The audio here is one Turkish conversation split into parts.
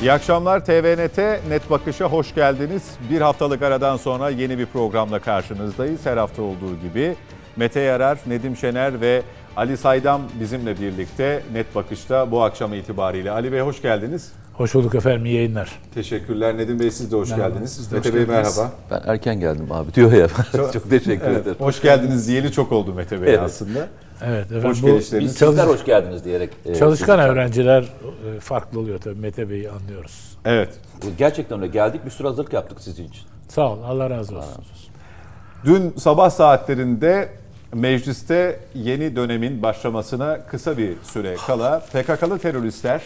İyi akşamlar TVNT Net Bakış'a hoş geldiniz. Bir haftalık aradan sonra yeni bir programla karşınızdayız. Her hafta olduğu gibi Mete Yarar, Nedim Şener ve Ali Saydam bizimle birlikte Net Bakış'ta bu akşam itibariyle. Ali Bey hoş geldiniz. Hoş bulduk efendim, iyi yayınlar. Teşekkürler. Nedim Bey siz de hoş merhaba, geldiniz. Siz de Mete hoş Bey geldiniz. merhaba. Ben erken geldim abi diyor ya. Çok, çok teşekkür evet, ederim. Hoş geldiniz diyeli çok oldu Mete Bey evet. aslında. Evet efendim. Hoş bu, Biz sizler hoş geldiniz diyerek. E, çalışkan öğrenciler e, farklı oluyor tabii Mete Bey'i anlıyoruz. Evet. Gerçekten öyle geldik bir sürü hazırlık yaptık sizin için. Sağ ol Allah razı olsun. Allah razı olsun. Dün sabah saatlerinde mecliste yeni dönemin başlamasına kısa bir süre kala PKK'lı teröristler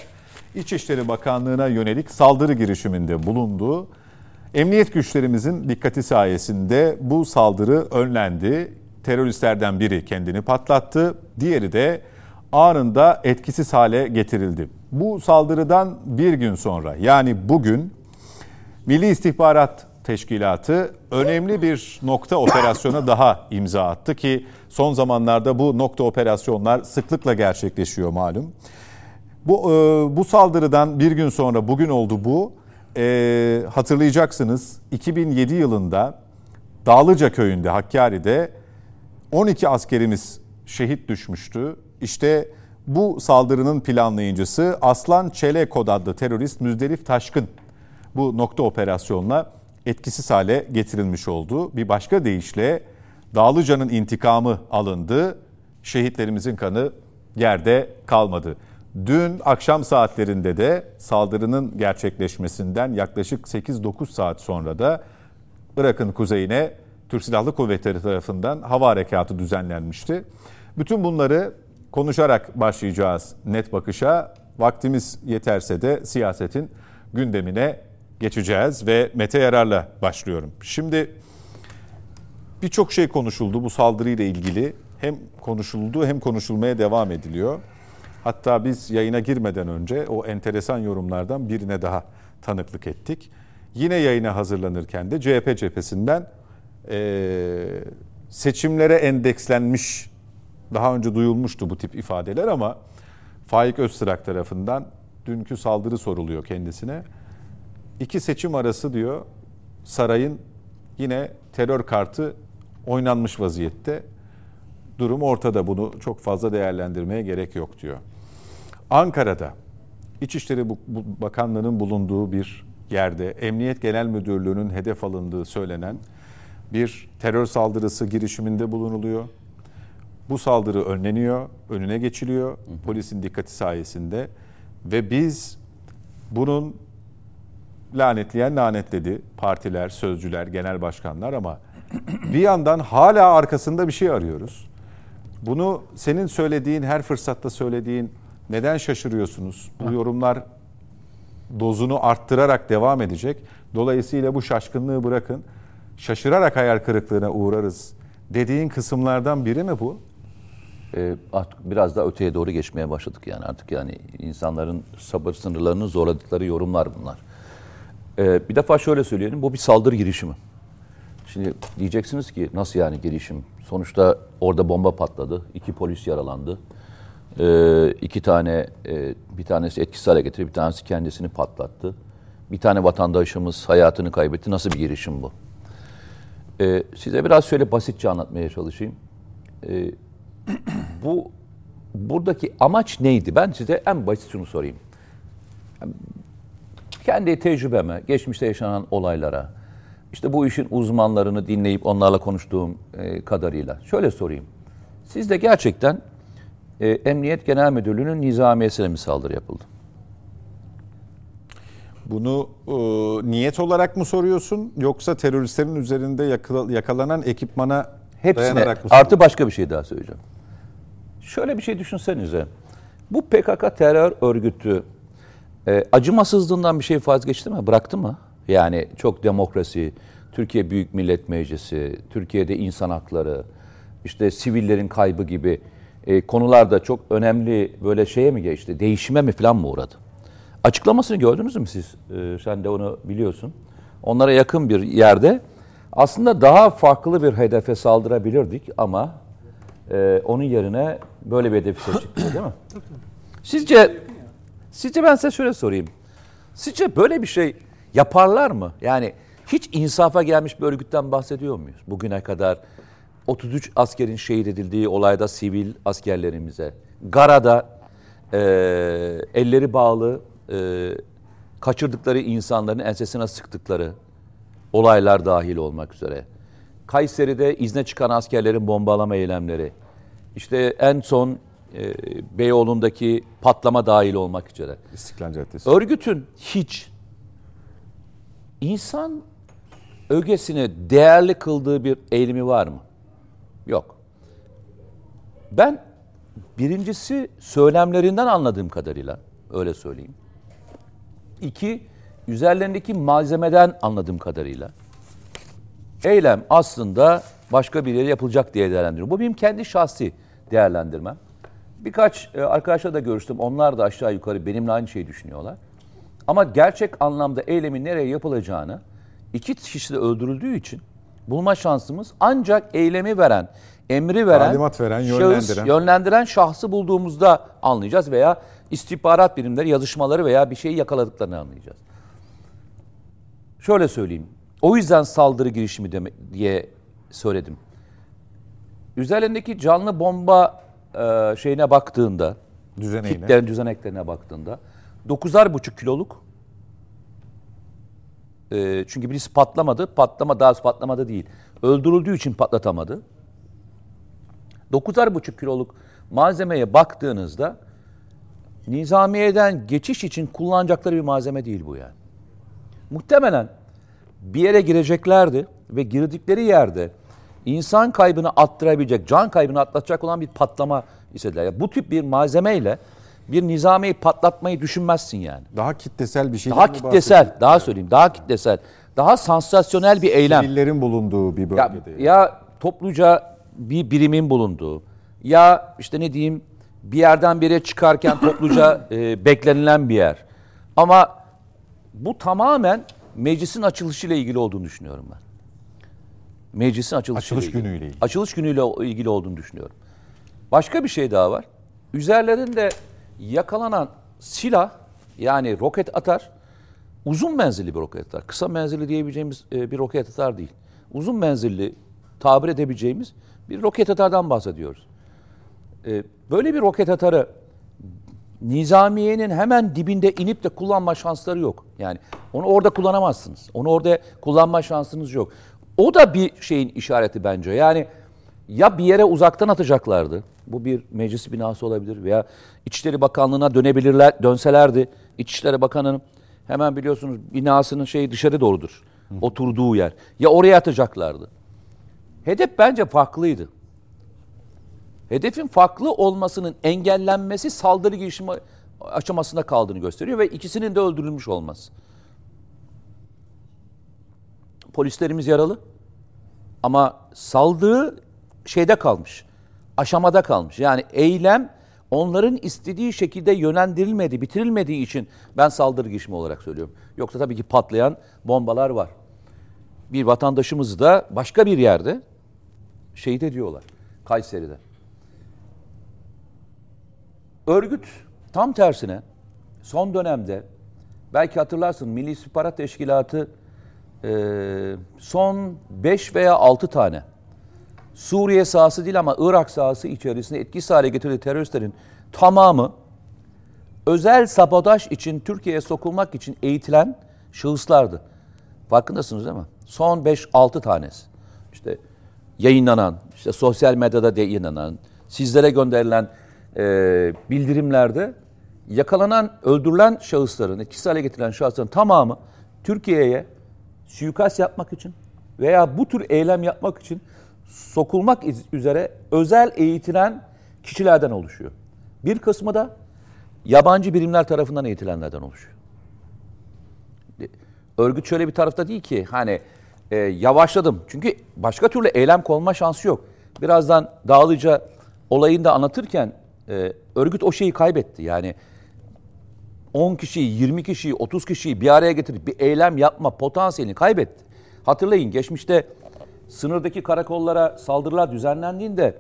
İçişleri Bakanlığı'na yönelik saldırı girişiminde bulundu. Emniyet güçlerimizin dikkati sayesinde bu saldırı önlendi. Teröristlerden biri kendini patlattı, diğeri de anında etkisiz hale getirildi. Bu saldırıdan bir gün sonra yani bugün Milli İstihbarat Teşkilatı önemli bir nokta operasyona daha imza attı ki son zamanlarda bu nokta operasyonlar sıklıkla gerçekleşiyor malum. Bu e, bu saldırıdan bir gün sonra bugün oldu bu. E, hatırlayacaksınız 2007 yılında Dağlıca köyünde Hakkari'de 12 askerimiz şehit düşmüştü. İşte bu saldırının planlayıcısı Aslan Çelekod adlı terörist Müzdelif Taşkın bu nokta operasyonla etkisiz hale getirilmiş oldu. Bir başka deyişle Dağlıca'nın intikamı alındı. Şehitlerimizin kanı yerde kalmadı. Dün akşam saatlerinde de saldırının gerçekleşmesinden yaklaşık 8-9 saat sonra da Irak'ın kuzeyine Türk Silahlı Kuvvetleri tarafından hava harekatı düzenlenmişti. Bütün bunları konuşarak başlayacağız net bakışa. Vaktimiz yeterse de siyasetin gündemine geçeceğiz ve Mete Yarar'la başlıyorum. Şimdi birçok şey konuşuldu bu saldırıyla ilgili. Hem konuşuldu hem konuşulmaya devam ediliyor. Hatta biz yayına girmeden önce o enteresan yorumlardan birine daha tanıklık ettik. Yine yayına hazırlanırken de CHP cephesinden e, seçimlere endekslenmiş, daha önce duyulmuştu bu tip ifadeler ama Faik Öztürk tarafından dünkü saldırı soruluyor kendisine. İki seçim arası diyor sarayın yine terör kartı oynanmış vaziyette. Durum ortada bunu çok fazla değerlendirmeye gerek yok diyor. Ankara'da İçişleri Bakanlığı'nın bulunduğu bir yerde Emniyet Genel Müdürlüğü'nün hedef alındığı söylenen bir terör saldırısı girişiminde bulunuluyor. Bu saldırı önleniyor, önüne geçiliyor polisin dikkati sayesinde ve biz bunun lanetleyen lanetledi partiler, sözcüler, genel başkanlar ama bir yandan hala arkasında bir şey arıyoruz. Bunu senin söylediğin, her fırsatta söylediğin neden şaşırıyorsunuz? Bu yorumlar dozunu arttırarak devam edecek. Dolayısıyla bu şaşkınlığı bırakın. Şaşırarak hayal kırıklığına uğrarız dediğin kısımlardan biri mi bu? E, artık biraz daha öteye doğru geçmeye başladık yani artık yani insanların sabır sınırlarını zorladıkları yorumlar bunlar. E, bir defa şöyle söyleyelim bu bir saldırı girişimi. Şimdi diyeceksiniz ki nasıl yani girişim? Sonuçta orada bomba patladı, iki polis yaralandı. Ee, iki tane, e, bir tanesi etkisiz hale getirdi, bir tanesi kendisini patlattı. Bir tane vatandaşımız hayatını kaybetti. Nasıl bir girişim bu? Ee, size biraz şöyle basitçe anlatmaya çalışayım. Ee, bu buradaki amaç neydi? Ben size en basit şunu sorayım. Kendi tecrübeme, geçmişte yaşanan olaylara, işte bu işin uzmanlarını dinleyip onlarla konuştuğum e, kadarıyla şöyle sorayım. Sizde gerçekten e, Emniyet Genel Müdürlüğü'nün nizamiyesine mi saldırı yapıldı? Bunu e, niyet olarak mı soruyorsun yoksa teröristlerin üzerinde yakalanan ekipmana Hepsine, dayanarak mı Artı başka bir şey daha söyleyeceğim. Şöyle bir şey düşünsenize. Bu PKK terör örgütü e, acımasızlığından bir şey vazgeçti mi? Bıraktı mı? Yani çok demokrasi, Türkiye Büyük Millet Meclisi, Türkiye'de insan hakları, işte sivillerin kaybı gibi e, konularda çok önemli böyle şeye mi geçti, değişime mi falan mı uğradı? Açıklamasını gördünüz mü siz? E, sen de onu biliyorsun. Onlara yakın bir yerde aslında daha farklı bir hedefe saldırabilirdik ama e, onun yerine böyle bir hedefi seçtik değil mi? Sizce, sizce ben size şöyle sorayım. Sizce böyle bir şey yaparlar mı? Yani hiç insafa gelmiş bir örgütten bahsediyor muyuz? Bugüne kadar 33 askerin şehit edildiği olayda sivil askerlerimize, Gara'da e, elleri bağlı e, kaçırdıkları insanların ensesine sıktıkları olaylar dahil olmak üzere. Kayseri'de izne çıkan askerlerin bombalama eylemleri. İşte en son e, Beyoğlu'ndaki patlama dahil olmak üzere. İstiklal Caddesi. Örgütün hiç insan ögesini değerli kıldığı bir eğilimi var mı? Yok. Ben birincisi söylemlerinden anladığım kadarıyla öyle söyleyeyim. İki, üzerlerindeki malzemeden anladığım kadarıyla eylem aslında başka bir yere yapılacak diye değerlendiriyorum. Bu benim kendi şahsi değerlendirmem. Birkaç e, arkadaşla da görüştüm. Onlar da aşağı yukarı benimle aynı şeyi düşünüyorlar. Ama gerçek anlamda eylemin nereye yapılacağını iki kişi de öldürüldüğü için bulma şansımız ancak eylemi veren, emri veren, Talimat veren, şahıs, yönlendiren. yönlendiren şahsı bulduğumuzda anlayacağız veya istihbarat birimleri yazışmaları veya bir şeyi yakaladıklarını anlayacağız. Şöyle söyleyeyim. O yüzden saldırı girişimi deme, diye söyledim. Üzerlerindeki canlı bomba e, şeyine baktığında, Düzeneğine. kitlerin düzeneklerine baktığında 9'ar buçuk kiloluk e, çünkü birisi patlamadı. Patlama daha patlamadı değil. Öldürüldüğü için patlatamadı. 9'ar buçuk kiloluk malzemeye baktığınızda nizamiyeden geçiş için kullanacakları bir malzeme değil bu yani. Muhtemelen bir yere gireceklerdi ve girdikleri yerde insan kaybını attırabilecek, can kaybını atlatacak olan bir patlama istediler. Ya bu tip bir malzemeyle bir nizamiyi patlatmayı düşünmezsin yani. Daha kitlesel bir şey. Daha kitlesel, daha söyleyeyim, daha kitlesel, daha sansasyonel bir eylem. Sivillerin bulunduğu bir Ya, bölgede. ya topluca bir birimin bulunduğu, ya işte ne diyeyim bir yerden bir yere çıkarken topluca e, beklenilen bir yer. Ama bu tamamen meclisin açılışıyla ilgili olduğunu düşünüyorum ben. Meclisin açılışıyla Açılış ilgili. günüyle ilgili. Açılış günüyle ilgili olduğunu düşünüyorum. Başka bir şey daha var. Üzerlerinde yakalanan silah yani roket atar uzun menzilli bir roket atar. Kısa menzilli diyebileceğimiz e, bir roket atar değil. Uzun menzilli tabir edebileceğimiz bir roket atardan bahsediyoruz. E, Böyle bir roket atarı nizamiyenin hemen dibinde inip de kullanma şansları yok. Yani onu orada kullanamazsınız. Onu orada kullanma şansınız yok. O da bir şeyin işareti bence. Yani ya bir yere uzaktan atacaklardı. Bu bir meclis binası olabilir veya İçişleri Bakanlığı'na dönebilirler, dönselerdi. İçişleri Bakanı'nın hemen biliyorsunuz binasının şeyi dışarı doğrudur. Oturduğu yer. Ya oraya atacaklardı. Hedef bence farklıydı. Hedefin farklı olmasının engellenmesi saldırı girişimi aşamasında kaldığını gösteriyor ve ikisinin de öldürülmüş olması. Polislerimiz yaralı ama saldırı şeyde kalmış, aşamada kalmış. Yani eylem onların istediği şekilde yönlendirilmedi, bitirilmediği için ben saldırı girişimi olarak söylüyorum. Yoksa tabii ki patlayan bombalar var. Bir vatandaşımız da başka bir yerde şehit ediyorlar. Kayseri'de. Örgüt tam tersine son dönemde belki hatırlarsın Milli İstihbarat Teşkilatı e, son 5 veya 6 tane Suriye sahası değil ama Irak sahası içerisinde etkisiz hale getirdiği teröristlerin tamamı özel sabotaj için Türkiye'ye sokulmak için eğitilen şahıslardı. Farkındasınız değil mi? Son 5-6 tanesi. İşte yayınlanan, işte sosyal medyada yayınlanan, sizlere gönderilen e, bildirimlerde yakalanan, öldürülen şahısların, etkisiz hale getirilen şahısların tamamı Türkiye'ye suikast yapmak için veya bu tür eylem yapmak için sokulmak üzere özel eğitilen kişilerden oluşuyor. Bir kısmı da yabancı birimler tarafından eğitilenlerden oluşuyor. Örgüt şöyle bir tarafta değil ki hani e, yavaşladım. Çünkü başka türlü eylem konma şansı yok. Birazdan Dağlıca olayını da anlatırken e, örgüt o şeyi kaybetti. Yani 10 kişiyi, 20 kişiyi, 30 kişiyi bir araya getirip bir eylem yapma potansiyelini kaybetti. Hatırlayın geçmişte sınırdaki karakollara saldırılar düzenlendiğinde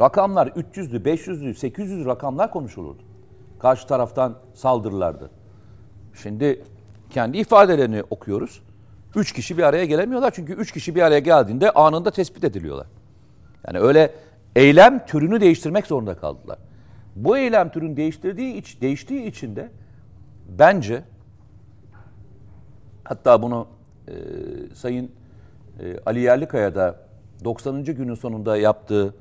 rakamlar 300'lü, 500'lü, 800'lü rakamlar konuşulurdu. Karşı taraftan saldırılardı. Şimdi kendi ifadelerini okuyoruz. Üç kişi bir araya gelemiyorlar çünkü üç kişi bir araya geldiğinde anında tespit ediliyorlar. Yani öyle eylem türünü değiştirmek zorunda kaldılar. Bu eylem türünü değiştirdiği iç, değiştiği için de bence hatta bunu e, Sayın e, Ali Yerlikaya da 90. günün sonunda yaptığı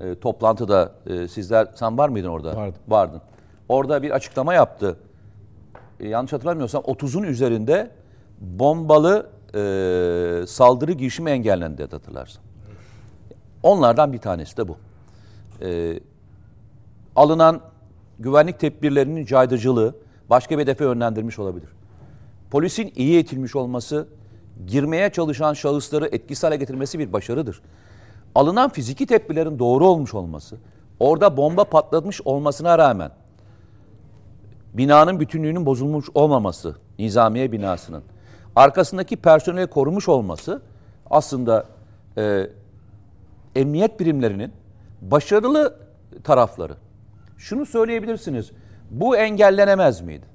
e, toplantıda e, sizler sen var mıydın orada? Vardım. Vardın. Orada bir açıklama yaptı. E, yanlış hatırlamıyorsam 30'un üzerinde bombalı e, saldırı girişimi engellendi hatırlarsın. Onlardan bir tanesi de bu. E, alınan güvenlik tedbirlerinin caydırıcılığı başka bir hedefe yönlendirmiş olabilir. Polisin iyi eğitilmiş olması, girmeye çalışan şahısları etkisiz hale getirmesi bir başarıdır. Alınan fiziki tedbirlerin doğru olmuş olması, orada bomba patlatmış olmasına rağmen binanın bütünlüğünün bozulmuş olmaması, nizamiye binasının, arkasındaki personeli korumuş olması aslında e, emniyet birimlerinin başarılı tarafları. Şunu söyleyebilirsiniz, bu engellenemez miydi?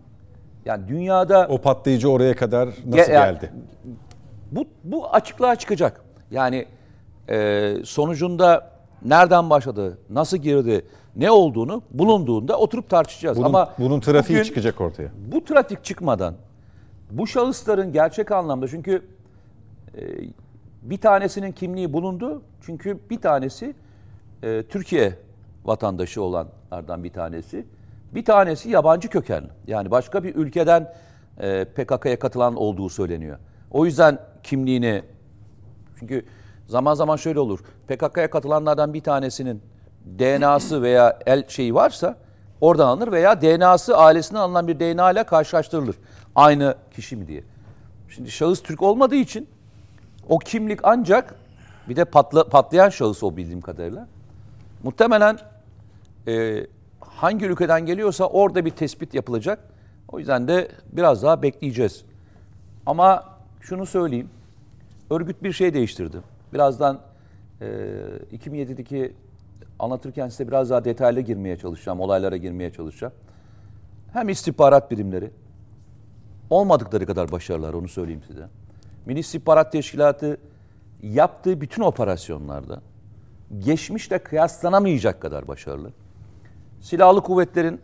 Yani dünyada O patlayıcı oraya kadar nasıl yani- geldi? bu, bu açıklığa çıkacak. Yani e, sonucunda nereden başladı, nasıl girdi, ne olduğunu bulunduğunda oturup tartışacağız. Bunun, Ama bunun trafiği bugün çıkacak ortaya. Bu trafik çıkmadan bu şahısların gerçek anlamda çünkü e, bir tanesinin kimliği bulundu. Çünkü bir tanesi e, Türkiye vatandaşı olanlardan bir tanesi. Bir tanesi yabancı kökenli. Yani başka bir ülkeden e, PKK'ya katılan olduğu söyleniyor. O yüzden kimliğini çünkü zaman zaman şöyle olur. PKK'ya katılanlardan bir tanesinin DNA'sı veya el şeyi varsa oradan alınır veya DNA'sı ailesinden alınan bir DNA ile karşılaştırılır. Aynı kişi mi diye. Şimdi şahıs Türk olmadığı için o kimlik ancak bir de patla, patlayan şahıs o bildiğim kadarıyla. Muhtemelen e, hangi ülkeden geliyorsa orada bir tespit yapılacak. O yüzden de biraz daha bekleyeceğiz. Ama şunu söyleyeyim. Örgüt bir şey değiştirdi. Birazdan e, 2007'deki anlatırken size biraz daha detaylı girmeye çalışacağım, olaylara girmeye çalışacağım. Hem istihbarat birimleri, olmadıkları kadar başarılar onu söyleyeyim size. Milli İstihbarat Teşkilatı yaptığı bütün operasyonlarda geçmişle kıyaslanamayacak kadar başarılı. Silahlı kuvvetlerin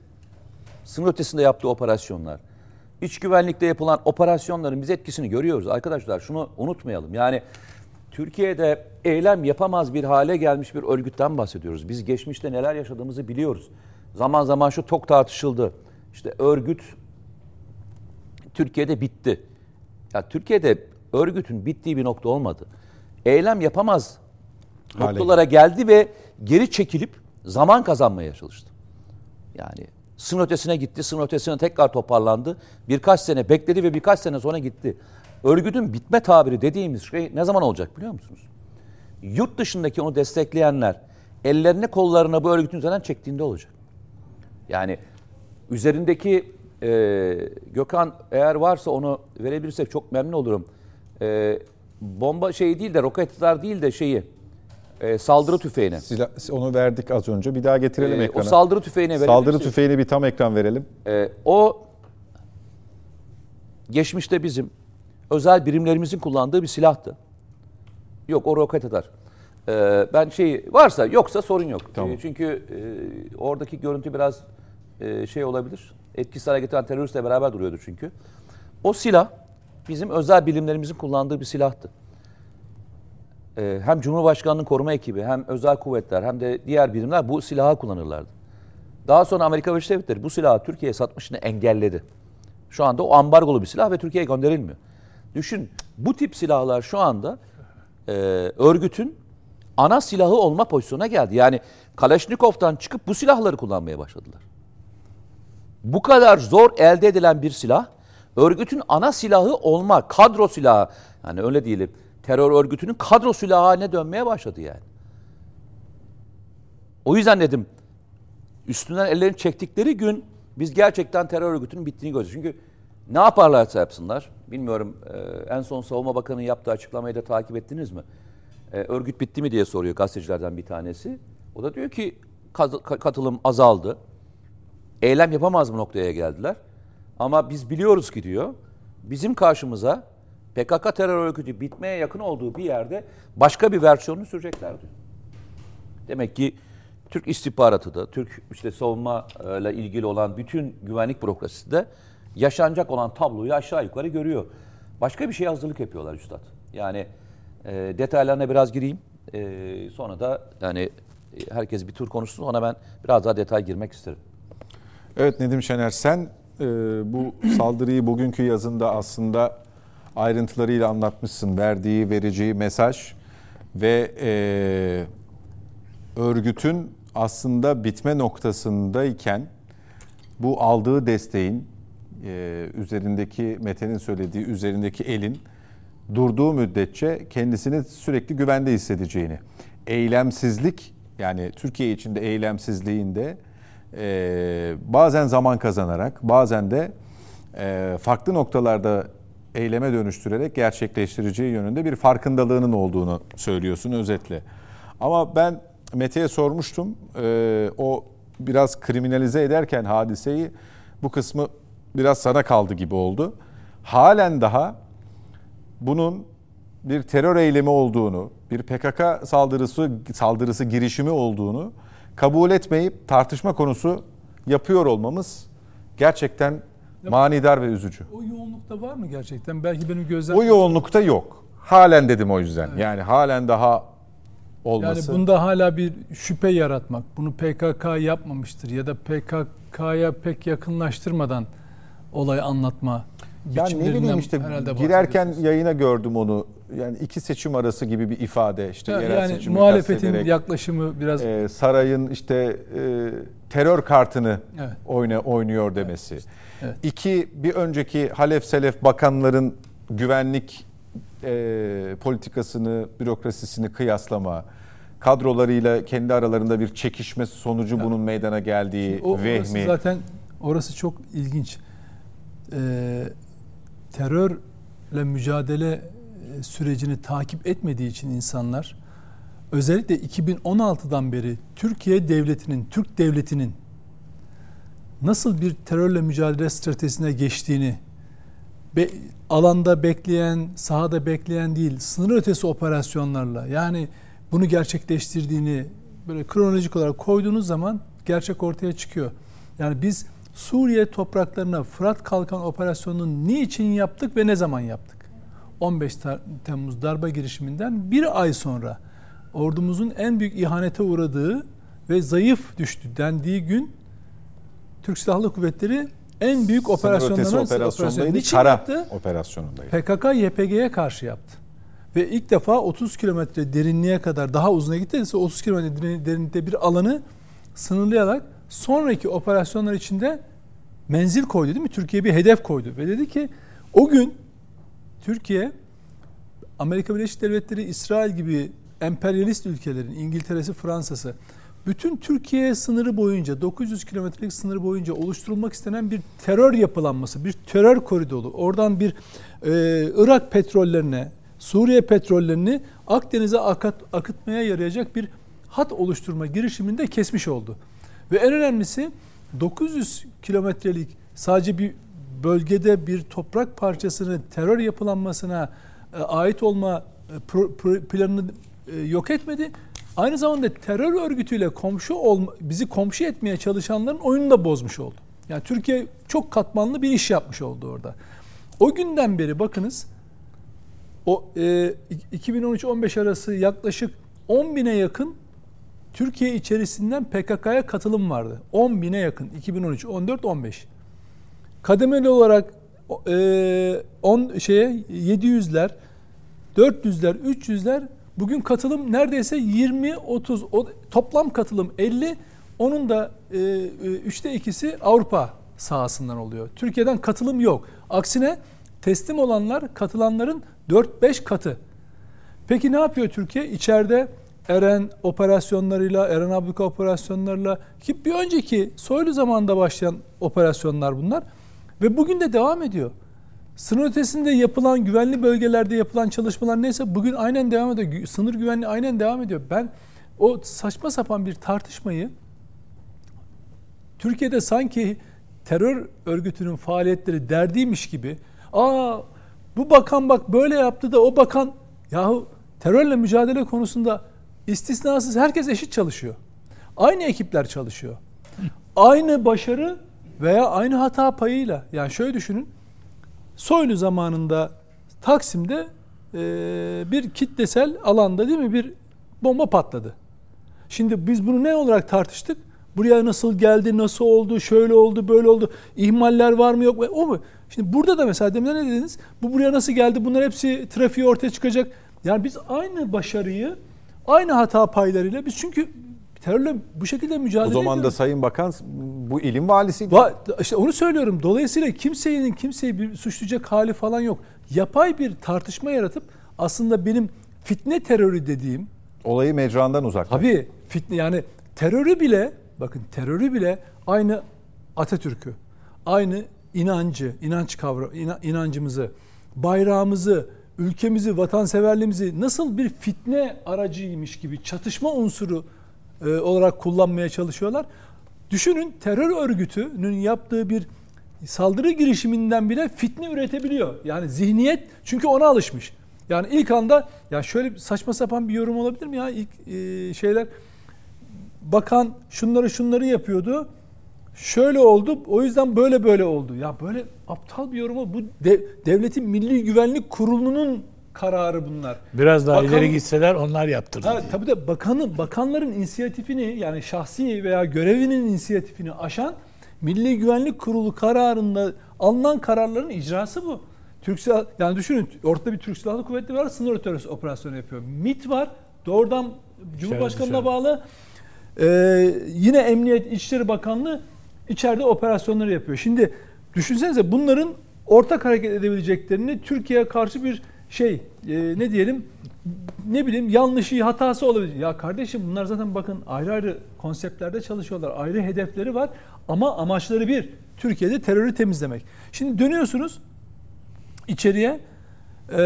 sınır ötesinde yaptığı operasyonlar, iç güvenlikte yapılan operasyonların biz etkisini görüyoruz. Arkadaşlar şunu unutmayalım. Yani Türkiye'de eylem yapamaz bir hale gelmiş bir örgütten bahsediyoruz. Biz geçmişte neler yaşadığımızı biliyoruz. Zaman zaman şu tok tartışıldı. İşte örgüt Türkiye'de bitti. Ya Türkiye'de örgütün bittiği bir nokta olmadı. Eylem yapamaz Hale noktalara geldi ve geri çekilip zaman kazanmaya çalıştı. Yani sınır ötesine gitti, sınır ötesine tekrar toparlandı. Birkaç sene bekledi ve birkaç sene sonra gitti. Örgütün bitme tabiri dediğimiz şey ne zaman olacak biliyor musunuz? Yurt dışındaki onu destekleyenler ellerini kollarına bu örgütün üzerinden çektiğinde olacak. Yani üzerindeki e, Gökhan eğer varsa onu verebilirsek çok memnun olurum. E, bomba şeyi değil de roketler değil de şeyi e, saldırı tüfeğini. Silah, onu verdik az önce. Bir daha getirelim E, o ekrana. saldırı tüfeğini verebilir Saldırı misiniz? tüfeğini bir tam ekran verelim. E, o geçmişte bizim özel birimlerimizin kullandığı bir silahtı. Yok o roket atar. E, ben şey varsa yoksa sorun yok. Tamam. E, çünkü e, oradaki görüntü biraz e, şey olabilir. Etkisiz hale getiren teröristle beraber duruyordu çünkü. O silah bizim özel birimlerimizin kullandığı bir silahtı. E, hem Cumhurbaşkanı'nın koruma ekibi hem özel kuvvetler hem de diğer birimler bu silahı kullanırlardı. Daha sonra Amerika Birleşik Devletleri bu silahı Türkiye'ye satmışını engelledi. Şu anda o ambargolu bir silah ve Türkiye'ye gönderilmiyor. Düşün bu tip silahlar şu anda e, örgütün ana silahı olma pozisyona geldi. Yani Kalashnikov'tan çıkıp bu silahları kullanmaya başladılar. Bu kadar zor elde edilen bir silah örgütün ana silahı olma, kadro silahı yani öyle diyelim terör örgütünün kadro silahı haline dönmeye başladı yani. O yüzden dedim üstünden ellerini çektikleri gün biz gerçekten terör örgütünün bittiğini göreceğiz. Çünkü ne yaparlarsa yapsınlar bilmiyorum e, en son Savunma Bakanı'nın yaptığı açıklamayı da takip ettiniz mi? E, örgüt bitti mi diye soruyor gazetecilerden bir tanesi. O da diyor ki kat- katılım azaldı. Eylem yapamaz mı noktaya geldiler. Ama biz biliyoruz ki diyor bizim karşımıza PKK terör örgütü bitmeye yakın olduğu bir yerde başka bir versiyonunu sürecekler diyor. Demek ki Türk istihbaratı da, Türk işte savunma ile ilgili olan bütün güvenlik bürokrasisi de yaşanacak olan tabloyu aşağı yukarı görüyor. Başka bir şeye hazırlık yapıyorlar üstad. Yani e, detaylarına biraz gireyim. E, sonra da yani e, herkes bir tur konuşsun. Ona ben biraz daha detay girmek isterim. Evet Nedim Şener sen e, bu saldırıyı bugünkü yazında aslında ayrıntılarıyla anlatmışsın. Verdiği, vereceği mesaj ve e, örgütün aslında bitme noktasındayken bu aldığı desteğin e, üzerindeki Mete'nin söylediği üzerindeki elin durduğu müddetçe kendisini sürekli güvende hissedeceğini. Eylemsizlik yani Türkiye içinde eylemsizliğinde e, bazen zaman kazanarak bazen de e, farklı noktalarda eyleme dönüştürerek gerçekleştireceği yönünde bir farkındalığının olduğunu söylüyorsun özetle. Ama ben Mete'ye sormuştum. E, o biraz kriminalize ederken hadiseyi bu kısmı biraz sana kaldı gibi oldu. Halen daha bunun bir terör eylemi olduğunu, bir PKK saldırısı saldırısı girişimi olduğunu kabul etmeyip tartışma konusu yapıyor olmamız gerçekten manidar ve üzücü. O yoğunlukta var mı gerçekten? Belki benim gözlem... O yoğunlukta yok. Halen dedim o yüzden. Evet. Yani halen daha olması. Yani bunda hala bir şüphe yaratmak, bunu PKK yapmamıştır ya da PKK'ya pek yakınlaştırmadan olay anlatma yani ne bileyim işte girerken yayına gördüm onu. Yani iki seçim arası gibi bir ifade işte yani, yani muhalefetin yaklaşımı biraz e, sarayın işte e, terör kartını evet. oyna, oynuyor demesi. Evet. Evet. İki bir önceki Halef Selef bakanların güvenlik e, politikasını, bürokrasisini kıyaslama kadrolarıyla kendi aralarında bir çekişme sonucu yani, bunun meydana geldiği o, vehmi. Zaten orası çok ilginç. Ee, terörle mücadele e, sürecini takip etmediği için insanlar özellikle 2016'dan beri Türkiye devletinin, Türk devletinin nasıl bir terörle mücadele stratejisine geçtiğini be, alanda bekleyen, sahada bekleyen değil, sınır ötesi operasyonlarla yani bunu gerçekleştirdiğini böyle kronolojik olarak koyduğunuz zaman gerçek ortaya çıkıyor. Yani biz Suriye topraklarına Fırat Kalkan operasyonunu niçin yaptık ve ne zaman yaptık? 15 Temmuz darbe girişiminden bir ay sonra ordumuzun en büyük ihanete uğradığı ve zayıf düştü dendiği gün Türk Silahlı Kuvvetleri en büyük operasyonlarından operasyondaydı. Niçin Kara yaptı? operasyonundaydı. PKK YPG'ye karşı yaptı. Ve ilk defa 30 kilometre derinliğe kadar daha uzuna gitti. 30 kilometre derinlikte bir alanı sınırlayarak sonraki operasyonlar içinde menzil koydu değil mi? Türkiye bir hedef koydu ve dedi ki o gün Türkiye Amerika Birleşik Devletleri, İsrail gibi emperyalist ülkelerin İngiltere'si, Fransa'sı bütün Türkiye sınırı boyunca 900 kilometrelik sınır boyunca oluşturulmak istenen bir terör yapılanması, bir terör koridoru. Oradan bir e, Irak petrollerine, Suriye petrollerini Akdeniz'e akıt, akıtmaya yarayacak bir hat oluşturma girişiminde kesmiş oldu. Ve en önemlisi 900 kilometrelik sadece bir bölgede bir toprak parçasının terör yapılanmasına e, ait olma e, planını e, yok etmedi. Aynı zamanda terör örgütüyle komşu olma, bizi komşu etmeye çalışanların oyununu da bozmuş oldu. Yani Türkiye çok katmanlı bir iş yapmış oldu orada. O günden beri bakınız o e, 2013-15 arası yaklaşık 10 bine yakın Türkiye içerisinden PKK'ya katılım vardı. 10 bine yakın 2013, 14, 15. Kademeli olarak e, 10 şeye 700'ler, 400'ler, 300'ler bugün katılım neredeyse 20 30 o, toplam katılım 50. Onun da e, üçte ikisi Avrupa sahasından oluyor. Türkiye'den katılım yok. Aksine teslim olanlar katılanların 4-5 katı. Peki ne yapıyor Türkiye? İçeride Eren operasyonlarıyla, Eren Abluka operasyonlarıyla ki bir önceki soylu zamanda başlayan operasyonlar bunlar ve bugün de devam ediyor. Sınır ötesinde yapılan güvenli bölgelerde yapılan çalışmalar neyse bugün aynen devam ediyor. Sınır güvenliği aynen devam ediyor. Ben o saçma sapan bir tartışmayı Türkiye'de sanki terör örgütünün faaliyetleri derdiymiş gibi Aa bu bakan bak böyle yaptı da o bakan yahu terörle mücadele konusunda istisnasız herkes eşit çalışıyor. Aynı ekipler çalışıyor. Aynı başarı veya aynı hata payıyla. Yani şöyle düşünün. Soylu zamanında Taksim'de e, bir kitlesel alanda değil mi bir bomba patladı. Şimdi biz bunu ne olarak tartıştık? Buraya nasıl geldi, nasıl oldu, şöyle oldu, böyle oldu. İhmaller var mı yok mu? O mu? Şimdi burada da mesela demin ne dediniz? Bu buraya nasıl geldi? Bunlar hepsi trafiği ortaya çıkacak. Yani biz aynı başarıyı, aynı hata paylarıyla biz çünkü terörle bu şekilde mücadele O zaman da ediyoruz. Sayın Bakan bu ilin valisiydi. Va- işte onu söylüyorum. Dolayısıyla kimsenin kimseyi bir suçlayacak hali falan yok. Yapay bir tartışma yaratıp aslında benim fitne terörü dediğim Olayı mecrandan uzak. Tabii fitne yani terörü bile bakın terörü bile aynı Atatürk'ü, aynı inancı, inanç kavra, ina- inancımızı, bayrağımızı, ülkemizi, vatanseverliğimizi nasıl bir fitne aracıymış gibi çatışma unsuru e, olarak kullanmaya çalışıyorlar. Düşünün terör örgütünün yaptığı bir saldırı girişiminden bile fitne üretebiliyor. Yani zihniyet çünkü ona alışmış. Yani ilk anda ya şöyle saçma sapan bir yorum olabilir mi ya ilk e, şeyler bakan şunları şunları yapıyordu. Şöyle oldu. O yüzden böyle böyle oldu. Ya böyle aptal bir yorum o. Bu de- devletin Milli Güvenlik Kurulu'nun kararı bunlar. Biraz daha Bakan- ileri gitseler onlar yaptırdı. Ha, tabii de bakanı, bakanların inisiyatifini yani şahsi veya görevinin inisiyatifini aşan Milli Güvenlik Kurulu kararında alınan kararların icrası bu. Türk Silah, yani düşünün ortada bir Türk Silahlı Kuvvetleri var sınır ötesi operasyonu yapıyor. MIT var doğrudan Cumhurbaşkanı'na bağlı. Ee, yine Emniyet İçişleri Bakanlığı içeride operasyonları yapıyor. Şimdi düşünsenize bunların ortak hareket edebileceklerini Türkiye'ye karşı bir şey e, ne diyelim ne bileyim yanlışı hatası olabilir. Ya kardeşim bunlar zaten bakın ayrı ayrı konseptlerde çalışıyorlar. Ayrı hedefleri var ama amaçları bir. Türkiye'de terörü temizlemek. Şimdi dönüyorsunuz içeriye e,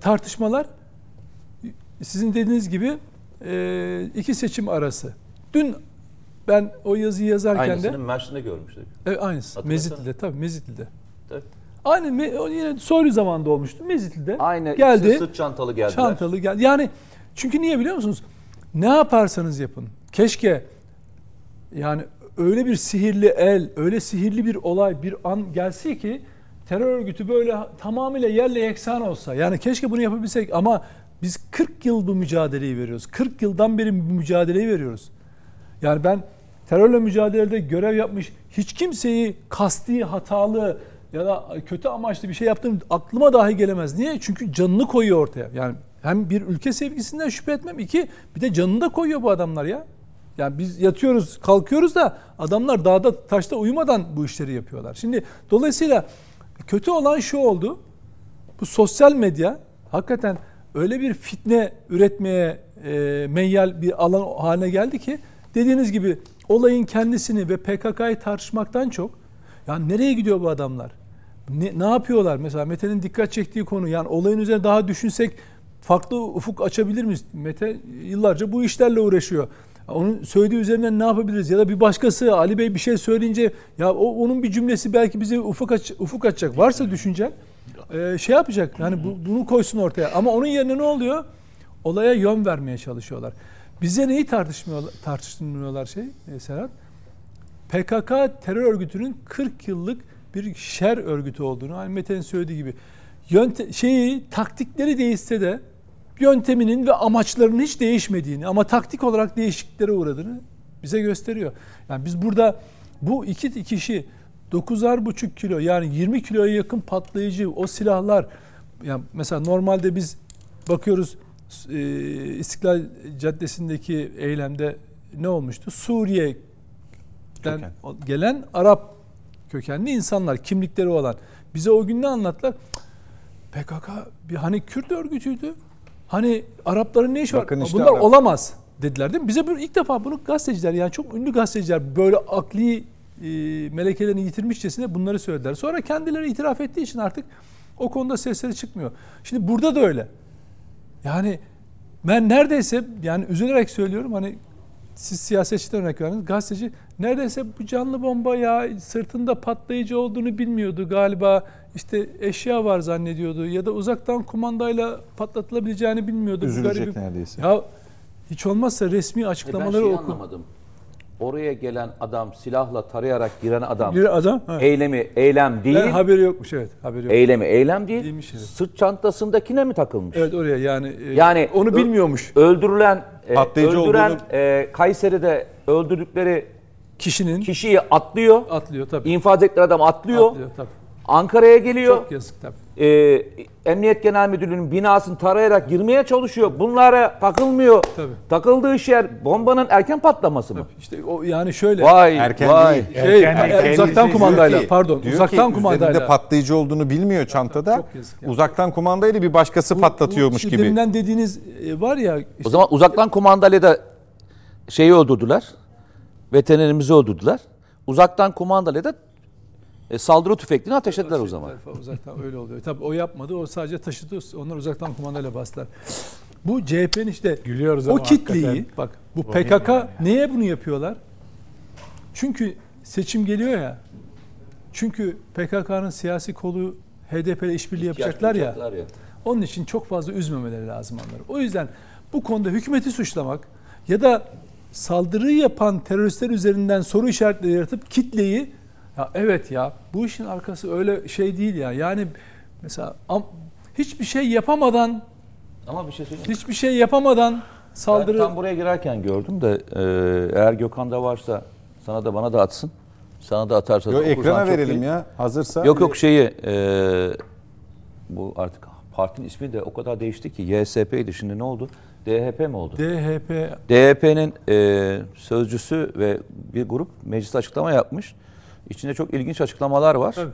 tartışmalar sizin dediğiniz gibi e, iki seçim arası. Dün ben o yazıyı yazarken Aynısını de Mersin'de görmüştük. evet, aynısı. Mezitli'de tabii Mezitli'de. Tabii. Aynı yine Soylu zamanında olmuştu Mezitli'de. Aynı geldi. ikisi sırt çantalı geldiler. Çantalı geldi. Yani çünkü niye biliyor musunuz? Ne yaparsanız yapın. Keşke yani öyle bir sihirli el, öyle sihirli bir olay, bir an gelse ki terör örgütü böyle tamamıyla yerle yeksan olsa. Yani keşke bunu yapabilsek ama biz 40 yıl bu mücadeleyi veriyoruz. 40 yıldan beri bu mücadeleyi veriyoruz. Yani ben terörle mücadelede görev yapmış hiç kimseyi kasti, hatalı ya da kötü amaçlı bir şey yaptığım aklıma dahi gelemez. Niye? Çünkü canını koyuyor ortaya. Yani hem bir ülke sevgisinden şüphe etmem. iki bir de canını da koyuyor bu adamlar ya. Yani biz yatıyoruz, kalkıyoruz da adamlar dağda taşta uyumadan bu işleri yapıyorlar. Şimdi dolayısıyla kötü olan şu oldu. Bu sosyal medya hakikaten öyle bir fitne üretmeye e, meyyal bir alan haline geldi ki dediğiniz gibi olayın kendisini ve PKK'yı tartışmaktan çok yani nereye gidiyor bu adamlar? Ne, ne yapıyorlar? Mesela Mete'nin dikkat çektiği konu yani olayın üzerine daha düşünsek farklı ufuk açabilir miyiz? Mete yıllarca bu işlerle uğraşıyor. Onun söylediği üzerinden ne yapabiliriz? Ya da bir başkası Ali Bey bir şey söyleyince ya o, onun bir cümlesi belki bize ufuk aç, ufuk açacak. Varsa düşüncen e, şey yapacak. Yani bu, bunu koysun ortaya. Ama onun yerine ne oluyor? Olaya yön vermeye çalışıyorlar. Bize neyi tartışmıyorlar, tartıştırmıyorlar şey e, Serhat? PKK terör örgütünün 40 yıllık bir şer örgütü olduğunu, hani Mete'nin söylediği gibi yönte, şeyi taktikleri değişse de yönteminin ve amaçlarının hiç değişmediğini ama taktik olarak değişikliklere uğradığını bize gösteriyor. Yani biz burada bu iki kişi 9,5 kilo yani 20 kiloya yakın patlayıcı o silahlar yani mesela normalde biz bakıyoruz İstiklal Caddesi'ndeki eylemde ne olmuştu? Suriye'den Köken. gelen Arap kökenli insanlar, kimlikleri olan. Bize o gün ne anlattılar? PKK bir hani Kürt örgütüydü. Hani Arapların ne işi var? Bakın işte Bunlar Arap. olamaz dediler değil mi? Bize ilk defa bunu gazeteciler yani çok ünlü gazeteciler böyle akli e, melekelerini yitirmişçesine bunları söylediler. Sonra kendileri itiraf ettiği için artık o konuda sesleri çıkmıyor. Şimdi burada da öyle. Yani ben neredeyse yani üzülerek söylüyorum hani siz siyasetçiden örnek verdiniz. Gazeteci neredeyse bu canlı bomba ya sırtında patlayıcı olduğunu bilmiyordu galiba. İşte eşya var zannediyordu ya da uzaktan kumandayla patlatılabileceğini bilmiyordu. Bu Üzülecek garibim- neredeyse. Ya hiç olmazsa resmi E ben açıklamaları şeyi oku. anlamadım. Oraya gelen adam silahla tarayarak giren adam Bir adam ha. eylemi eylem değil. Ben haberi yokmuş evet. Haberi yok. eylemi eylem değil. Değilmiş, evet. Sırt çantasındakine mi takılmış? Evet oraya yani e, Yani onu ö- bilmiyormuş Öldürülen e, Patlayıcı öldüren olduğunu- e, Kayseri'de öldürdükleri kişinin kişiyi atlıyor. atlıyor tabii. İnfaz ettikleri adam atlıyor. Atlıyor tabii. Ankara'ya geliyor. Çok yazık tabii. e, Emniyet Genel Müdürlüğü'nün binasını tarayarak girmeye çalışıyor. Bunlara takılmıyor. Tabii. Takıldığı iş yer bombanın erken patlaması mı? İşte o yani şöyle Vay Erken vay. değil. şey Erken- e, erken- uzaktan Diyor kumandayla ki- pardon diyor uzaktan ki kumandayla. Üzerinde patlayıcı olduğunu bilmiyor çantada. Çok yazık ya. Uzaktan kumandayla bir başkası patlatıyormuş Bu gibi. Deminden dediğiniz e, var ya O işte zaman uzaktan kumandayla da şeyi öldürdüler. Veterinerimizi öldürdüler. Uzaktan kumandayla da e, saldırı tüfeklerini ateşlediler o zaman. Tarafa Uzaktan öyle oluyor. Tabii o yapmadı. O sadece taşıdı. Onlar uzaktan kumandayla bastılar. Bu CHP'nin işte Gülüyoruz o kitleyi hakikaten bak bu PKK yani. neye bunu yapıyorlar? Çünkü seçim geliyor ya. Çünkü PKK'nın siyasi kolu HDP ile işbirliği yapacaklar ya. Yapacaklar ya. Onun için çok fazla üzmemeleri lazım onları. O yüzden bu konuda hükümeti suçlamak ya da saldırıyı yapan teröristler üzerinden soru işaretleri yaratıp kitleyi ya evet ya bu işin arkası öyle şey değil ya. Yani mesela am- hiçbir şey yapamadan Ama bir şey söyleyeyim. hiçbir şey yapamadan saldırı Ben tam buraya girerken gördüm de e, eğer Gökhan'da varsa sana da bana da atsın. Sana da atarsa da Yo, okursan ekrana verelim iyi. ya. Hazırsa. Yok yok şeyi e, bu artık partinin ismi de o kadar değişti ki YSP'ydi şimdi ne oldu? DHP mi oldu? DHP DHP'nin e, sözcüsü ve bir grup mecliste açıklama yapmış. İçinde çok ilginç açıklamalar var. Tabii.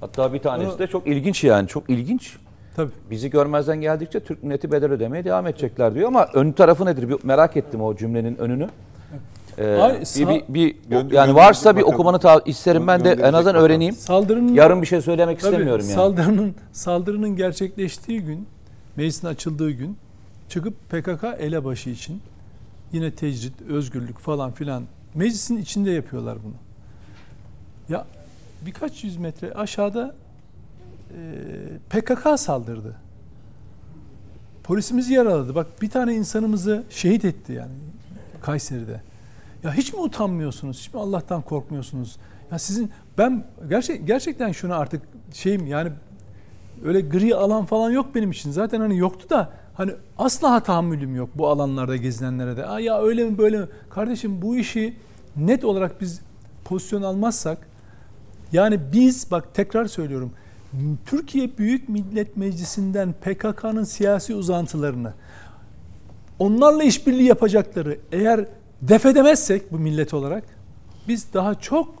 Hatta bir tanesi Onu- de çok ilginç yani çok ilginç. tabii Bizi görmezden geldikçe Türk milleti bedel ödemeye devam edecekler diyor ama ön tarafı nedir? Bir merak ettim o cümlenin önünü. Ee, Ay, bir, bir, bir- Gönder- yani varsa bir bakalım. okumanı ta- isterim ben de en azından öğreneyim. saldırının Yarın bir şey söylemek Tabii, istemiyorum yani. Saldırının saldırının gerçekleştiği gün, meclisin açıldığı gün çıkıp PKK elebaşı için yine tecrit, özgürlük falan filan meclisin içinde yapıyorlar bunu. Ya birkaç yüz metre aşağıda e, PKK saldırdı. Polisimizi yaraladı. Bak bir tane insanımızı şehit etti yani Kayseri'de. Ya hiç mi utanmıyorsunuz? Hiç mi Allah'tan korkmuyorsunuz? Ya sizin ben gerçek gerçekten şunu artık şeyim yani öyle gri alan falan yok benim için. Zaten hani yoktu da hani asla tahammülüm yok bu alanlarda gezinenlere de. Aa ya öyle mi böyle mi? Kardeşim bu işi net olarak biz pozisyon almazsak yani biz bak tekrar söylüyorum. Türkiye Büyük Millet Meclisi'nden PKK'nın siyasi uzantılarını onlarla işbirliği yapacakları eğer def edemezsek bu millet olarak biz daha çok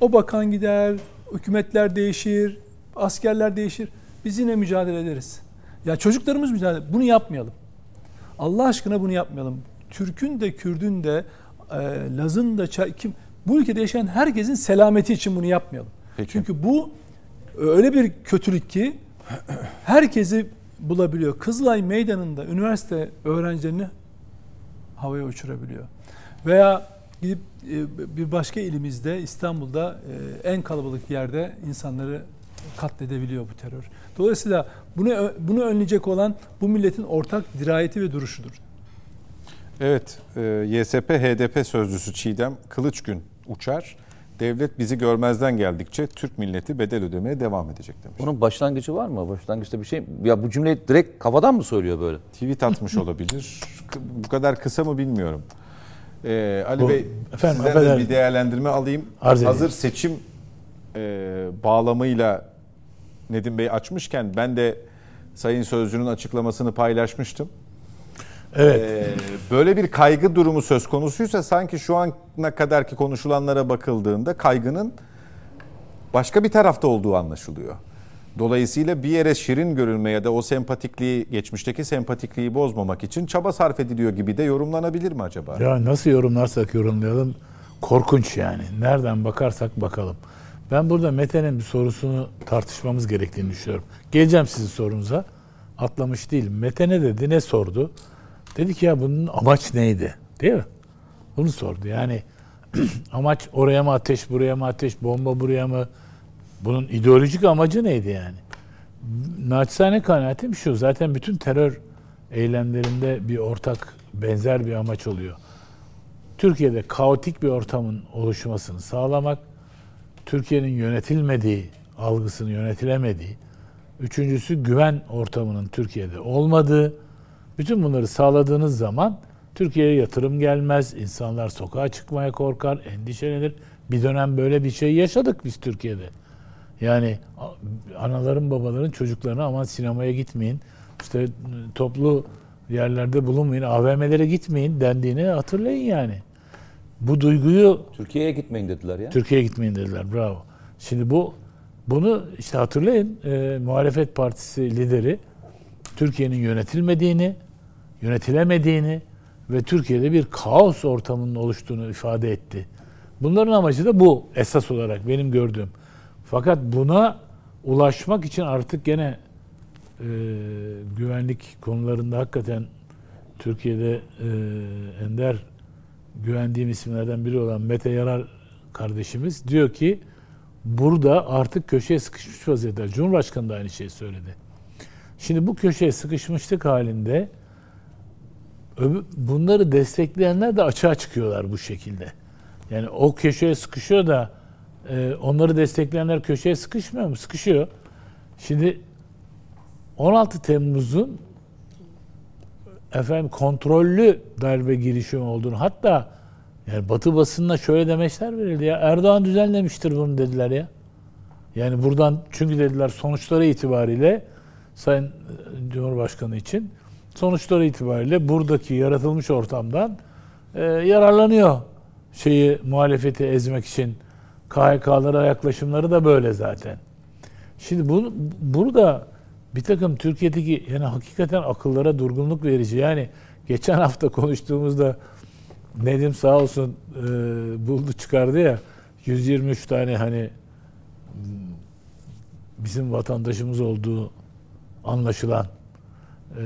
o bakan gider, hükümetler değişir, askerler değişir. Biz yine mücadele ederiz. Ya çocuklarımız mücadele Bunu yapmayalım. Allah aşkına bunu yapmayalım. Türk'ün de Kürd'ün de Laz'ın da kim bu ülkede yaşayan herkesin selameti için bunu yapmayalım. Peki. Çünkü bu öyle bir kötülük ki herkesi bulabiliyor. Kızılay Meydanı'nda üniversite öğrencilerini havaya uçurabiliyor. Veya gidip e, bir başka ilimizde İstanbul'da e, en kalabalık yerde insanları katledebiliyor bu terör. Dolayısıyla bunu bunu önleyecek olan bu milletin ortak dirayeti ve duruşudur. Evet, e, YSP HDP sözcüsü Çiğdem Kılıçgün uçar. Devlet bizi görmezden geldikçe Türk milleti bedel ödemeye devam edecek demiş. Bunun başlangıcı var mı? Başlangıçta bir şey Ya bu cümleyi direkt kafadan mı söylüyor böyle? Tweet atmış olabilir. Bu kadar kısa mı bilmiyorum. Ee, Ali Bu- Bey, efendim, sizden de affedersiniz. bir değerlendirme alayım. Arz edeyim. Hazır seçim e, bağlamıyla Nedim Bey açmışken ben de Sayın Sözcü'nün açıklamasını paylaşmıştım. Evet. Ee, böyle bir kaygı durumu söz konusuysa sanki şu ana kadarki konuşulanlara bakıldığında kaygının başka bir tarafta olduğu anlaşılıyor. Dolayısıyla bir yere şirin görülme ya da o sempatikliği, geçmişteki sempatikliği bozmamak için çaba sarf ediliyor gibi de yorumlanabilir mi acaba? Ya nasıl yorumlarsak yorumlayalım korkunç yani. Nereden bakarsak bakalım. Ben burada Mete'nin bir sorusunu tartışmamız gerektiğini düşünüyorum. Geleceğim sizin sorunuza. Atlamış değil. Mete ne dedi, ne sordu? Dedi ki ya bunun amaç neydi? Değil mi? Bunu sordu. Yani amaç oraya mı ateş, buraya mı ateş, bomba buraya mı? Bunun ideolojik amacı neydi yani? Naçizane kanaatim şu. Zaten bütün terör eylemlerinde bir ortak, benzer bir amaç oluyor. Türkiye'de kaotik bir ortamın oluşmasını sağlamak, Türkiye'nin yönetilmediği, algısını yönetilemediği, üçüncüsü güven ortamının Türkiye'de olmadığı, bütün bunları sağladığınız zaman Türkiye'ye yatırım gelmez, insanlar sokağa çıkmaya korkar, endişelenir. Bir dönem böyle bir şey yaşadık biz Türkiye'de. Yani anaların babaların çocuklarına aman sinemaya gitmeyin, işte toplu yerlerde bulunmayın, AVM'lere gitmeyin dendiğini hatırlayın yani. Bu duyguyu Türkiye'ye gitmeyin dediler ya. Türkiye'ye gitmeyin dediler. Bravo. Şimdi bu bunu işte hatırlayın. E, muhalefet partisi lideri Türkiye'nin yönetilmediğini, yönetilemediğini ve Türkiye'de bir kaos ortamının oluştuğunu ifade etti. Bunların amacı da bu esas olarak benim gördüğüm. Fakat buna ulaşmak için artık gene e, güvenlik konularında hakikaten Türkiye'de e, ender güvendiğim isimlerden biri olan Mete Yarar kardeşimiz diyor ki burada artık köşeye sıkışmış vaziyette. Cumhurbaşkanı da aynı şeyi söyledi. Şimdi bu köşeye sıkışmışlık halinde bunları destekleyenler de açığa çıkıyorlar bu şekilde. Yani o köşeye sıkışıyor da e, onları destekleyenler köşeye sıkışmıyor mu? Sıkışıyor. Şimdi 16 Temmuz'un efendim kontrollü darbe girişimi olduğunu hatta yani Batı basınına şöyle demeçler verildi ya Erdoğan düzenlemiştir bunu dediler ya. Yani buradan çünkü dediler sonuçları itibariyle Sayın Cumhurbaşkanı için sonuçları itibariyle buradaki yaratılmış ortamdan e, yararlanıyor şeyi muhalefeti ezmek için KHK'lara yaklaşımları da böyle zaten. Şimdi bu, burada bir takım Türkiye'deki yani hakikaten akıllara durgunluk verici. Yani geçen hafta konuştuğumuzda Nedim sağ olsun e, buldu çıkardı ya 123 tane hani bizim vatandaşımız olduğu anlaşılan e,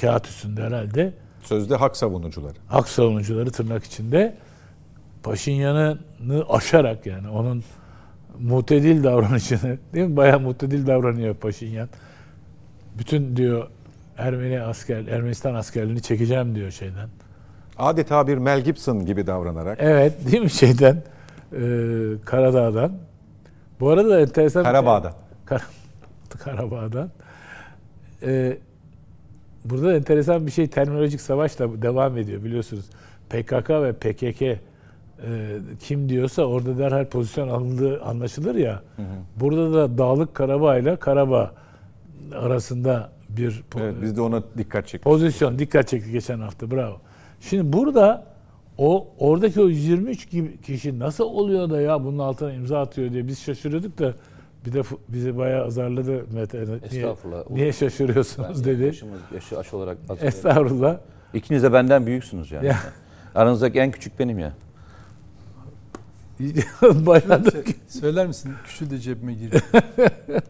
kağıt üstünde herhalde Sözde hak savunucuları. hak savunucuları tırnak içinde Paşinyan'ı aşarak yani onun mutedil davranışını değil mi? Bayağı mutedil davranıyor Paşinyan. Bütün diyor Ermeni asker, Ermenistan askerlerini çekeceğim diyor şeyden. Adeta bir Mel Gibson gibi davranarak. Evet değil mi şeyden e, Karadağ'dan. Bu arada da enteresan Karabağ'da. Kar Karabağ'dan. E, burada enteresan bir şey terminolojik savaş da devam ediyor biliyorsunuz. PKK ve PKK e, kim diyorsa orada derhal pozisyon alındığı anlaşılır ya. Burada da Dağlık Karabağ ile Karabağ arasında bir Evet, biz de ona dikkat çektik. pozisyon dikkat çekti geçen hafta bravo. Şimdi burada o oradaki o 123 gibi kişi nasıl oluyor da ya bunun altına imza atıyor diye biz şaşırıyorduk da bir de bizi bayağı azarladı Mete. Niye, Estağfurullah. niye şaşırıyorsunuz dedi. Yaşımız, yaşı aş olarak az. Estağfurullah. İkiniz de benden büyüksünüz yani. Ya. Aranızdaki en küçük benim ya. bayağı, da, Söyler misin? Küçül de cebime gir.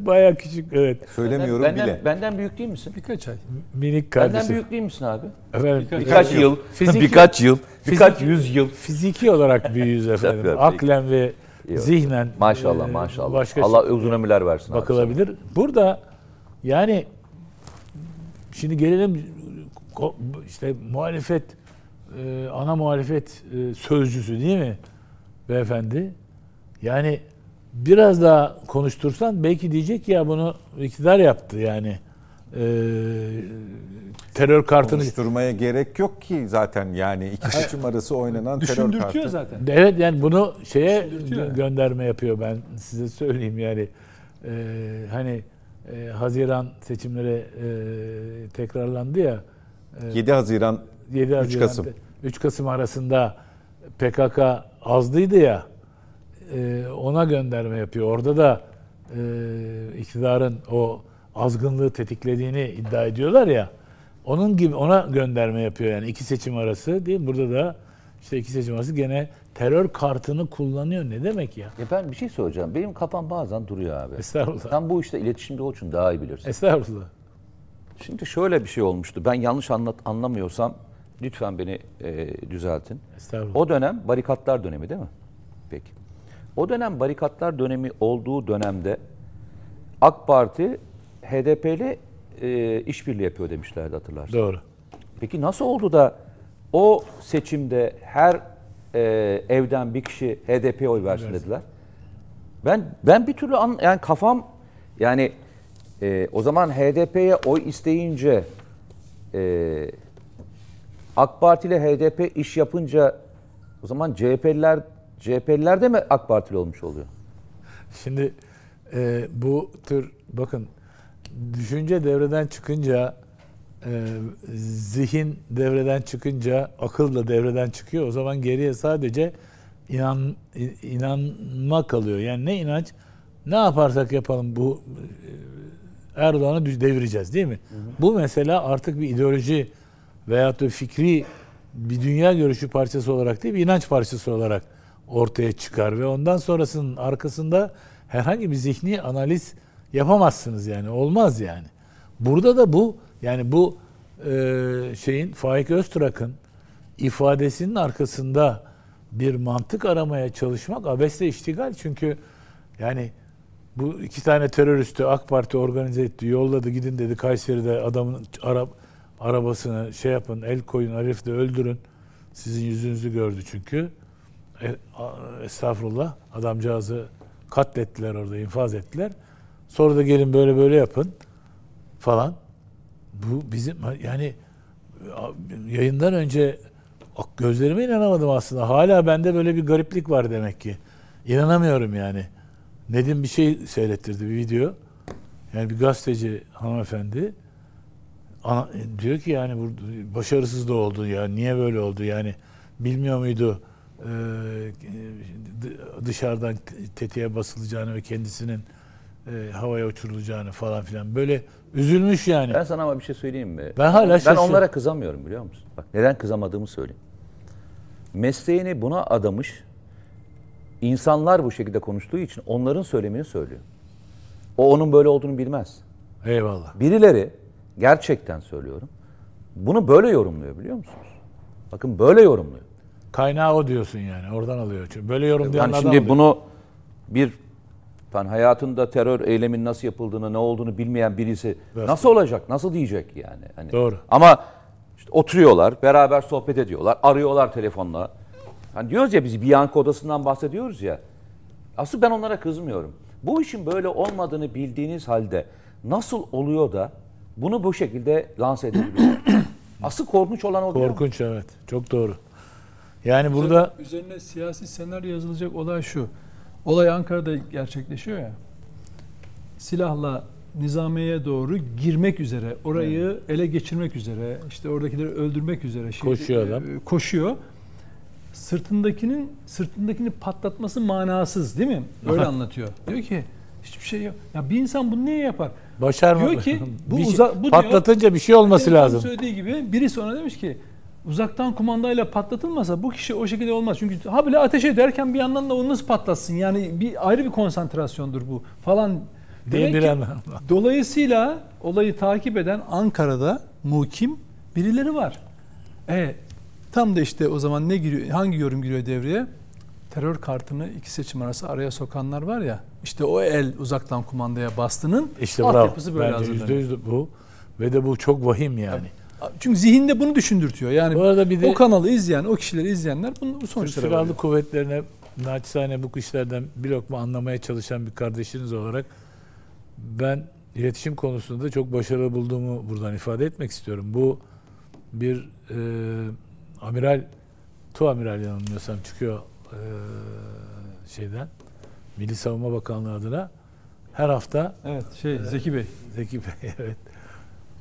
bayağı küçük evet. Söylemiyorum benden, bile. Benden büyük değil misin? Birkaç ay. Minik Benden kardeşim. büyük değil misin abi? Efendim, Birkaç yıl, Fiziki- birkaç yıl, birkaç fiziki- yüz yıl. fiziki olarak büyüğüz efendim. Aklen ve Yok. zihnen. Maşallah e, maşallah. Başka Allah uzun ömürler versin abi bakılabilir. Burada yani şimdi gelelim işte muhalefet e, ana muhalefet e, sözcüsü değil mi beyefendi? Yani biraz daha konuştursan belki diyecek ya bunu iktidar yaptı yani. E, terör kartını Konuşturmaya gerek yok ki zaten yani iki seçim arası oynanan terör Düşündürtüyor kartı. zaten. Evet yani bunu şeye gönderme yapıyor ben size söyleyeyim yani Ee, hani e, Haziran seçimleri e, tekrarlandı ya 7 Haziran 7 3 Haziran Kasım. 3 Kasım arasında PKK azdıydı ya e, ona gönderme yapıyor. Orada da e, iktidarın o azgınlığı tetiklediğini iddia ediyorlar ya. Onun gibi ona gönderme yapıyor yani iki seçim arası değil mi? Burada da işte iki seçim arası gene terör kartını kullanıyor. Ne demek ya? Ya ben bir şey söyleyeceğim. Benim kafam bazen duruyor abi. Estağfurullah. Sen bu işte iletişimde olduğu için daha iyi bilirsin. Estağfurullah. Şimdi şöyle bir şey olmuştu. Ben yanlış anlat anlamıyorsam Lütfen beni e, düzeltin. Estağfurullah. O dönem barikatlar dönemi değil mi? Peki. O dönem barikatlar dönemi olduğu dönemde AK Parti HDP ile e, işbirliği yapıyor demişlerdi hatırlarsınız. Doğru. Peki nasıl oldu da o seçimde her e, evden bir kişi HDP'ye oy versin dediler? Ben ben bir türlü an, yani kafam yani e, o zaman HDP'ye oy isteyince e, AK Parti ile HDP iş yapınca o zaman CHP'liler CHP'liler de mi AK Partili olmuş oluyor? Şimdi e, bu tür bakın düşünce devreden çıkınca e, zihin devreden çıkınca akıl da devreden çıkıyor. O zaman geriye sadece inan inanma kalıyor. Yani ne inanç ne yaparsak yapalım bu e, Erdoğan'ı devireceğiz değil mi? Bu mesela artık bir ideoloji veyahut da fikri bir dünya görüşü parçası olarak değil bir inanç parçası olarak ortaya çıkar ve ondan sonrasının arkasında herhangi bir zihni analiz yapamazsınız yani olmaz yani. Burada da bu yani bu e, şeyin Faik Öztürk'ün ifadesinin arkasında bir mantık aramaya çalışmak abesle iştigal çünkü yani bu iki tane teröristi AK Parti organize etti, yolladı gidin dedi Kayseri'de adamın Arap arabasını şey yapın, el koyun, Arif'i de öldürün. Sizin yüzünüzü gördü çünkü. E, estağfurullah. Adamcağızı katlettiler orada, infaz ettiler. Sonra da gelin böyle böyle yapın falan. Bu bizim yani yayından önce gözlerime inanamadım aslında. Hala bende böyle bir gariplik var demek ki. İnanamıyorum yani. Nedim bir şey seyrettirdi bir video. Yani bir gazeteci hanımefendi ana, diyor ki yani başarısız da oldu ya niye böyle oldu yani bilmiyor muydu e, dışarıdan tetiğe basılacağını ve kendisinin e, havaya uçurulacağını falan filan böyle üzülmüş yani. Ben sana ama bir şey söyleyeyim mi? Ben hala Ben onlara kızamıyorum biliyor musun? Bak neden kızamadığımı söyleyeyim. Mesleğini buna adamış insanlar bu şekilde konuştuğu için onların söylemini söylüyor. O onun böyle olduğunu bilmez. Eyvallah. Birileri gerçekten söylüyorum. Bunu böyle yorumluyor biliyor musunuz? Bakın böyle yorumluyor. Kaynağı o diyorsun yani. Oradan alıyor. Çünkü böyle yorumlayan Yani adam şimdi alıyor. bunu bir ben hayatında terör eylemin nasıl yapıldığını, ne olduğunu bilmeyen birisi Evet. nasıl olacak, nasıl diyecek yani? Hani Doğru. Ama işte oturuyorlar, beraber sohbet ediyorlar, arıyorlar telefonla. Hani diyoruz ya biz Bianco odasından bahsediyoruz ya. Asıl ben onlara kızmıyorum. Bu işin böyle olmadığını bildiğiniz halde nasıl oluyor da bunu bu şekilde lanse edebiliyor? Asıl korkunç olan o? Korkunç evet. Çok doğru. Yani burada üzerine siyasi senaryo yazılacak olay şu. Olay Ankara'da gerçekleşiyor ya. Silahla nizamiyeye doğru girmek üzere, orayı ele geçirmek üzere, işte oradakileri öldürmek üzere şey- Koşuyor adam. e, Koşuyor. Sırtındakinin sırtındakini patlatması manasız değil mi? Öyle anlatıyor. Diyor ki hiçbir şey yok. Ya bir insan bunu niye yapar? başarma. Diyor ki, bu Bir şey- uza- bu diyor- patlatınca bir şey olması lazım. söylediği gibi birisi ona demiş ki uzaktan kumandayla patlatılmasa bu kişi o şekilde olmaz. Çünkü ha bile ateş ederken bir yandan da onu nasıl patlatsın? Yani bir ayrı bir konsantrasyondur bu falan. Demek ki, dolayısıyla olayı takip eden Ankara'da muhkim birileri var. E, tam da işte o zaman ne giriyor, hangi yorum giriyor devreye? Terör kartını iki seçim arası araya sokanlar var ya, işte o el uzaktan kumandaya bastının İşte altyapısı böyle Bence yüzde hazırlanıyor. yüz bu. Ve de bu çok vahim yani. Çünkü zihinde bunu düşündürtüyor. Yani Bu arada bir de o kanalı izleyen, o kişileri izleyenler bunu bu sonuçlara Silahlı varıyor. Kuvvetlerine naçizane bu işlerden bir lokma anlamaya çalışan bir kardeşiniz olarak ben iletişim konusunda çok başarılı bulduğumu buradan ifade etmek istiyorum. Bu bir e, amiral, tu amiral yanılmıyorsam çıkıyor e, şeyden Milli Savunma Bakanlığı adına her hafta Evet, şey Zeki Bey. Zeki Bey evet.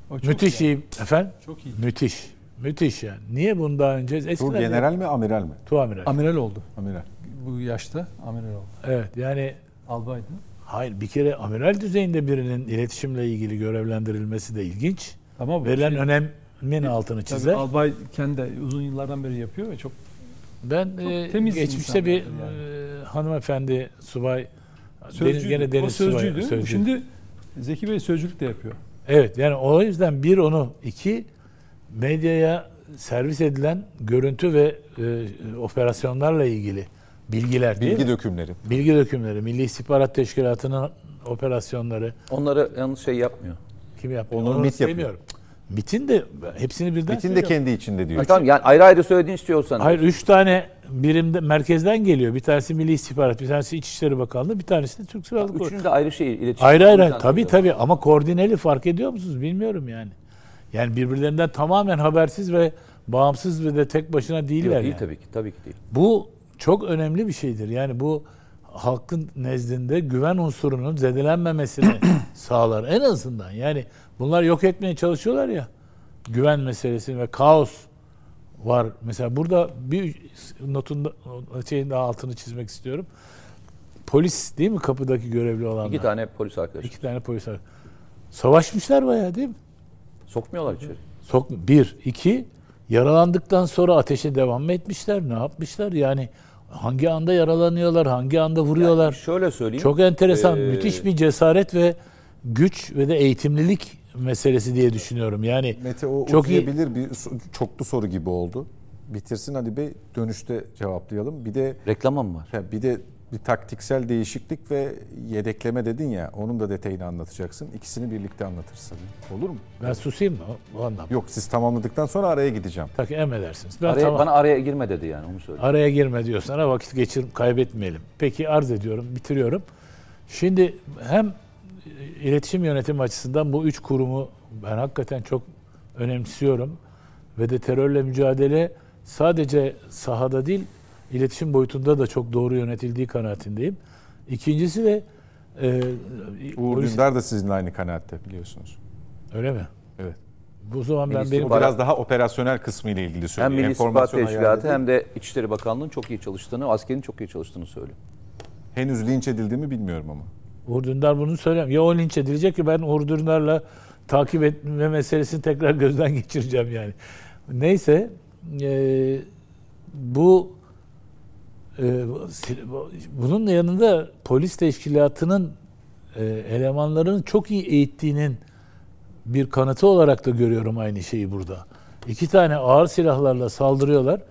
O Müthiş iyi. efendim. Çok iyi. Müthiş. Müthiş yani. Niye bunu daha önce Bu eskiden general mi amiral mi? tu amiral. Amiral oldu. Amiral. Bu yaşta amiral oldu. evet yani Albaydı. Hayır bir kere amiral düzeyinde birinin iletişimle ilgili görevlendirilmesi de ilginç. Ama bu Verilen şey- önemin altını tabii çizer. albay kendi de uzun yıllardan beri yapıyor ve çok Ben Çok e, temiz geçmişte bir insanlardır e, hanımefendi subay sözcüydü. deniz, gene o deniz subay sözcüydü. sözcü. Şimdi Zeki Bey sözcülük de yapıyor. Evet yani o yüzden bir onu iki medyaya servis edilen görüntü ve e, operasyonlarla ilgili bilgiler değil Bilgi mi? dökümleri. Bilgi dökümleri, Milli İstihbarat Teşkilatı'nın operasyonları Onları yalnız şey yapmıyor. kim yapıyor? Onu Onu MİT yapıyor. MİT'in de hepsini birden Metin de kendi içinde diyor. Tamam yani ayrı ayrı söylediğin istiyorsan. Hayır üç tane birimde merkezden geliyor. Bir tanesi Milli İstihbarat, bir tanesi İçişleri Bakanlığı, bir tanesi de Türk Silahlı Kuvvetleri. Üçünün de ayrı şey iletişim. Ayrı ayrı tabii tabii ama koordineli fark ediyor musunuz bilmiyorum yani. Yani birbirlerinden tamamen habersiz ve bağımsız ve de tek başına değiller Yok, değil yani. tabii ki. Tabii ki değil. Bu çok önemli bir şeydir. Yani bu halkın nezdinde güven unsurunun zedelenmemesini sağlar en azından. Yani bunlar yok etmeye çalışıyorlar ya. Güven meselesi ve kaos var. Mesela burada bir notun da- şeyin daha altını çizmek istiyorum. Polis değil mi kapıdaki görevli olanlar? İki tane polis arkadaş. İki tane polis var. Savaşmışlar bayağı değil mi? Sokmuyorlar içeri. Sok bir, iki yaralandıktan sonra ateşe devam mı etmişler? Ne yapmışlar? Yani hangi anda yaralanıyorlar, hangi anda vuruyorlar? Şöyle söyleyeyim. Çok enteresan, Ee, müthiş bir cesaret ve güç ve de eğitimlilik meselesi diye düşünüyorum. Yani Mete o Çok iyi. uzayabilir bir so- çoklu soru gibi oldu. Bitirsin Ali Bey dönüşte cevaplayalım. Bir de Reklama mı var? bir de bir taktiksel değişiklik ve yedekleme dedin ya onun da detayını anlatacaksın. İkisini birlikte anlatırsın. Olur mu? ben susayım mı o, o anlamda? Yok siz tamamladıktan sonra araya gideceğim. Tak emredersiniz. Ben Araya, tamam. Bana araya girme dedi yani onu söyle. Araya girme diyorsan vakit geçir kaybetmeyelim. Peki arz ediyorum, bitiriyorum. Şimdi hem iletişim yönetimi açısından bu üç kurumu ben hakikaten çok önemsiyorum. Ve de terörle mücadele sadece sahada değil, iletişim boyutunda da çok doğru yönetildiği kanaatindeyim. İkincisi de e, Uğur polis- Dündar da sizinle aynı kanaatte biliyorsunuz. öyle mi? Evet. Bu zaman ben Milli benim biraz daha operasyonel kısmı ile ilgili Hem söylüyor. Milli Enformasyon Teşkilatı hem de İçişleri Bakanlığı'nın çok iyi çalıştığını, askerin çok iyi çalıştığını söylüyor. Henüz linç edildi mi bilmiyorum ama. Uğur Dündar bunu söylüyor. Ya o linç edilecek ki ben Uğur Dündar'la takip etme meselesini tekrar gözden geçireceğim yani. Neyse e, bu e, bunun yanında polis teşkilatının e, elemanlarının çok iyi eğittiğinin bir kanıtı olarak da görüyorum aynı şeyi burada. İki tane ağır silahlarla saldırıyorlar.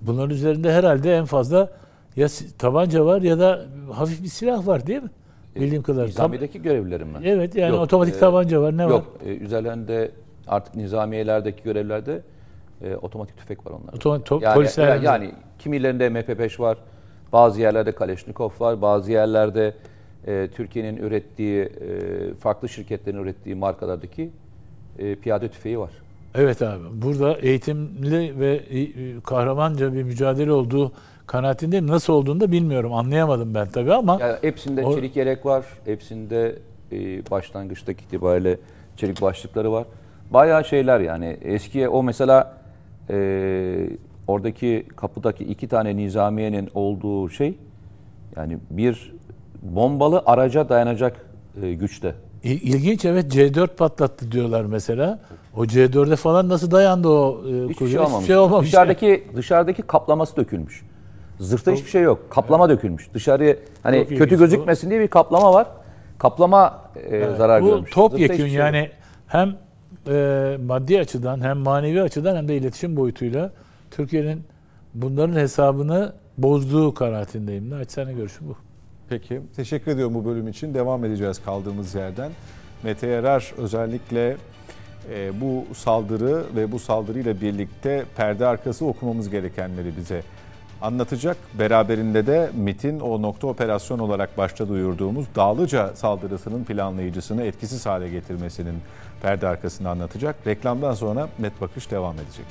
Bunların üzerinde herhalde en fazla ya tabanca var ya da hafif bir silah var değil mi? Bildiğim kadarıyla. Tam- Nizamiye'deki görevlilerim ben. evet yani Yok, otomatik e, tabanca var. Ne var? Yok, e, üzerlerinde artık nizamiyelerdeki görevlerde e, otomatik tüfek var onlarda. Otomatik top, Yani, polisler yani kimilerinde MP5 var, bazı yerlerde Kalashnikov var, bazı yerlerde e, Türkiye'nin ürettiği, e, farklı şirketlerin ürettiği markalardaki e, piyade tüfeği var. Evet abi. Burada eğitimli ve e, e, kahramanca bir mücadele olduğu kanaatindeyim. Nasıl olduğunu da bilmiyorum. Anlayamadım ben tabii ama Yani hepsinde O- çelik yelek var, hepsinde e, başlangıçtaki itibariyle çelik başlıkları var. Bayağı şeyler yani. Eskiye o mesela e, oradaki kapıdaki iki tane nizamiyenin olduğu şey yani bir bombalı araca dayanacak e, güçte. İl- İlginç evet C4 patlattı diyorlar mesela. O C4'e falan nasıl dayandı o e, Hiçbir kuzey? şey olmamış. Hiçbir şey olmamış. Dışarıdaki dışarıdaki kaplaması dökülmüş. Zırhta hiçbir şey yok. Kaplama dökülmüş. Dışarıya hani Çok kötü ilginç. gözükmesin diye bir kaplama var. Kaplama e, zarar Bu görmüş. top Zırhta yekün hiçbir şey yok. yani hem e, maddi açıdan hem manevi açıdan hem de iletişim boyutuyla Türkiye'nin bunların hesabını bozduğu kanaatindeyim. Naçizane görüşüm bu. Peki. Teşekkür ediyorum bu bölüm için. Devam edeceğiz kaldığımız yerden. Mete Yarar özellikle e, bu saldırı ve bu saldırıyla birlikte perde arkası okumamız gerekenleri bize anlatacak. Beraberinde de MIT'in o nokta operasyon olarak başta duyurduğumuz Dağlıca saldırısının planlayıcısını etkisiz hale getirmesinin perde arkasını anlatacak. Reklamdan sonra net bakış devam edecek.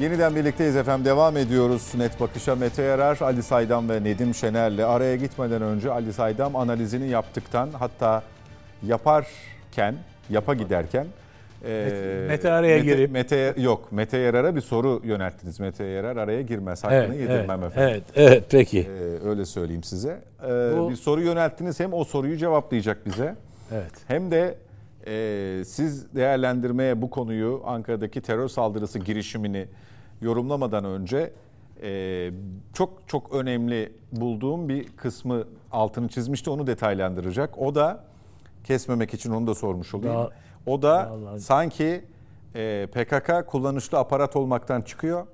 Yeniden birlikteyiz efendim. Devam ediyoruz Net Bakış'a. Mete Yarar, Ali Saydam ve Nedim Şener'le araya gitmeden önce Ali Saydam analizini yaptıktan hatta yaparken, yapa giderken e, Mete araya girip- Mete, yok Mete Yarar'a bir soru yönelttiniz. Mete Yarar araya girmez. Hakkını Evet, evet, yedirmem efendim. evet, evet, peki. Ee, öyle söyleyeyim size. Ee, Bu- Bir soru yönelttiniz. Hem o soruyu cevaplayacak bize. Evet. Hem de e, siz değerlendirmeye bu konuyu Ankara'daki terör saldırısı girişimini yorumlamadan önce e, çok çok önemli bulduğum bir kısmı altını çizmişti. Onu detaylandıracak. O da kesmemek için onu da sormuş olayım. Daha- o da Vallahi- sanki e, PKK kullanışlı aparat olmaktan çıkıyor.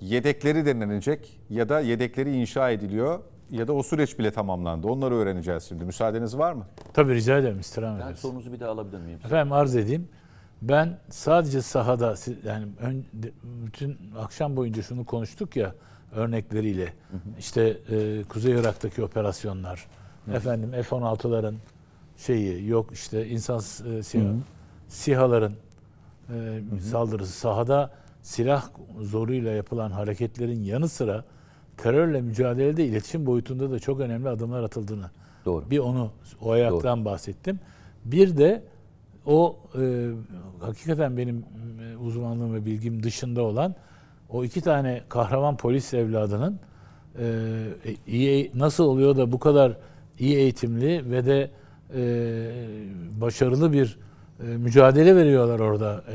Yedekleri denenecek ya da yedekleri inşa ediliyor ya da o süreç bile tamamlandı. Onları öğreneceğiz şimdi. Müsaadeniz var mı? Tabii rica ederim istirham Ben ederiz. sorunuzu bir daha alabilir miyim? Efendim arz edeyim. Ben sadece sahada yani ön- bütün akşam boyunca şunu konuştuk ya örnekleriyle. İşte e, Kuzey Irak'taki operasyonlar, efendim F-16'ların şeyi yok işte insan e, SİHA, SİHA'ların e, saldırısı. Sahada silah zoruyla yapılan hareketlerin yanı sıra terörle mücadelede iletişim boyutunda da çok önemli adımlar atıldığını. Doğru. bir onu o ayaktan bahsettim. Bir de o e, hakikaten benim e, uzmanlığım ve bilgim dışında olan o iki tane kahraman polis evladının e, iyi nasıl oluyor da bu kadar iyi eğitimli ve de e, başarılı bir e, mücadele veriyorlar orada E,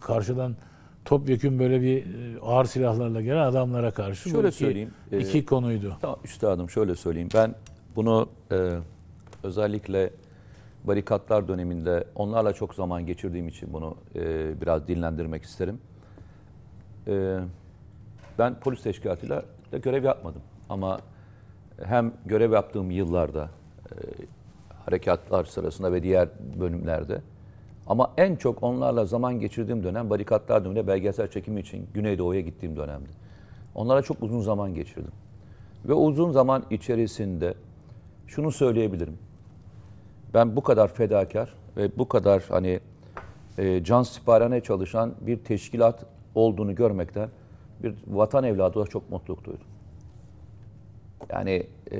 karşıdan topyekün böyle bir e, ağır silahlarla gelen adamlara karşı. Bu Şöyle iki- söyleyeyim, e, iki konuydu. Tamam üstadım şöyle söyleyeyim. Ben bunu e, özellikle barikatlar döneminde onlarla çok zaman geçirdiğim için bunu e, biraz dinlendirmek isterim. E, ben polis teşkilatıyla da görev yapmadım. Ama hem görev yaptığım yıllarda e, harekatlar sırasında ve diğer bölümlerde ama en çok onlarla zaman geçirdiğim dönem barikatlar döneminde belgesel çekimi için Güneydoğu'ya gittiğim dönemdi. Onlara çok uzun zaman geçirdim. Ve uzun zaman içerisinde şunu söyleyebilirim. Ben bu kadar fedakar ve bu kadar hani e, can siparhane çalışan bir teşkilat olduğunu görmekten bir vatan evladı olarak çok mutluluk duydum. Yani e,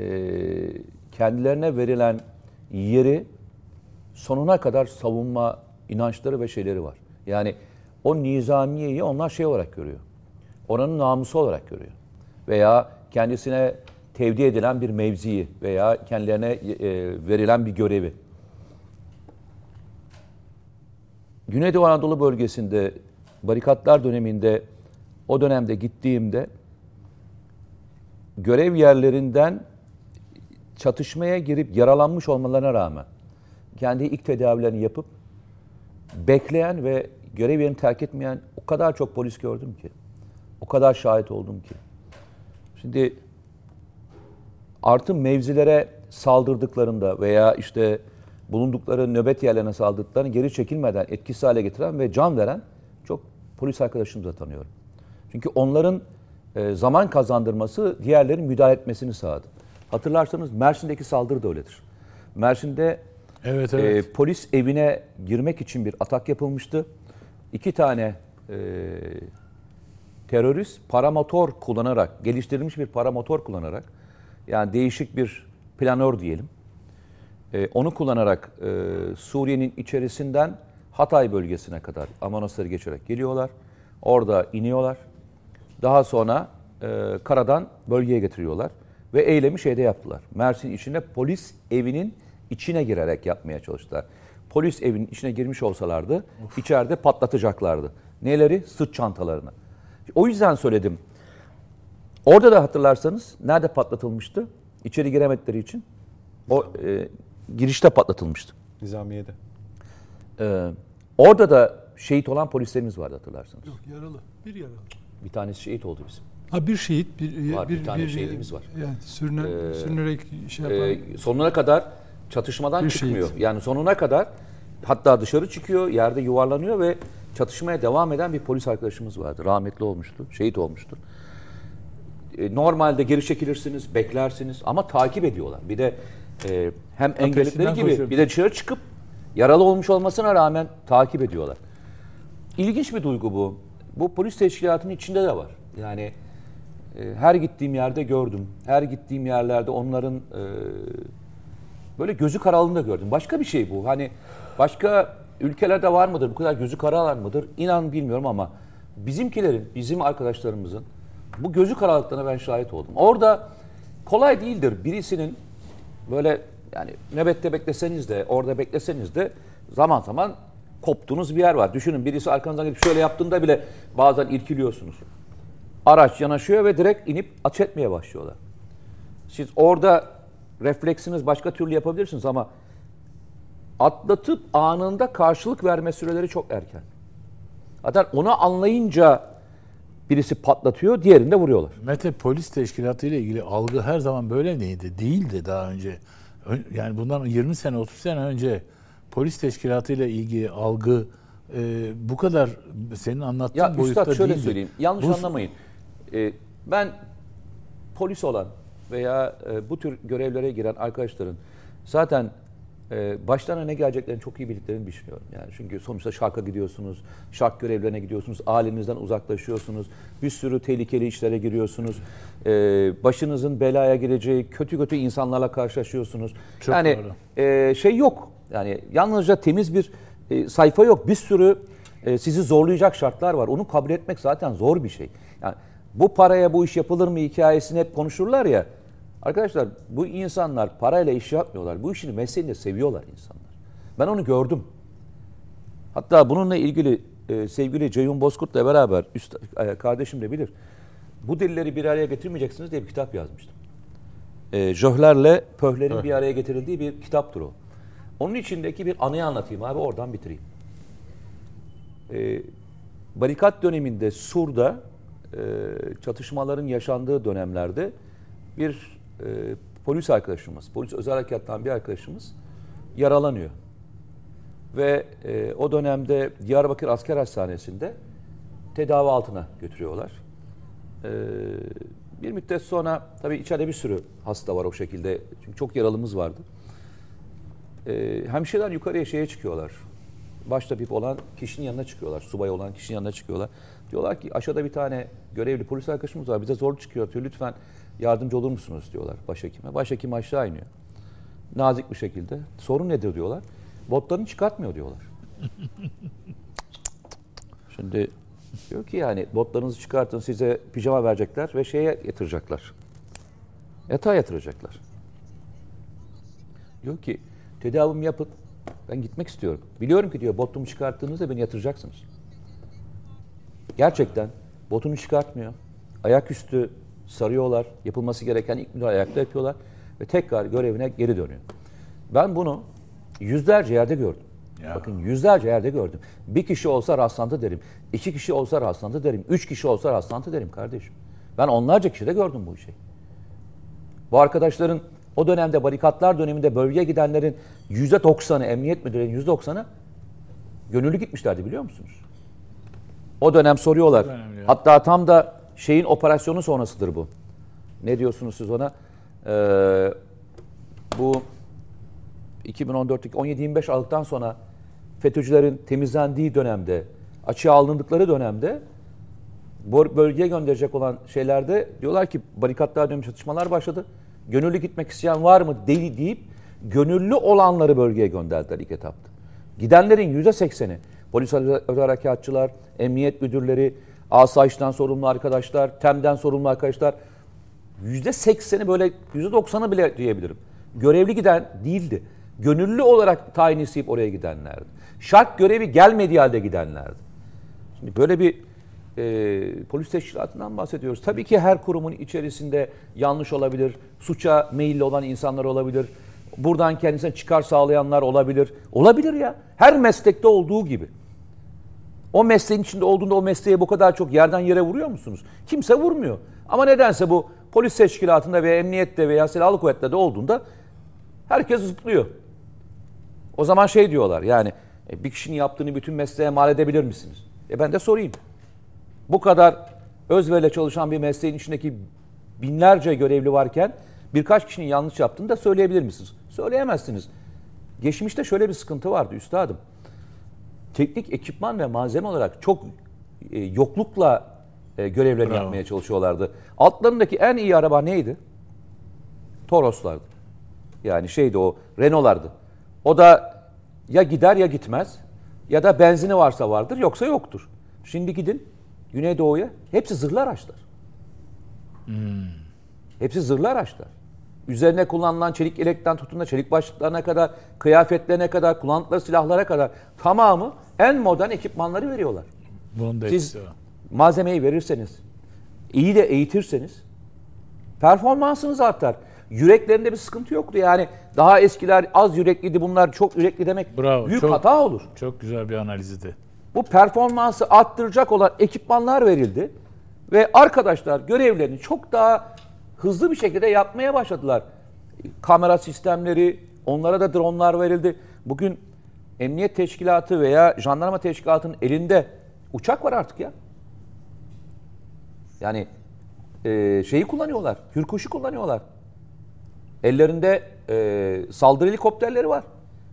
kendilerine verilen yeri sonuna kadar savunma inançları ve şeyleri var. Yani o nizamiyeyi onlar şey olarak görüyor. Oranın namusu olarak görüyor. Veya kendisine tevdi edilen bir mevziyi veya kendilerine e, verilen bir görevi. Güneydoğu Anadolu bölgesinde barikatlar döneminde o dönemde gittiğimde görev yerlerinden çatışmaya girip yaralanmış olmalarına rağmen kendi ilk tedavilerini yapıp bekleyen ve görev yerini terk etmeyen o kadar çok polis gördüm ki. O kadar şahit oldum ki. Şimdi artı mevzilere saldırdıklarında veya işte bulundukları nöbet yerlerine saldırdıklarını geri çekilmeden etkisiz hale getiren ve can veren çok polis arkadaşımıza tanıyorum. Çünkü onların e, zaman kazandırması diğerlerin müdahale etmesini sağladı. Hatırlarsanız Mersin'deki saldırı da öyledir. Mersin'de Evet evet. e, polis evine girmek için bir atak yapılmıştı. İki tane e, terörist paramotor kullanarak, geliştirilmiş bir paramotor kullanarak, yani değişik bir planör diyelim, e, onu kullanarak e, Suriye'nin içerisinden Hatay bölgesine kadar Amonasları geçerek geliyorlar. Orada iniyorlar. Daha sonra e, karadan bölgeye getiriyorlar. Ve eylemi şeyde yaptılar. Mersin içine polis evinin içine girerek yapmaya çalıştılar. Polis evinin içine girmiş olsalardı içeride patlatacaklardı. Neleri? Sırt çantalarını. O yüzden söyledim. Orada da hatırlarsanız nerede patlatılmıştı? İçeri giremedikleri için. O e, girişte patlatılmıştı. Nizamiye'de. Ee, orada da şehit olan polislerimiz vardı hatırlarsanız. Yok yaralı. Bir yaralı. Bir tanesi şehit oldu bizim. Ha bir şehit, bir Var, bir bir, tane şehidimiz var. Yani sürüne, Ee, sürünerek şey yapan. Ee, sonuna kadar çatışmadan Bir çıkmıyor. şehit. Yani sonuna kadar hatta dışarı çıkıyor, yerde yuvarlanıyor ve çatışmaya devam eden bir polis arkadaşımız vardı. Rahmetli olmuştu, şehit olmuştu. Ee, normalde geri çekilirsiniz, beklersiniz ama takip ediyorlar. Bir de e, hem engelledikleri peşinden gibi koşuyor. bir de dışarı çıkıp yaralı olmuş olmasına rağmen takip ediyorlar. İlginç bir duygu bu. Bu polis teşkilatının içinde de var. Yani e, her gittiğim yerde gördüm. Her gittiğim yerlerde onların e, böyle gözü karalığını da gördüm. Başka bir şey bu. Hani başka ülkelerde var mıdır? Bu kadar gözü karalar mıdır? İnan bilmiyorum ama bizimkilerin, bizim arkadaşlarımızın bu gözü karalıklarına ben şahit oldum. Orada kolay değildir birisinin böyle yani nöbette bekleseniz de orada bekleseniz de zaman zaman koptuğunuz bir yer var. Düşünün birisi arkanızdan gelip şöyle yaptığında bile bazen irkiliyorsunuz. Araç yanaşıyor ve direkt inip ateş etmeye başlıyorlar. Siz orada refleksiniz başka türlü yapabilirsiniz ama atlatıp anında karşılık verme süreleri çok erken. Zaten onu anlayınca birisi patlatıyor, diğerini de vuruyorlar. Mete polis teşkilatı ile ilgili algı her zaman böyle miydi? Değildi daha önce. Yani bundan 20 sene 30 sene önce polis teşkilatı ile ilgili algı e, bu kadar senin anlattığın Ya boyutta Üstad şöyle değildi. söyleyeyim. Yanlış Bu- anlamayın. Ee, ben polis olan veya e, bu tür görevlere giren arkadaşların zaten e, başlarına ne geleceklerini çok iyi bildiklerini düşünüyorum. Yani çünkü sonuçta şarka gidiyorsunuz, şark görevlerine gidiyorsunuz, ailenizden uzaklaşıyorsunuz, bir sürü tehlikeli işlere giriyorsunuz, e, başınızın belaya gireceği kötü kötü insanlarla karşılaşıyorsunuz. Çok yani doğru. e, şey yok. Yani yalnızca temiz bir e, sayfa yok. Bir sürü e, sizi zorlayacak şartlar var. Onu kabul etmek zaten zor bir şey. Yani bu paraya bu iş yapılır mı hikayesini hep konuşurlar ya. Arkadaşlar bu insanlar parayla iş yapmıyorlar. Bu işini mesleğini seviyorlar insanlar. Ben onu gördüm. Hatta bununla ilgili e, sevgili Ceyhun Bozkurt'la beraber üst, e, kardeşim de bilir. Bu dilleri bir araya getirmeyeceksiniz diye bir kitap yazmıştım. E, Jöhlerle Pöhler'in bir araya getirildiği bir kitaptır o. Onun içindeki bir anıyı anlatayım abi oradan bitireyim. E, barikat döneminde Sur'da e, çatışmaların yaşandığı dönemlerde bir e, polis arkadaşımız, polis özel harekattan bir arkadaşımız yaralanıyor. Ve e, o dönemde Diyarbakır Asker Hastanesi'nde tedavi altına götürüyorlar. Bir müddet sonra tabii içeride bir sürü hasta var o şekilde. Çünkü çok yaralımız vardı. Hemşireler yukarıya şeye çıkıyorlar. Başta bir olan kişinin yanına çıkıyorlar. Subay olan kişinin yanına çıkıyorlar. Diyorlar ki aşağıda bir tane görevli polis arkadaşımız var. Bize zor çıkıyor diyor. Lütfen yardımcı olur musunuz diyorlar başhekime. Başhekim aşağı iniyor. Nazik bir şekilde. Sorun nedir diyorlar. Botlarını çıkartmıyor diyorlar. Şimdi diyor ki yani botlarınızı çıkartın size pijama verecekler ve şeye yatıracaklar. Yatağa yatıracaklar. Diyor ki tedavimi yapın. Ben gitmek istiyorum. Biliyorum ki diyor botumu çıkarttığınızda beni yatıracaksınız. Gerçekten botunu çıkartmıyor. Ayaküstü sarıyorlar. Yapılması gereken ilk müdahale ayakta yapıyorlar. Ve tekrar görevine geri dönüyor. Ben bunu yüzlerce yerde gördüm. Ya. Bakın yüzlerce yerde gördüm. Bir kişi olsa rastlantı derim. iki kişi olsa rastlantı derim. Üç kişi olsa rastlantı derim kardeşim. Ben onlarca kişide gördüm bu işi. Bu arkadaşların o dönemde barikatlar döneminde bölgeye gidenlerin yüzde doksanı, emniyet müdürlerinin yüzde doksanı gönüllü gitmişlerdi biliyor musunuz? O dönem soruyorlar. Hatta tam da şeyin operasyonu sonrasıdır bu. Ne diyorsunuz siz ona? Ee, bu 2014'teki 17-25 Aralık'tan sonra FETÖ'cülerin temizlendiği dönemde, açığa alındıkları dönemde bölgeye gönderecek olan şeylerde diyorlar ki barikatlar dönemi çatışmalar başladı. Gönüllü gitmek isteyen var mı değil deyip gönüllü olanları bölgeye gönderdiler ilk etapta. Gidenlerin yüzde sekseni polis özel harekatçılar, emniyet müdürleri, asayişten sorumlu arkadaşlar, TEM'den sorumlu arkadaşlar yüzde sekseni böyle yüzde doksanı bile diyebilirim. Görevli giden değildi. Gönüllü olarak tayin isteyip oraya gidenlerdi. Şart görevi gelmediği halde gidenlerdi. Şimdi böyle bir e, polis teşkilatından bahsediyoruz. Tabii ki her kurumun içerisinde yanlış olabilir, suça meyilli olan insanlar olabilir. Buradan kendisine çıkar sağlayanlar olabilir. Olabilir ya. Her meslekte olduğu gibi. O mesleğin içinde olduğunda o mesleğe bu kadar çok yerden yere vuruyor musunuz? Kimse vurmuyor. Ama nedense bu polis teşkilatında veya emniyette veya silahlı kuvvetlerde olduğunda herkes zıplıyor. O zaman şey diyorlar yani e, bir kişinin yaptığını bütün mesleğe mal edebilir misiniz? E ben de sorayım. Bu kadar özverle çalışan bir mesleğin içindeki binlerce görevli varken birkaç kişinin yanlış yaptığını da söyleyebilir misiniz? Söyleyemezsiniz. Geçmişte şöyle bir sıkıntı vardı üstadım. Teknik ekipman ve malzeme olarak çok e, yoklukla e, görevlerini Bravo. yapmaya çalışıyorlardı. Altlarındaki en iyi araba neydi? Toroslardı. Yani şeydi o Renault'lardı. O da ya gider ya gitmez ya da benzini varsa vardır yoksa yoktur. Şimdi gidin Güneydoğu'ya hepsi zırhlı araçlar. Hepsi zırhlı araçlar. Üzerine kullanılan çelik yelekten tutun da çelik başlıklarına kadar, kıyafetlerine kadar, kullandıkları silahlara kadar tamamı en modern ekipmanları veriyorlar. Bunun da Siz malzemeyi verirseniz, iyi de eğitirseniz performansınız artar. Yüreklerinde bir sıkıntı yoktu. Yani daha eskiler az yürekliydi bunlar çok yürekli demek Bravo, büyük çok- hata olur. Çok güzel bir analizdi. bu performansı arttıracak olan ekipmanlar verildi. Ve arkadaşlar görevlerini çok daha hızlı bir şekilde yapmaya başladılar. Kamera sistemleri, onlara da dronlar verildi. Bugün emniyet teşkilatı veya jandarma teşkilatının elinde uçak var artık ya. Yani e, şeyi kullanıyorlar, hürkuşu kullanıyorlar. Ellerinde e, saldırı helikopterleri var.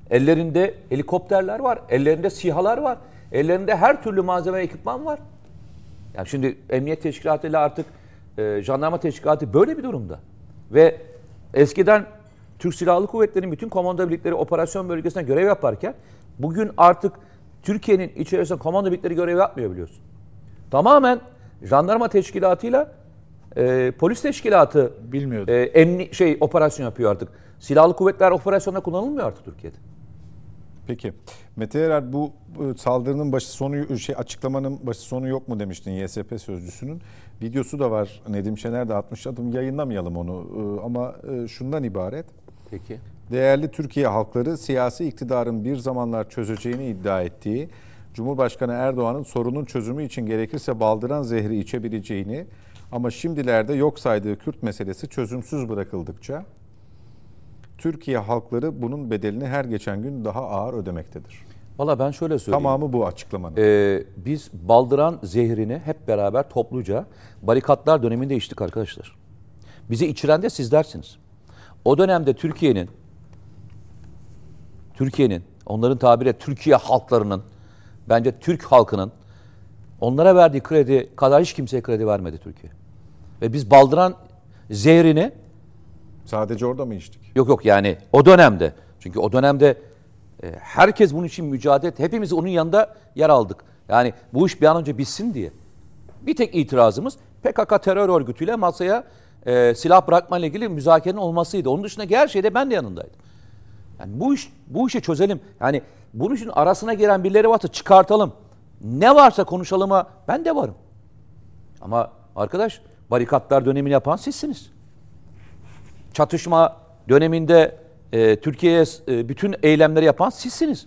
Ellerinde helikopterler var. Ellerinde sihalar var. Ellerinde her türlü malzeme ekipman var. Yani şimdi emniyet teşkilatıyla artık e, jandarma teşkilatı böyle bir durumda. Ve eskiden Türk Silahlı Kuvvetleri'nin bütün komando birlikleri operasyon bölgesinde görev yaparken bugün artık Türkiye'nin içerisinde komando birlikleri görev yapmıyor biliyorsun. Tamamen jandarma teşkilatıyla e, polis teşkilatı Bilmiyordum. e, emni şey operasyon yapıyor artık. Silahlı kuvvetler operasyonda kullanılmıyor artık Türkiye'de. Peki. Mete Erer bu saldırının başı sonu şey açıklamanın başı sonu yok mu demiştin YSP sözcüsünün. Videosu da var. Nedim Şener de atmış. Adım yayınlamayalım onu. E, Ama e, şundan ibaret. Peki. Değerli Türkiye halkları siyasi iktidarın bir zamanlar çözeceğini iddia ettiği Cumhurbaşkanı Erdoğan'ın sorunun çözümü için gerekirse baldıran zehri içebileceğini ama şimdilerde yok saydığı Kürt meselesi çözümsüz bırakıldıkça Türkiye halkları bunun bedelini her geçen gün daha ağır ödemektedir. Valla ben şöyle söyleyeyim. Tamamı bu açıklamanın. Ee, biz baldıran zehrini hep beraber topluca barikatlar döneminde içtik arkadaşlar. Bizi içiren de sizlersiniz. O dönemde Türkiye'nin Türkiye'nin onların tabire Türkiye halklarının bence Türk halkının onlara verdiği kredi kadar hiç kimseye kredi vermedi Türkiye. Ve biz baldıran zehrini Sadece orada mı içtik? Yok yok yani o dönemde. Çünkü o dönemde e, herkes bunun için mücadele etti. Hepimiz onun yanında yer aldık. Yani bu iş bir an önce bitsin diye. Bir tek itirazımız PKK terör örgütüyle masaya e, silah bırakma ile ilgili müzakerenin olmasıydı. Onun dışında her şeyde ben de yanındaydım. Yani bu iş bu işi çözelim. Yani bunun için arasına giren birileri varsa çıkartalım. Ne varsa konuşalıma ben de varım. Ama arkadaş barikatlar dönemini yapan sizsiniz çatışma döneminde e, Türkiye'ye e, bütün eylemleri yapan sizsiniz.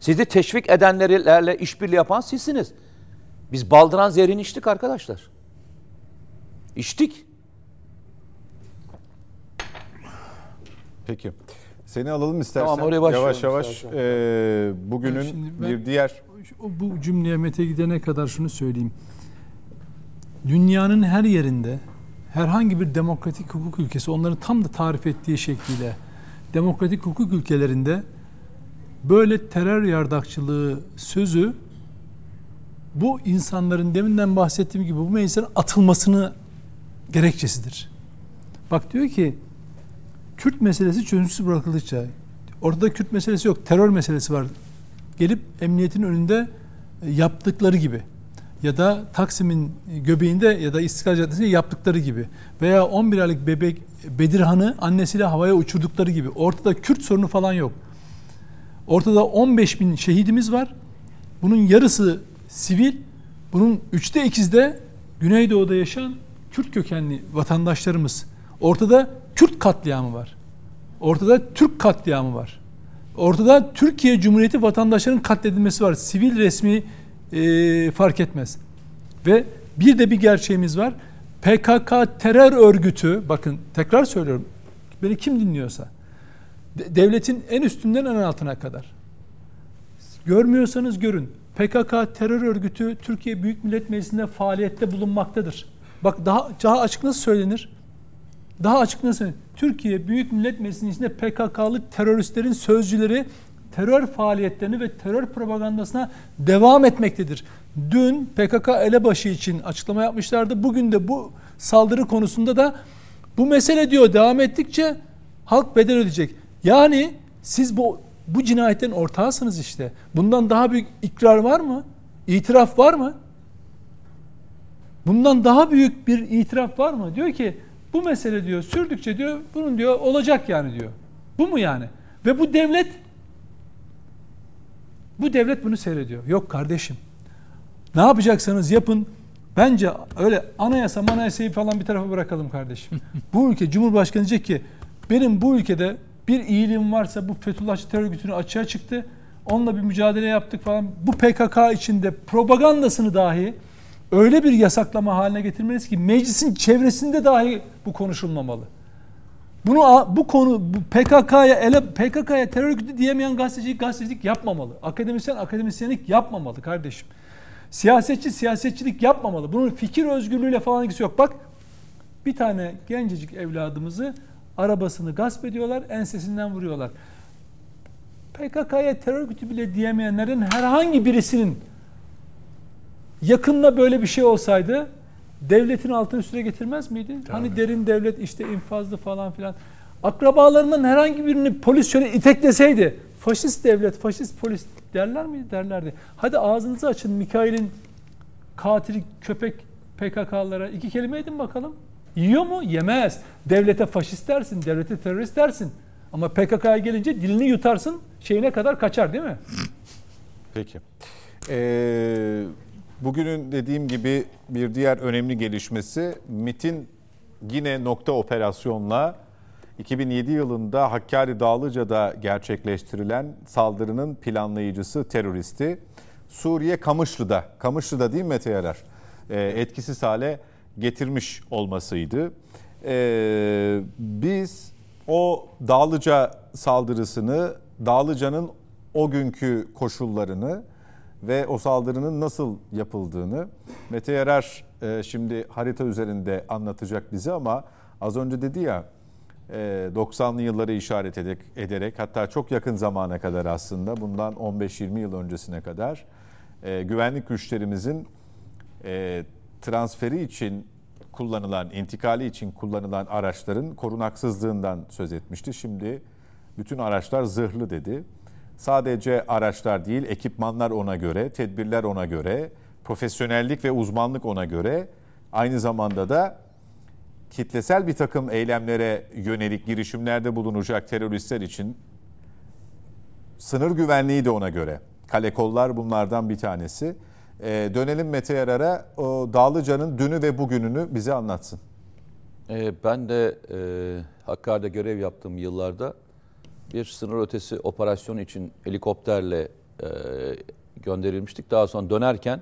Sizi teşvik edenlerle işbirliği yapan sizsiniz. Biz baldıran zehrini içtik arkadaşlar. İçtik. Peki. Seni alalım istersen. Tamam, oraya başlayalım yavaş yavaş istersen. e, bugünün ben- bir diğer O- Bu cümleye Mete gidene kadar şunu söyleyeyim. Dünyanın her yerinde herhangi bir demokratik hukuk ülkesi onların tam da tarif ettiği şekliyle demokratik hukuk ülkelerinde böyle terör yardakçılığı sözü bu insanların deminden bahsettiğim gibi bu meclisten atılmasını gerekçesidir. Bak diyor ki Kürt meselesi çözümsüz bırakıldıkça ortada Kürt meselesi yok terör meselesi var gelip emniyetin önünde yaptıkları gibi ya da Taksim'in göbeğinde ya da İstiklal Caddesi'nde yaptıkları gibi veya 11 aylık bebek Bedirhan'ı annesiyle havaya uçurdukları gibi ortada Kürt sorunu falan yok. Ortada 15 bin şehidimiz var. Bunun yarısı sivil. Bunun üçte ikisi de Güneydoğu'da yaşayan Kürt kökenli vatandaşlarımız. Ortada Kürt katliamı var. Ortada Türk katliamı var. Ortada Türkiye Cumhuriyeti vatandaşlarının katledilmesi var. Sivil resmi e, fark etmez. Ve bir de bir gerçeğimiz var. PKK terör örgütü, bakın tekrar söylüyorum, beni kim dinliyorsa, de- devletin en üstünden en altına kadar. Görmüyorsanız görün. PKK terör örgütü Türkiye Büyük Millet Meclisi'nde faaliyette bulunmaktadır. Bak daha, daha açık nasıl söylenir? Daha açık nasıl? Türkiye Büyük Millet Meclisi'nin içinde PKK'lı teröristlerin sözcüleri terör faaliyetlerini ve terör propagandasına devam etmektedir. Dün PKK elebaşı için açıklama yapmışlardı. Bugün de bu saldırı konusunda da bu mesele diyor devam ettikçe halk bedel ödeyecek. Yani siz bu bu cinayetten ortağısınız işte. Bundan daha büyük ikrar var mı? İtiraf var mı? Bundan daha büyük bir itiraf var mı? Diyor ki bu mesele diyor sürdükçe diyor bunun diyor olacak yani diyor. Bu mu yani? Ve bu devlet bu devlet bunu seyrediyor. Yok kardeşim. Ne yapacaksanız yapın. Bence öyle anayasa manayasayı falan bir tarafa bırakalım kardeşim. bu ülke Cumhurbaşkanı diyecek ki benim bu ülkede bir iyiliğim varsa bu Fethullahçı terör örgütünü açığa çıktı. onunla bir mücadele yaptık falan. Bu PKK içinde propagandasını dahi öyle bir yasaklama haline getirmeliyiz ki meclisin çevresinde dahi bu konuşulmamalı. Bunu bu konu PKK'ya ele PKK'ya terör örgütü diyemeyen gazetecilik gazetecilik yapmamalı. Akademisyen akademisyenlik yapmamalı kardeşim. Siyasetçi siyasetçilik yapmamalı. Bunun fikir özgürlüğüyle falan ilgisi yok. Bak bir tane gencecik evladımızı arabasını gasp ediyorlar, ensesinden vuruyorlar. PKK'ya terör örgütü bile diyemeyenlerin herhangi birisinin yakında böyle bir şey olsaydı devletin altını üstüne getirmez miydi? Tabii. Hani derin devlet işte infazlı falan filan. Akrabalarından herhangi birini polis şöyle itekleseydi faşist devlet, faşist polis derler miydi? Derlerdi. Hadi ağzınızı açın Mikail'in katil köpek PKK'lara iki kelime edin bakalım. Yiyor mu? Yemez. Devlete faşist dersin, devlete terörist dersin. Ama PKK'ya gelince dilini yutarsın, şeyine kadar kaçar değil mi? Peki. Ee, bugünün dediğim gibi bir diğer önemli gelişmesi MIT'in yine nokta operasyonla 2007 yılında Hakkari Dağlıca'da gerçekleştirilen saldırının planlayıcısı teröristi Suriye Kamışlı'da, Kamışlı'da değil mi Mete Yarar? Ee, etkisiz hale getirmiş olmasıydı. Ee, biz o Dağlıca saldırısını, Dağlıca'nın o günkü koşullarını ve o saldırının nasıl yapıldığını Mete Yarar e, şimdi harita üzerinde anlatacak bize ama az önce dedi ya 90'lı e, yılları işaret ederek hatta çok yakın zamana kadar aslında bundan 15-20 yıl öncesine kadar e, güvenlik güçlerimizin transferi için kullanılan, intikali için kullanılan araçların korunaksızlığından söz etmişti. Şimdi bütün araçlar zırhlı dedi. Sadece araçlar değil, ekipmanlar ona göre, tedbirler ona göre, profesyonellik ve uzmanlık ona göre. Aynı zamanda da kitlesel bir takım eylemlere yönelik girişimlerde bulunacak teröristler için sınır güvenliği de ona göre. Kale kollar bunlardan bir tanesi. E, dönelim Mete Yarar'a. O Dağlıca'nın dünü ve bugününü bize anlatsın. E, ben de e, Hakkari'de görev yaptığım yıllarda bir sınır ötesi operasyon için helikopterle e, gönderilmiştik. Daha sonra dönerken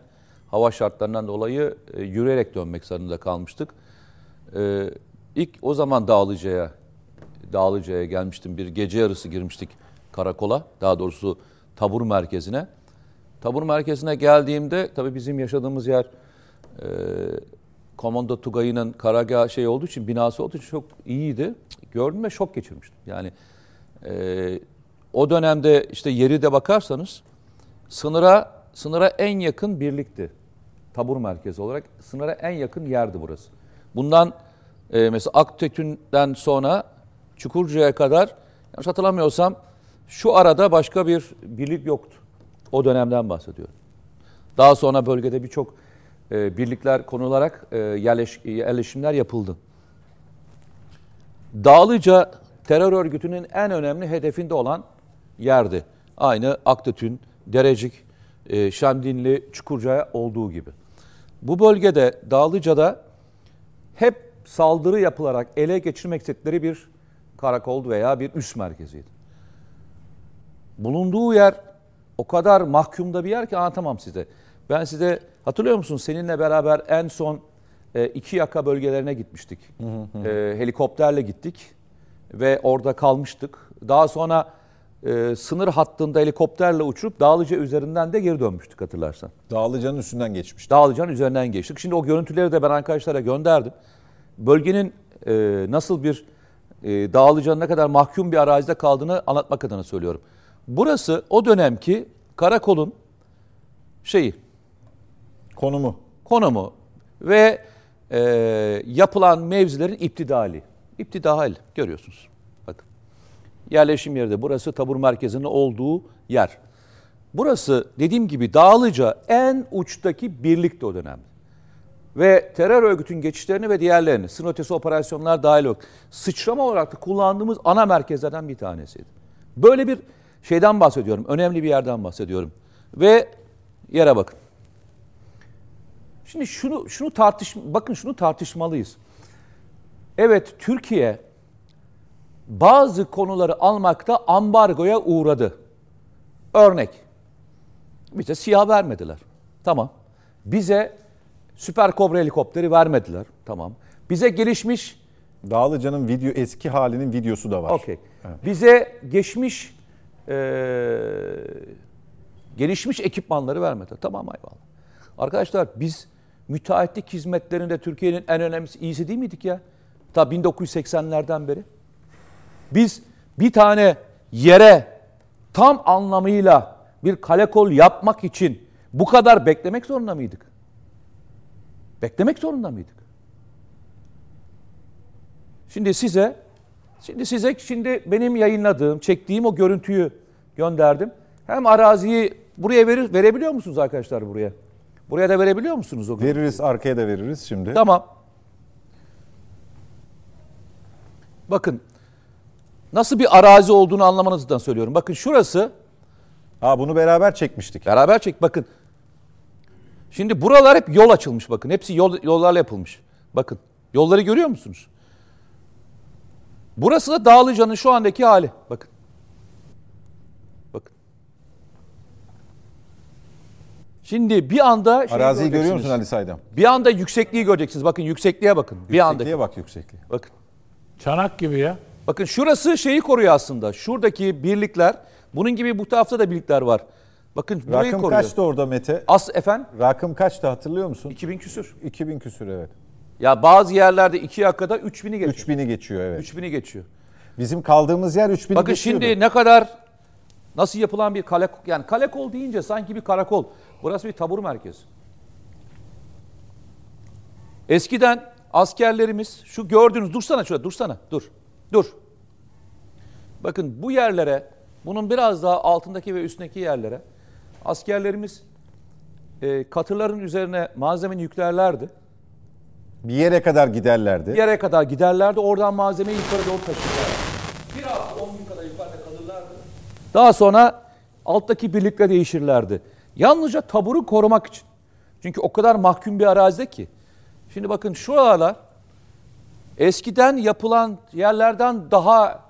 hava şartlarından dolayı e, yürüyerek dönmek zorunda kalmıştık. E, ilk o zaman Dağlıca'ya Dağlıca'ya gelmiştim. Bir gece yarısı girmiştik karakola. Daha doğrusu tabur merkezine. Tabur merkezine geldiğimde tabii bizim yaşadığımız yer e, Komando Tugay'ın karargah şey olduğu için, binası olduğu için çok iyiydi. Gördüm ve şok geçirmiştim. Yani e, o dönemde işte yeri de bakarsanız sınıra sınıra en yakın birlikti. Tabur merkezi olarak sınıra en yakın yerdi burası. Bundan e, mesela Aktök'ünden sonra Çukurca'ya kadar yanlış hatırlamıyorsam şu arada başka bir birlik yoktu. O dönemden bahsediyorum. Daha sonra bölgede birçok e, birlikler konularak e, yerleş, yerleşimler yapıldı. Dağlıca terör örgütünün en önemli hedefinde olan yerdi. Aynı Aktatün, Derecik, e, Şemdinli, Çukurca'ya olduğu gibi. Bu bölgede Dağlıca'da hep saldırı yapılarak ele geçirmek istedikleri bir karakol veya bir üst merkeziydi. Bulunduğu yer o kadar mahkumda bir yer ki anlatamam size. Ben size hatırlıyor musunuz seninle beraber en son e, iki yaka bölgelerine gitmiştik. Hı hı. E, helikopterle gittik ve orada kalmıştık. Daha sonra e, sınır hattında helikopterle uçurup Dağlıca üzerinden de geri dönmüştük hatırlarsan. Dağlıca'nın üstünden geçmiştik. Dağlıca'nın üzerinden geçtik. Şimdi o görüntüleri de ben arkadaşlara gönderdim. Bölgenin e, nasıl bir e, Dağlıca'nın ne kadar mahkum bir arazide kaldığını anlatmak adına söylüyorum. Burası o dönemki karakolun şeyi. Konumu. Konumu ve e, yapılan mevzilerin iptidali. İptidal görüyorsunuz. Bakın. Yerleşim yeri de burası tabur merkezinin olduğu yer. Burası dediğim gibi Dağlıca en uçtaki birlikti o dönemde. Ve terör örgütün geçişlerini ve diğerlerini, sınır operasyonlar dahil olarak sıçrama olarak da kullandığımız ana merkezlerden bir tanesiydi. Böyle bir şeyden bahsediyorum. Önemli bir yerden bahsediyorum. Ve yere bakın. Şimdi şunu şunu tartış bakın şunu tartışmalıyız. Evet Türkiye bazı konuları almakta ambargoya uğradı. Örnek. Bize siyah vermediler. Tamam. Bize süper kobra helikopteri vermediler. Tamam. Bize gelişmiş Dağlıca'nın video eski halinin videosu da var. Okey. Bize geçmiş eee, gelişmiş ekipmanları vermedi. Tamam eyvallah. Arkadaşlar biz müteahhitlik hizmetlerinde Türkiye'nin en önemlisi iyisi değil miydik ya? Ta 1980'lerden beri. Biz bir tane yere tam anlamıyla bir kale kol yapmak için bu kadar beklemek zorunda mıydık? Beklemek zorunda mıydık? Şimdi size şimdi size şimdi benim yayınladığım, çektiğim o görüntüyü gönderdim. Hem araziyi buraya verir, verebiliyor musunuz arkadaşlar buraya? Buraya da verebiliyor musunuz o görüntüyü? Veririz arkaya da veririz şimdi. Tamam. Bakın nasıl bir arazi olduğunu anlamanızdan söylüyorum. Bakın şurası Ha bunu beraber çekmiştik. beraber çek bakın. Şimdi buralar hep yol açılmış bakın. Hepsi yol, yollarla yapılmış. Bakın yolları görüyor musunuz? Burası da Dağlıca'nın şu andaki hali. Bakın. Bakın. Şimdi bir anda Araziyi görüyor musun Ali Saydam? Bir anda yüksekliği göreceksiniz. Bakın yüksekliğe bakın. Bir anda. Yüksekliğe bak yüksekliğe. Bakın. Çanak gibi ya. Bakın şurası şeyi koruyor aslında. Şuradaki birlikler, bunun gibi bu tarafta da birlikler var. Bakın burayı Rakım koruyor. kaçtı orada Mete? As efendim Rakım kaçtı hatırlıyor musun? 2000 küsür. 2000 küsür evet. Ya bazı yerlerde 2 dakikada 3000'i geçiyor. 3000'i geçiyor evet. 3000'i geçiyor. Bizim kaldığımız yer 3000'i Bakın geçiyordu. şimdi ne kadar nasıl yapılan bir kale yani kale kol deyince sanki bir karakol. Burası bir tabur merkezi. Eskiden askerlerimiz şu gördüğünüz dursana şöyle dursana dur. Dur. Bakın bu yerlere bunun biraz daha altındaki ve üstündeki yerlere askerlerimiz e, katırların üzerine malzemeni yüklerlerdi. Bir yere kadar giderlerdi. Bir yere kadar giderlerdi. Oradan malzemeyi yukarı doğru taşırlardı. Bir hafta 10 gün kadar yukarıda kalırlardı. Daha sonra alttaki birlikle değişirlerdi. Yalnızca taburu korumak için. Çünkü o kadar mahkum bir arazide ki. Şimdi bakın şuralar eskiden yapılan yerlerden daha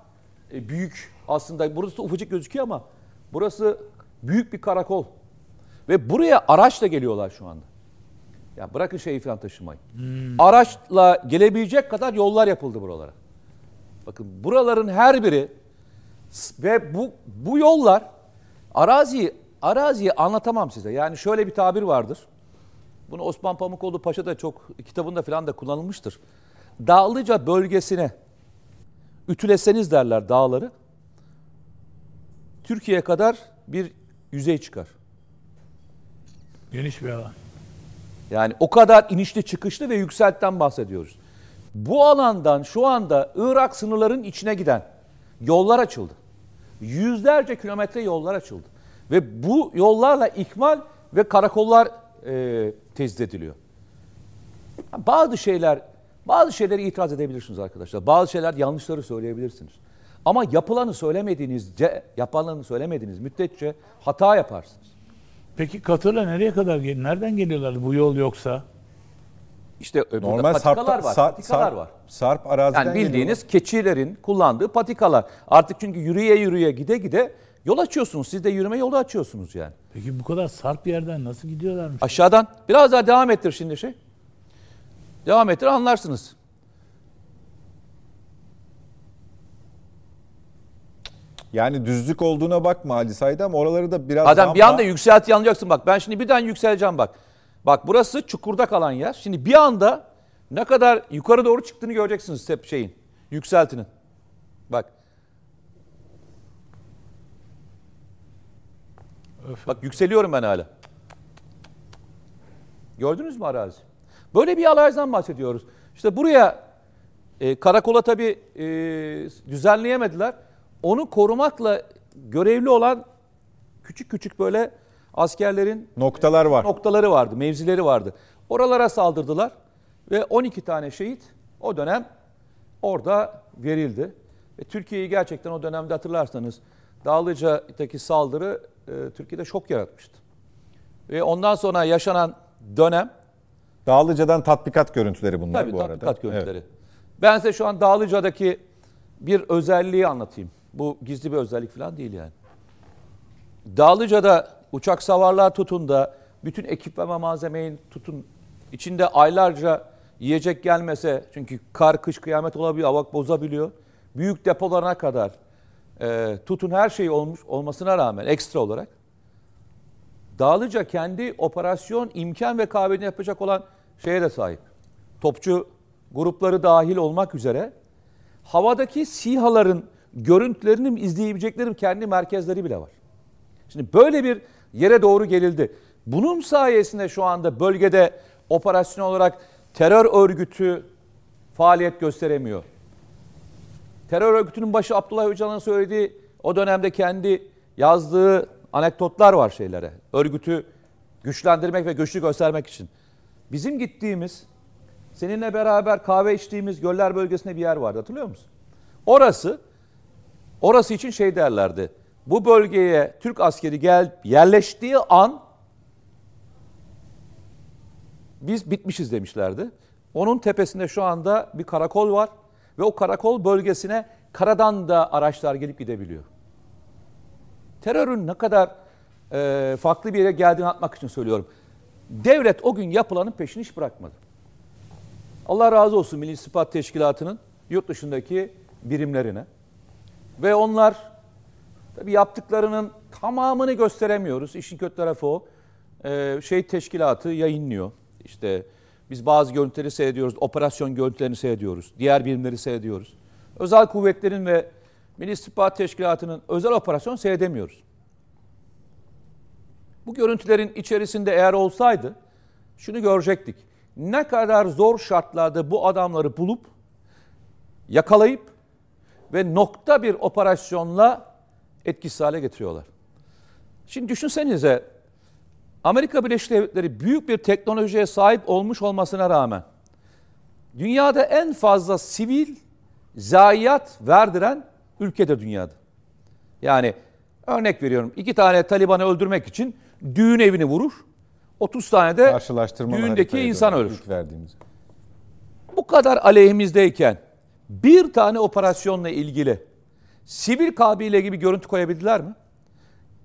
e, büyük aslında. Burası da ufacık gözüküyor ama burası büyük bir karakol. Ve buraya araçla geliyorlar şu anda. Ya bırakın şeyi falan taşımayı. Araçla gelebilecek kadar yollar yapıldı buralara. Bakın buraların her biri ve bu bu yollar araziyi araziyi anlatamam size. Yani şöyle bir tabir vardır. Bunu Osman Pamukoğlu Paşa da çok kitabında falan da kullanılmıştır. Dağlıca bölgesine ütüleseniz derler dağları. Türkiye'ye kadar bir yüzey çıkar. Geniş bir alan. Yani o kadar inişli çıkışlı ve yükseltten bahsediyoruz. Bu alandan şu anda Irak sınırların içine giden yollar açıldı. Yüzlerce kilometre yollar açıldı. Ve bu yollarla ikmal ve karakollar e, tezid ediliyor. Bazı şeyler, bazı şeyleri itiraz edebilirsiniz arkadaşlar. Bazı şeyler yanlışları söyleyebilirsiniz. Ama yapılanı söylemediğinizce, yapılanı söylemediğiniz müddetçe hata yaparsınız. Peki katırla nereye kadar gel Nereden geliyorlar bu yol yoksa? İşte burada Normal patikalar sarp, var, sarp, patikalar sarp, var. sarp araziden Yani bildiğiniz geliyorlar. keçilerin kullandığı patikalar. Artık çünkü yürüye yürüye gide gide yol açıyorsunuz. Siz de yürüme yolu açıyorsunuz yani. Peki bu kadar sarp yerden nasıl gidiyorlarmış? Aşağıdan biraz daha devam ettir şimdi şey. Devam ettir anlarsınız. Yani düzlük olduğuna bakma Ali Saydam. Oraları da biraz Adam bir anda yükselti anlayacaksın bak. Ben şimdi birden yükseleceğim bak. Bak burası çukurda kalan yer. Şimdi bir anda ne kadar yukarı doğru çıktığını göreceksiniz step şeyin. Yükseltinin. Bak. Bak yükseliyorum ben hala. Gördünüz mü arazi? Böyle bir araziden bahsediyoruz. İşte buraya e, karakola tabii e, düzenleyemediler. Onu korumakla görevli olan küçük küçük böyle askerlerin noktalar var. noktaları vardı, mevzileri vardı. Oralara saldırdılar ve 12 tane şehit o dönem orada verildi. Ve Türkiye'yi gerçekten o dönemde hatırlarsanız Dağlıca'daki saldırı e, Türkiye'de şok yaratmıştı. Ve ondan sonra yaşanan dönem Dağlıca'dan tatbikat görüntüleri bunlar Tabii bu arada. tatbikat görüntüleri. Evet. Ben size şu an Dağlıca'daki bir özelliği anlatayım. Bu gizli bir özellik falan değil yani. Dağlıca'da uçak savarlar tutun da bütün ekip ve malzemeyi tutun. içinde aylarca yiyecek gelmese çünkü kar kış kıyamet olabiliyor, hava bozabiliyor. Büyük depolarına kadar e, tutun her şey olmuş olmasına rağmen ekstra olarak Dağlıca kendi operasyon imkan ve kabiliyetini yapacak olan şeye de sahip. Topçu grupları dahil olmak üzere havadaki SİHA'ların görüntülerini izleyebilecekleri kendi merkezleri bile var. Şimdi böyle bir yere doğru gelildi. Bunun sayesinde şu anda bölgede operasyon olarak terör örgütü faaliyet gösteremiyor. Terör örgütünün başı Abdullah Öcalan'ın söylediği o dönemde kendi yazdığı anekdotlar var şeylere. Örgütü güçlendirmek ve güçlü göstermek için. Bizim gittiğimiz, seninle beraber kahve içtiğimiz Göller bölgesinde bir yer vardı hatırlıyor musun? Orası, orası için şey derlerdi. Bu bölgeye Türk askeri gel yerleştiği an biz bitmişiz demişlerdi. Onun tepesinde şu anda bir karakol var ve o karakol bölgesine karadan da araçlar gelip gidebiliyor. Terörün ne kadar e, farklı bir yere geldiğini atmak için söylüyorum. Devlet o gün yapılanın peşini hiç bırakmadı. Allah razı olsun Milli İstihbarat Teşkilatı'nın yurt dışındaki birimlerine. Ve onlar tabii yaptıklarının tamamını gösteremiyoruz. İşin kötü tarafı o. Ee, şey teşkilatı yayınlıyor. İşte biz bazı görüntüleri seyrediyoruz. Operasyon görüntülerini seyrediyoruz. Diğer birimleri seyrediyoruz. Özel kuvvetlerin ve Milli İstihbarat Teşkilatı'nın özel operasyon seyredemiyoruz. Bu görüntülerin içerisinde eğer olsaydı şunu görecektik. Ne kadar zor şartlarda bu adamları bulup yakalayıp ve nokta bir operasyonla etkisiz hale getiriyorlar. Şimdi düşünsenize Amerika Birleşik Devletleri büyük bir teknolojiye sahip olmuş olmasına rağmen dünyada en fazla sivil zayiat verdiren ülkede dünyada. Yani örnek veriyorum iki tane Taliban'ı öldürmek için düğün evini vurur. 30 tane de düğündeki insan ölür. Verdiğimiz. Bu kadar aleyhimizdeyken bir tane operasyonla ilgili sivil kabile gibi görüntü koyabildiler mi?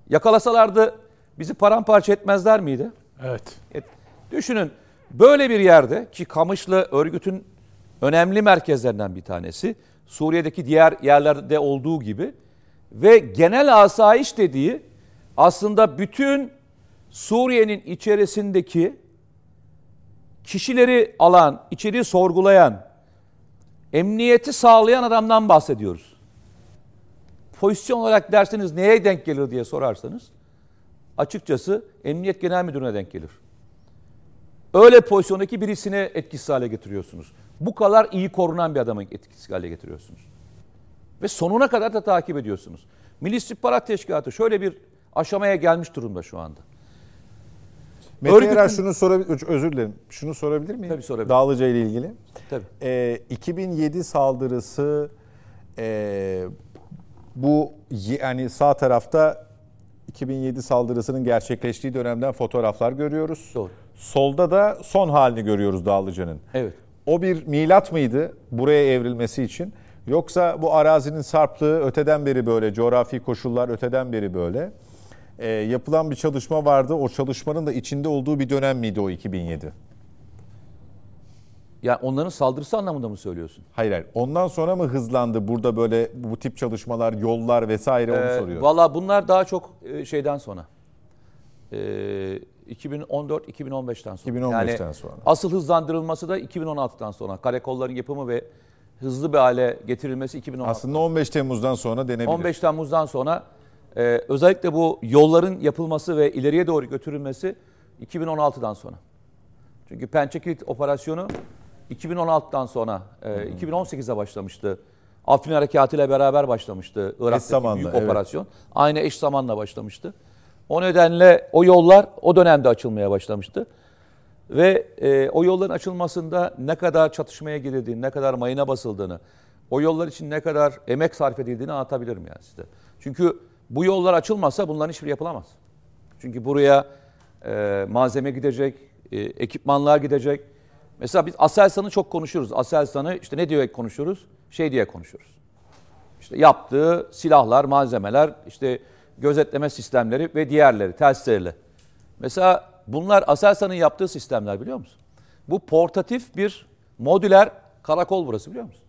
Yakalasalardı bizi paramparça etmezler miydi? Evet. Et, düşünün böyle bir yerde ki Kamışlı örgütün önemli merkezlerinden bir tanesi. Suriye'deki diğer yerlerde olduğu gibi ve genel asayiş dediği aslında bütün Suriye'nin içerisindeki kişileri alan, içeriği sorgulayan, emniyeti sağlayan adamdan bahsediyoruz. Pozisyon olarak derseniz neye denk gelir diye sorarsanız açıkçası Emniyet Genel Müdürü'ne denk gelir. Öyle pozisyondaki birisini etkisiz hale getiriyorsunuz. Bu kadar iyi korunan bir adamı etkisiz hale getiriyorsunuz. Ve sonuna kadar da takip ediyorsunuz. Milli İstihbarat Teşkilatı şöyle bir aşamaya gelmiş durumda şu anda. Mete Örgütün... Erer şunu sorabilir, özür dilerim. Şunu sorabilir miyim? Tabii sorabilirim. Dağlıca ile ilgili. Tabii. Ee, 2007 saldırısı e, bu yani sağ tarafta 2007 saldırısının gerçekleştiği dönemden fotoğraflar görüyoruz. Doğru. Solda da son halini görüyoruz Dağlıca'nın. Evet. O bir milat mıydı buraya evrilmesi için? Yoksa bu arazinin sarplığı öteden beri böyle, coğrafi koşullar öteden beri böyle. E, yapılan bir çalışma vardı. O çalışmanın da içinde olduğu bir dönem miydi o 2007? Yani onların saldırısı anlamında mı söylüyorsun? Hayır hayır. Ondan sonra mı hızlandı burada böyle bu tip çalışmalar, yollar vesaire onu ee, soruyor. Valla bunlar daha çok e, şeyden sonra. Ee, 2014-2015'ten sonra. 2015'ten yani sonra. Asıl hızlandırılması da 2016'dan sonra. Karakolların yapımı ve hızlı bir hale getirilmesi 2016. Aslında 15 Temmuz'dan sonra denebilir. 15 Temmuz'dan sonra e, özellikle bu yolların yapılması ve ileriye doğru götürülmesi 2016'dan sonra. Çünkü Pençekilit operasyonu 2016'dan sonra e, hmm. 2018'e başlamıştı. Afrin Harekatı ile beraber başlamıştı Irak'taki zamanla, büyük evet. operasyon. Aynı eş zamanla başlamıştı. O nedenle o yollar o dönemde açılmaya başlamıştı. Ve e, o yolların açılmasında ne kadar çatışmaya girildiğini, ne kadar mayına basıldığını, o yollar için ne kadar emek sarf edildiğini anlatabilirim yani size. Çünkü bu yollar açılmazsa bunların hiçbiri yapılamaz. Çünkü buraya e, malzeme gidecek, e, ekipmanlar gidecek. Mesela biz Aselsan'ı çok konuşuruz. Aselsan'ı işte ne diye konuşuruz? Şey diye konuşuruz. İşte yaptığı silahlar, malzemeler, işte gözetleme sistemleri ve diğerleri telsizlerle. Mesela bunlar Aselsan'ın yaptığı sistemler biliyor musun? Bu portatif bir modüler karakol burası biliyor musun?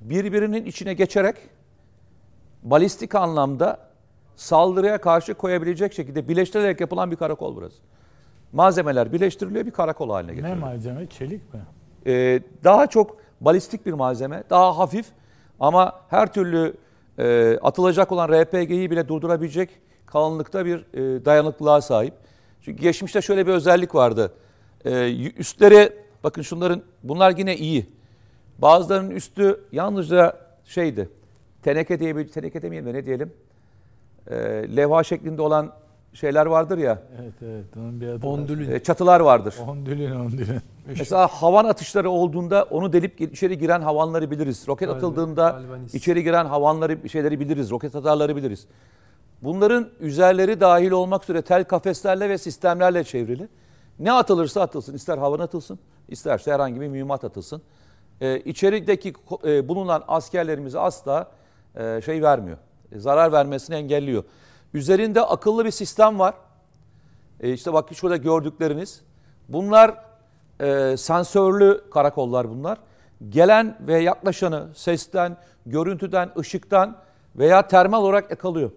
Birbirinin içine geçerek balistik anlamda saldırıya karşı koyabilecek şekilde birleştirilerek yapılan bir karakol burası. Malzemeler birleştiriliyor bir karakol haline Ne getiriliyor. malzeme? Çelik mi? Ee, daha çok balistik bir malzeme, daha hafif ama her türlü e, atılacak olan RPG'yi bile durdurabilecek kalınlıkta bir e, dayanıklılığa sahip. Çünkü geçmişte şöyle bir özellik vardı. E, üstleri, bakın şunların, bunlar yine iyi. Bazılarının üstü yalnızca şeydi, teneke diye bir, teneke demeyelim de ne diyelim, e, levha şeklinde olan şeyler vardır ya, Evet evet. Onun bir adı var. Ondülün. e, çatılar vardır. Ondülün ondülün. Mesela havan atışları olduğunda onu delip içeri giren havanları biliriz. Roket Galvan- atıldığında galvanist. içeri giren havanları şeyleri biliriz. Roket atarları biliriz. Bunların üzerleri dahil olmak üzere tel kafeslerle ve sistemlerle çevrili. Ne atılırsa atılsın. ister havan atılsın, isterse herhangi bir mühimmat atılsın. Ee, içerideki e, bulunan askerlerimize asla e, şey vermiyor. E, zarar vermesini engelliyor. Üzerinde akıllı bir sistem var. E işte bak şurada gördükleriniz. Bunlar e, sensörlü karakollar bunlar. Gelen ve yaklaşanı sesten, görüntüden, ışıktan veya termal olarak yakalıyor.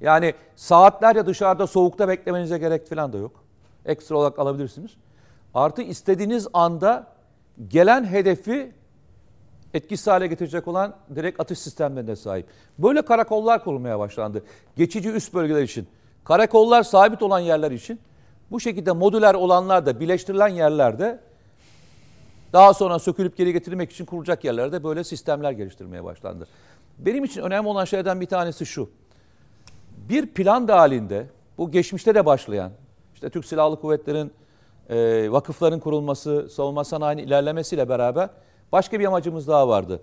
Yani saatlerce dışarıda soğukta beklemenize gerek falan da yok. Ekstra olarak alabilirsiniz. Artı istediğiniz anda gelen hedefi etkisiz hale getirecek olan direkt atış sistemlerine sahip. Böyle karakollar kurulmaya başlandı. Geçici üst bölgeler için. Karakollar sabit olan yerler için. Bu şekilde modüler olanlar da birleştirilen yerlerde daha sonra sökülüp geri getirilmek için kurulacak yerlerde böyle sistemler geliştirmeye başlandı. Benim için önemli olan şeylerden bir tanesi şu. Bir plan dahilinde bu geçmişte de başlayan işte Türk Silahlı Kuvvetleri'nin e, vakıfların kurulması, savunma sanayinin ilerlemesiyle beraber başka bir amacımız daha vardı.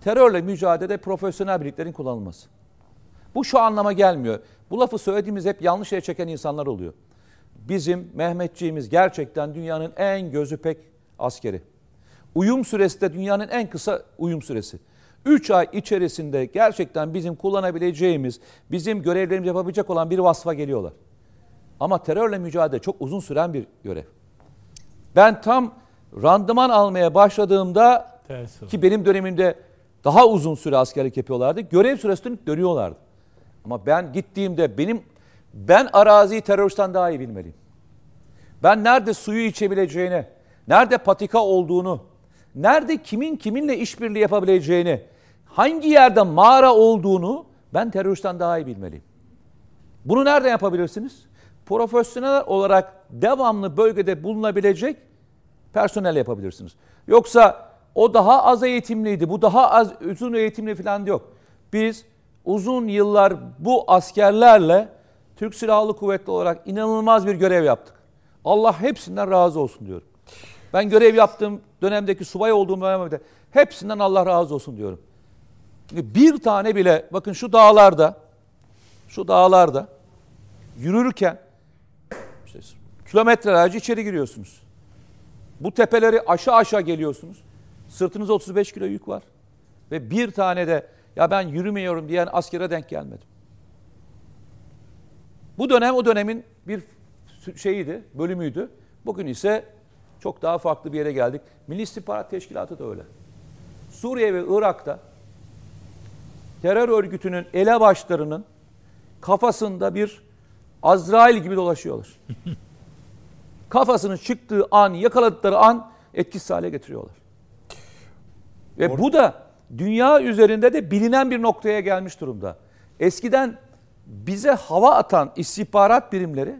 Terörle mücadelede profesyonel birliklerin kullanılması. Bu şu anlama gelmiyor. Bu lafı söylediğimiz hep yanlış yere çeken insanlar oluyor. Bizim Mehmetçiğimiz gerçekten dünyanın en gözü pek askeri. Uyum süresi de dünyanın en kısa uyum süresi. 3 ay içerisinde gerçekten bizim kullanabileceğimiz, bizim görevlerimizi yapabilecek olan bir vasfa geliyorlar. Ama terörle mücadele çok uzun süren bir görev. Ben tam randıman almaya başladığımda Tersi ki benim dönemimde daha uzun süre askerlik yapıyorlardı. Görev süresini dönüyorlardı. Ama ben gittiğimde benim ben araziyi teröristten daha iyi bilmeliyim. Ben nerede suyu içebileceğini, nerede patika olduğunu, nerede kimin kiminle işbirliği yapabileceğini, hangi yerde mağara olduğunu ben teröristten daha iyi bilmeliyim. Bunu nereden yapabilirsiniz? Profesyonel olarak devamlı bölgede bulunabilecek personel yapabilirsiniz. Yoksa o daha az eğitimliydi, bu daha az uzun eğitimli falan yok. Biz uzun yıllar bu askerlerle Türk Silahlı Kuvvetli olarak inanılmaz bir görev yaptık. Allah hepsinden razı olsun diyorum. Ben görev yaptığım dönemdeki subay olduğum dönemde hepsinden Allah razı olsun diyorum. Bir tane bile bakın şu dağlarda şu dağlarda yürürken işte kilometrelerce içeri giriyorsunuz. Bu tepeleri aşağı aşağı geliyorsunuz. Sırtınızda 35 kilo yük var. Ve bir tane de ya ben yürümüyorum diyen askere denk gelmedim. Bu dönem o dönemin bir şeyiydi, bölümüydü. Bugün ise çok daha farklı bir yere geldik. Milli İstihbarat Teşkilatı da öyle. Suriye ve Irak'ta terör örgütünün elebaşlarının kafasında bir Azrail gibi dolaşıyorlar. Kafasının çıktığı an, yakaladıkları an etkisiz hale getiriyorlar. Ve bu da dünya üzerinde de bilinen bir noktaya gelmiş durumda. Eskiden bize hava atan istihbarat birimleri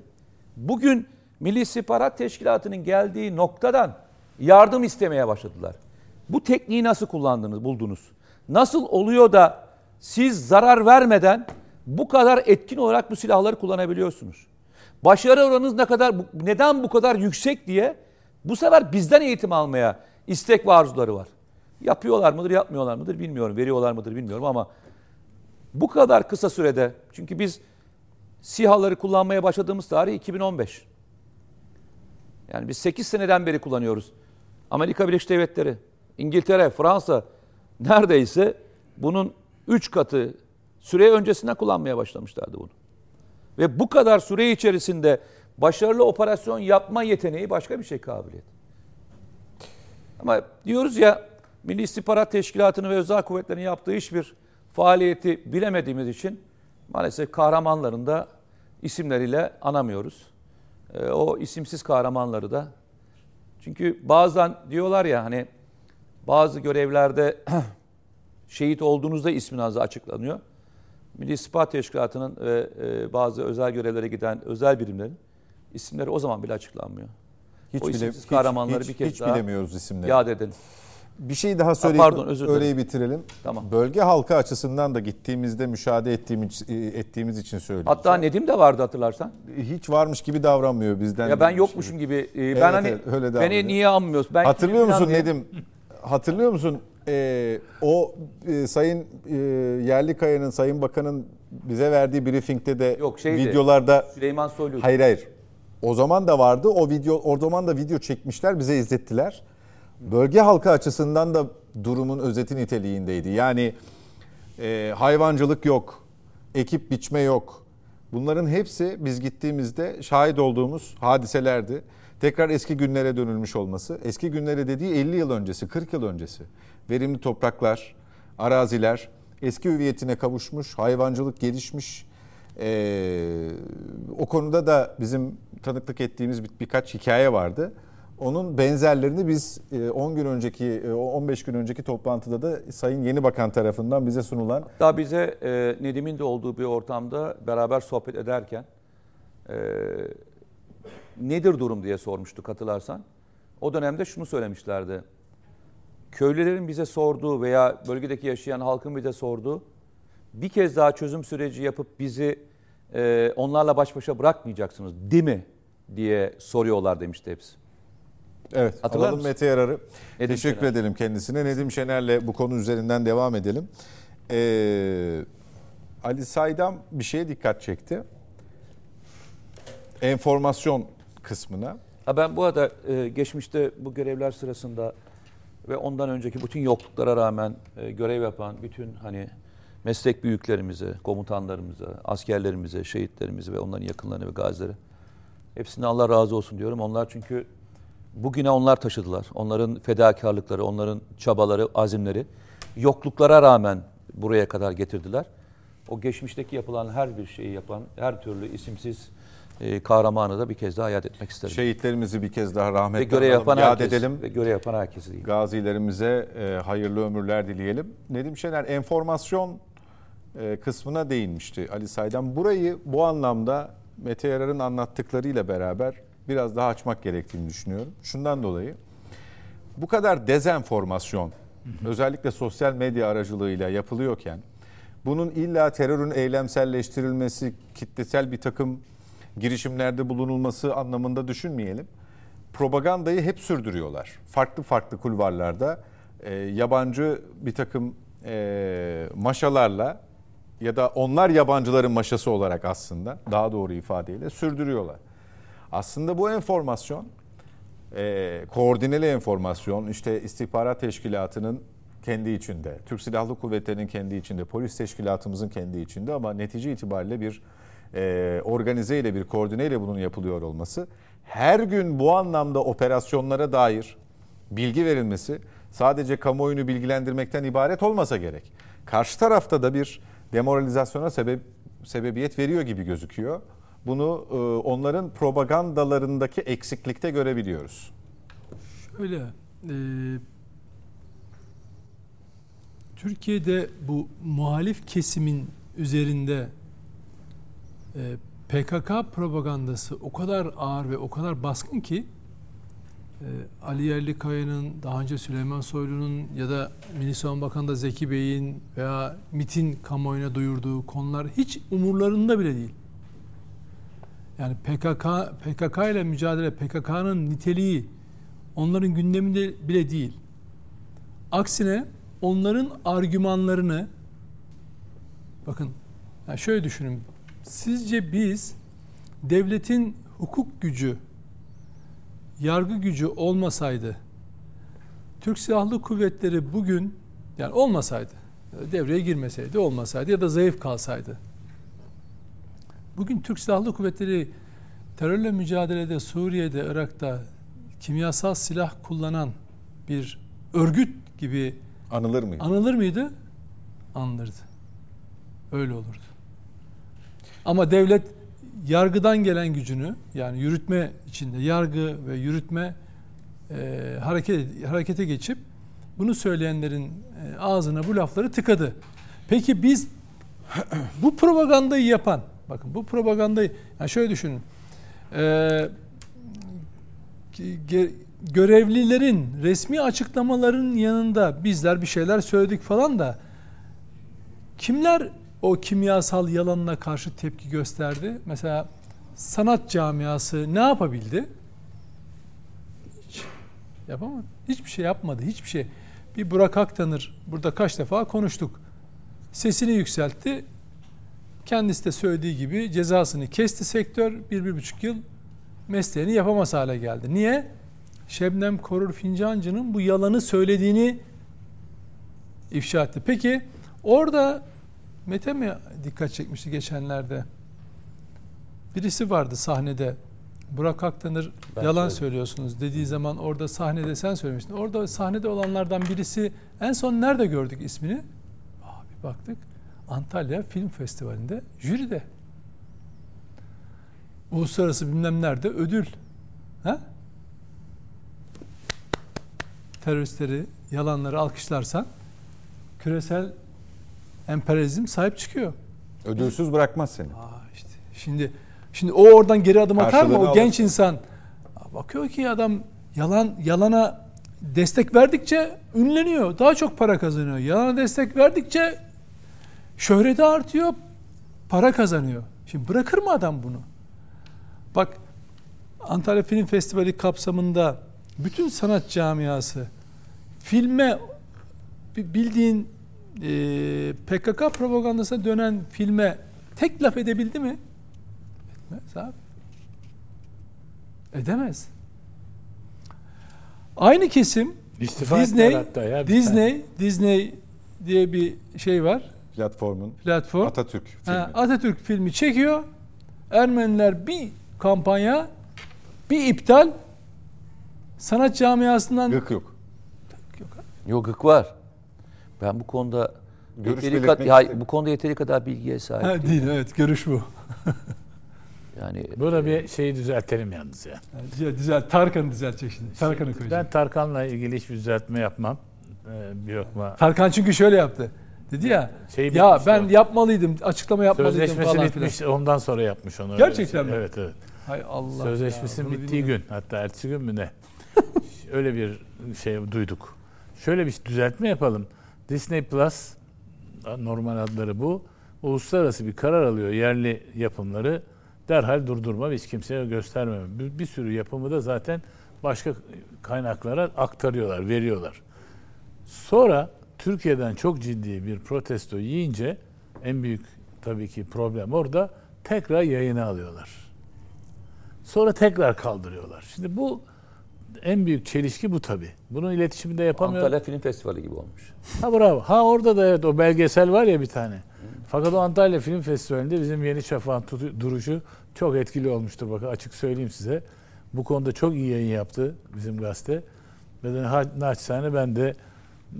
bugün Milli İstihbarat Teşkilatı'nın geldiği noktadan yardım istemeye başladılar. Bu tekniği nasıl kullandınız, buldunuz? Nasıl oluyor da siz zarar vermeden bu kadar etkin olarak bu silahları kullanabiliyorsunuz? Başarı oranınız ne kadar neden bu kadar yüksek diye bu sefer bizden eğitim almaya istek ve arzuları var. Yapıyorlar mıdır, yapmıyorlar mıdır bilmiyorum. Veriyorlar mıdır bilmiyorum ama bu kadar kısa sürede çünkü biz SİHA'ları kullanmaya başladığımız tarih 2015. Yani biz 8 seneden beri kullanıyoruz. Amerika Birleşik Devletleri, İngiltere, Fransa neredeyse bunun 3 katı Süre öncesinden kullanmaya başlamışlardı bunu. Ve bu kadar süre içerisinde başarılı operasyon yapma yeteneği başka bir şey kabiliyet. Ama diyoruz ya Milli İstihbarat Teşkilatı'nın ve özel kuvvetlerin yaptığı hiçbir faaliyeti bilemediğimiz için maalesef kahramanların da isimleriyle anamıyoruz. Ee, o isimsiz kahramanları da çünkü bazen diyorlar ya hani bazı görevlerde şehit olduğunuzda isminizde açıklanıyor. Milli İstihbarat Teşkilatı'nın ve e, bazı özel görevlere giden özel birimlerin isimleri o zaman bile açıklanmıyor. Hiç, o bile, isimsiz hiç, kahramanları hiç, bir kez hiç daha bilemiyoruz isimleri. yad edelim. Bir şey daha söyleyip pardon, özür öreyi bitirelim. Tamam. Bölge halkı açısından da gittiğimizde müşahede ettiğimiz, ettiğimiz için söylüyorum. Hatta Nedim de vardı hatırlarsan. hiç varmış gibi davranmıyor bizden. Ya ben yokmuşum gibi. e, ben Evet, hani evet, öyle beni niye anmıyorsun? Ben Hatırlıyor musun Nedim? Hatırlıyor musun? Ee, o e, Sayın e, Yerlikaya'nın, Sayın Bakan'ın bize verdiği briefingde de Yok, şeydi. videolarda Süleyman Soylu. Hayır hayır. O zaman da vardı. O video o zaman da video çekmişler, bize izlettiler. Bölge halkı açısından da durumun özeti niteliğindeydi. Yani e, hayvancılık yok, ekip biçme yok. Bunların hepsi biz gittiğimizde şahit olduğumuz hadiselerdi. Tekrar eski günlere dönülmüş olması. Eski günlere dediği 50 yıl öncesi, 40 yıl öncesi. Verimli topraklar, araziler eski hüviyetine kavuşmuş, hayvancılık gelişmiş. Ee, o konuda da bizim tanıklık ettiğimiz bir, birkaç hikaye vardı. Onun benzerlerini biz e, 10 gün önceki, e, 15 gün önceki toplantıda da Sayın Yeni Bakan tarafından bize sunulan Daha bize e, Nedim'in de olduğu bir ortamda beraber sohbet ederken e, nedir durum diye sormuştuk hatırlarsan. O dönemde şunu söylemişlerdi. Köylülerin bize sorduğu veya bölgedeki yaşayan halkın bize sorduğu bir kez daha çözüm süreci yapıp bizi e, onlarla baş başa bırakmayacaksınız değil mi diye soruyorlar demişti hepsi. Evet, Hatırlar alalım mısın? Mete Yarar'ı. Nedim Teşekkür Şener. edelim kendisine. Nedim Şener'le bu konu üzerinden devam edelim. Ee, Ali Saydam bir şeye dikkat çekti. Enformasyon kısmına. Ben bu arada e, geçmişte bu görevler sırasında ve ondan önceki bütün yokluklara rağmen e, görev yapan bütün hani meslek büyüklerimize, komutanlarımıza, askerlerimize, şehitlerimize ve onların yakınlarına ve gazilere hepsine Allah razı olsun diyorum. Onlar çünkü bugüne onlar taşıdılar. Onların fedakarlıkları, onların çabaları, azimleri yokluklara rağmen buraya kadar getirdiler. O geçmişteki yapılan her bir şeyi yapan, her türlü isimsiz e, kahramanı da bir kez daha yad etmek isterim. Şehitlerimizi bir kez daha ve rahmetle görev analım, yapan yad herkes, edelim. ve görev yapan herkesi değil. Gazilerimize e, hayırlı ömürler dileyelim. Nedim Şener enformasyon e, kısmına değinmişti Ali Saydam. Burayı bu anlamda Mete Yarar'ın anlattıklarıyla beraber biraz daha açmak gerektiğini düşünüyorum. Şundan dolayı bu kadar dezenformasyon özellikle sosyal medya aracılığıyla yapılıyorken bunun illa terörün eylemselleştirilmesi, kitlesel bir takım girişimlerde bulunulması anlamında düşünmeyelim. Propagandayı hep sürdürüyorlar. Farklı farklı kulvarlarda e, yabancı bir takım e, maşalarla ya da onlar yabancıların maşası olarak aslında daha doğru ifadeyle sürdürüyorlar. Aslında bu enformasyon e, koordineli enformasyon işte istihbarat teşkilatının kendi içinde, Türk Silahlı Kuvvetleri'nin kendi içinde, polis teşkilatımızın kendi içinde ama netice itibariyle bir e, organize ile bir koordine ile bunun yapılıyor olması her gün bu anlamda operasyonlara dair bilgi verilmesi sadece kamuoyunu bilgilendirmekten ibaret olmasa gerek. Karşı tarafta da bir demoralizasyona sebep sebebiyet veriyor gibi gözüküyor. Bunu e, onların propagandalarındaki eksiklikte görebiliyoruz. Öyle. e, Türkiye'de bu muhalif kesimin üzerinde e, PKK propagandası o kadar ağır ve o kadar baskın ki e, Ali Yerlikaya'nın, daha önce Süleyman Soylu'nun ya da Milli Savunma Bakanı da Zeki Bey'in veya MIT'in kamuoyuna duyurduğu konular hiç umurlarında bile değil. Yani PKK PKK ile mücadele, PKK'nın niteliği onların gündeminde bile değil. Aksine onların argümanlarını bakın yani şöyle düşünün. Sizce biz devletin hukuk gücü, yargı gücü olmasaydı Türk Silahlı Kuvvetleri bugün yani olmasaydı devreye girmeseydi, olmasaydı ya da zayıf kalsaydı. Bugün Türk Silahlı Kuvvetleri terörle mücadelede Suriye'de, Irak'ta kimyasal silah kullanan bir örgüt gibi Anılır mı? anılır mıydı? Anılırdı. Öyle olurdu. Ama devlet yargıdan gelen gücünü yani yürütme içinde yargı ve yürütme e, hareket harekete geçip bunu söyleyenlerin e, ağzına bu lafları tıkadı. Peki biz bu propagandayı yapan bakın bu propagandayı yani şöyle düşünün. E, görevlilerin resmi açıklamaların yanında bizler bir şeyler söyledik falan da kimler o kimyasal yalanına karşı tepki gösterdi? Mesela sanat camiası ne yapabildi? Hiç yapamadı. Hiçbir şey yapmadı. Hiçbir şey. Bir Burak Aktanır burada kaç defa konuştuk. Sesini yükseltti. Kendisi de söylediği gibi cezasını kesti sektör. Bir, bir buçuk yıl mesleğini yapamaz hale geldi. Niye? Şebnem Korur Fincancı'nın bu yalanı söylediğini ifşa etti. Peki orada Mete mi dikkat çekmişti geçenlerde? Birisi vardı sahnede. Burak Aktanır Ben yalan söyledim. söylüyorsunuz dediği zaman orada sahnede sen söylemiştin. Orada sahnede olanlardan birisi en son nerede gördük ismini? Abi baktık Antalya Film Festivali'nde jüride. Uluslararası bilmem nerede ödül. Ha? Teröristleri, yalanları alkışlarsan küresel emperyalizm sahip çıkıyor. Ödülsüz bırakmaz seni. Aa işte şimdi şimdi o oradan geri adım atar mı? Karşılığını O genç alırsın. insan bakıyor ki adam yalan yalana destek verdikçe ünleniyor. Daha çok para kazanıyor. Yalana destek verdikçe şöhreti artıyor. Para kazanıyor. Şimdi bırakır mı adam bunu? Bak Antalya Film Festivali kapsamında bütün sanat camiası filme bi- bildiğin e, PKK propagandasına dönen filme tek laf edebildi mi? Etmez abi. Edemez. Aynı kesim İstifa Disney, ya Disney, Disney diye bir şey var. Platformun Platform. Atatürk filmi. Ha, Atatürk filmi çekiyor. Ermeniler bir kampanya, bir iptal. Sanat camiasından Gık yok. Yok hık var. Ben bu konuda Görüş yeteri kad- ya, bu konuda yeteri kadar bilgiye sahip ha, değil evet görüş bu. Yani Burada bir şeyi düzeltelim yalnız ya. Düzel, düzel Tarkan'ı düzeltecek şimdi. Tarkan'ı koyacak. Ben Tarkan'la ilgili hiçbir düzeltme yapmam. Ee, bir lokma. Tarkan çünkü şöyle yaptı. Dedi ya Şey ya ben o. yapmalıydım, açıklama yapmalıydım Sözleşmesi falan bitmiş, filan. ondan sonra yapmış onu. Gerçekten mi? Evet, evet. Hay Allah. Sözleşmesinin ya, bittiği bilmiyorum. gün, hatta ertesi gün mü ne? Öyle bir şey duyduk. Şöyle bir düzeltme yapalım. Disney Plus, normal adları bu, uluslararası bir karar alıyor yerli yapımları derhal durdurma hiç kimseye göstermeme. Bir, bir sürü yapımı da zaten başka kaynaklara aktarıyorlar, veriyorlar. Sonra Türkiye'den çok ciddi bir protesto yiyince en büyük tabii ki problem orada tekrar yayına alıyorlar. Sonra tekrar kaldırıyorlar. Şimdi bu en büyük çelişki bu tabii. Bunun iletişiminde yapamıyor. Antalya Film Festivali gibi olmuş. Ha bravo. Ha orada da evet o belgesel var ya bir tane. Fakat o Antalya Film Festivali'nde bizim Yeni Şafak'ın duruşu çok etkili olmuştur. Bakın açık söyleyeyim size. Bu konuda çok iyi yayın yaptı bizim gazete. Ve naçizane ben de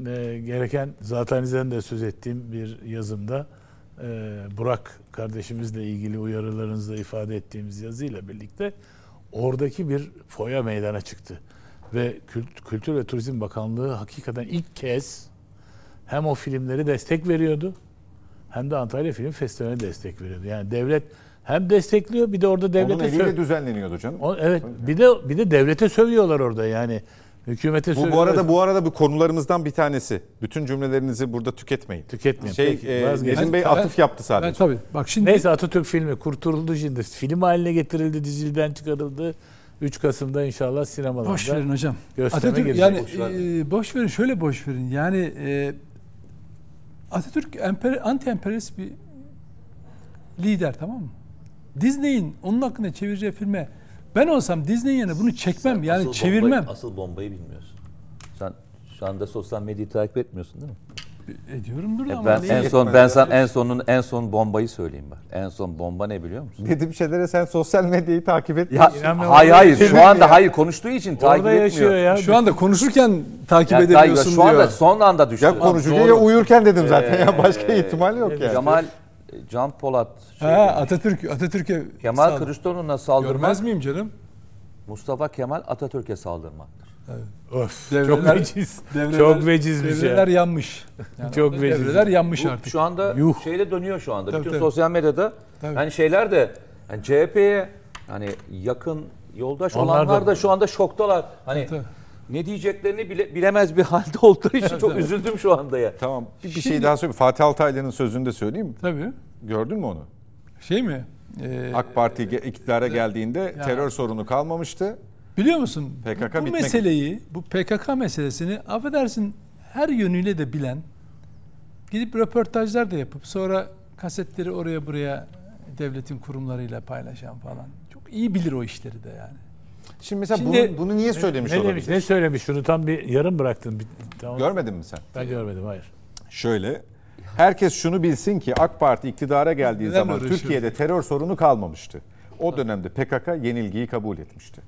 e, gereken zaten de söz ettiğim bir yazımda e, Burak kardeşimizle ilgili uyarılarınızda ifade ettiğimiz yazıyla birlikte oradaki bir foya meydana çıktı. Ve Kült- Kültür ve Turizm Bakanlığı hakikaten ilk kez hem o filmleri destek veriyordu hem de Antalya Film Festivali'ne destek veriyordu. Yani devlet hem destekliyor bir de orada Onun devlete eliyle söv- düzenleniyordu canım. O- evet bir de bir de devlete sövüyorlar orada yani. Hükümete Bu, bu sövüyorlar. arada bu arada bu konularımızdan bir tanesi. Bütün cümlelerinizi burada tüketmeyin. tüketmeyin. Şey, Peki, e. Nedim Bey Ben- atıf yaptı Ben sadece. tabii. Bak şimdi Neyse Atatürk filmi kurtuldu şimdi. Film haline getirildi, dizilden çıkarıldı. 3 Kasım'da inşallah sinemalarda boş verin hocam. Atatürk yani Boş e, boş verin şöyle boş verin. Yani e, Atatürk emper, anti emperyalist bir lider tamam mı? Disney'in onun hakkında çevireceği filme ben olsam Disney'in yerine bunu çekmem yani Asıl çevirmem. Bombayı, asıl bombayı bilmiyorsun. Sen şu anda sosyal medyayı takip etmiyorsun değil mi? Ediyorumdur da E ama ben en son ben sana en sonun en son bombayı söyleyeyim bak. En son bomba ne biliyor musun? Dediğim şeylere sen sosyal medyayı takip Ya etmiyorsun. İnanmıyorum. hayır hayır şu anda ya. hayır konuştuğu için takip Orada etmiyor. yaşıyor ya. Şu anda konuşurken takip Ya, edemiyorsun şu anda diyor. son anda düştü. Ya konuşurken Doğru. ya uyurken dedim zaten ya başka ihtimal yok yani. Kemal Can Polat şey Ha, Atatürk, Atatürk'e Kemal saldırı. Kılıçdaroğlu'na saldırmak Görmez miyim canım? Mustafa Kemal Atatürk'e saldırmaktır. Of, Devreler- çok veciz. devreler- çok vecizmiş Devreler ya. yanmış. Yani Çok veciz. Devreler yanmış Bu artık. şu anda Yuh. şeyde dönüyor şu anda. Tabii, Bütün tabii. sosyal medyada Tabii. hani şeyler de hani CHP'ye hani yakın yoldaş Onlar olanlar da- da şu anda şoktalar. Hani Tabii. ne diyeceklerini bile, bilemez bir halde oldukları için çok üzüldüm şu anda ya. Tamam bir, bir şey daha söyleyeyim. Fatih Altaylı'nın sözünü de söyleyeyim mi? Tabii. Gördün mü onu? Şey mi? Ee, AK Parti ge- iktidara geldiğinde Ya. terör sorunu kalmamıştı. Biliyor musun? PKK bu bitmek- meseleyi, bu PKK meselesini affedersin her yönüyle de bilen, gidip röportajlar da yapıp sonra kasetleri oraya buraya devletin kurumlarıyla paylaşan falan. Çok iyi bilir o işleri de yani. Şimdi mesela Şimdi- bunu, bunu niye söylemiş Ne olabilir? demiş? Ne söylemiş? Şunu tam bir yarım bıraktın. Bir, tamam. Görmedin mi sen? Ben görmedim hayır. Şöyle. Herkes şunu bilsin ki AK Parti iktidara geldiği Neden zaman? Türkiye'de terör sorunu kalmamıştı. O dönemde PKK yenilgiyi kabul etmişti.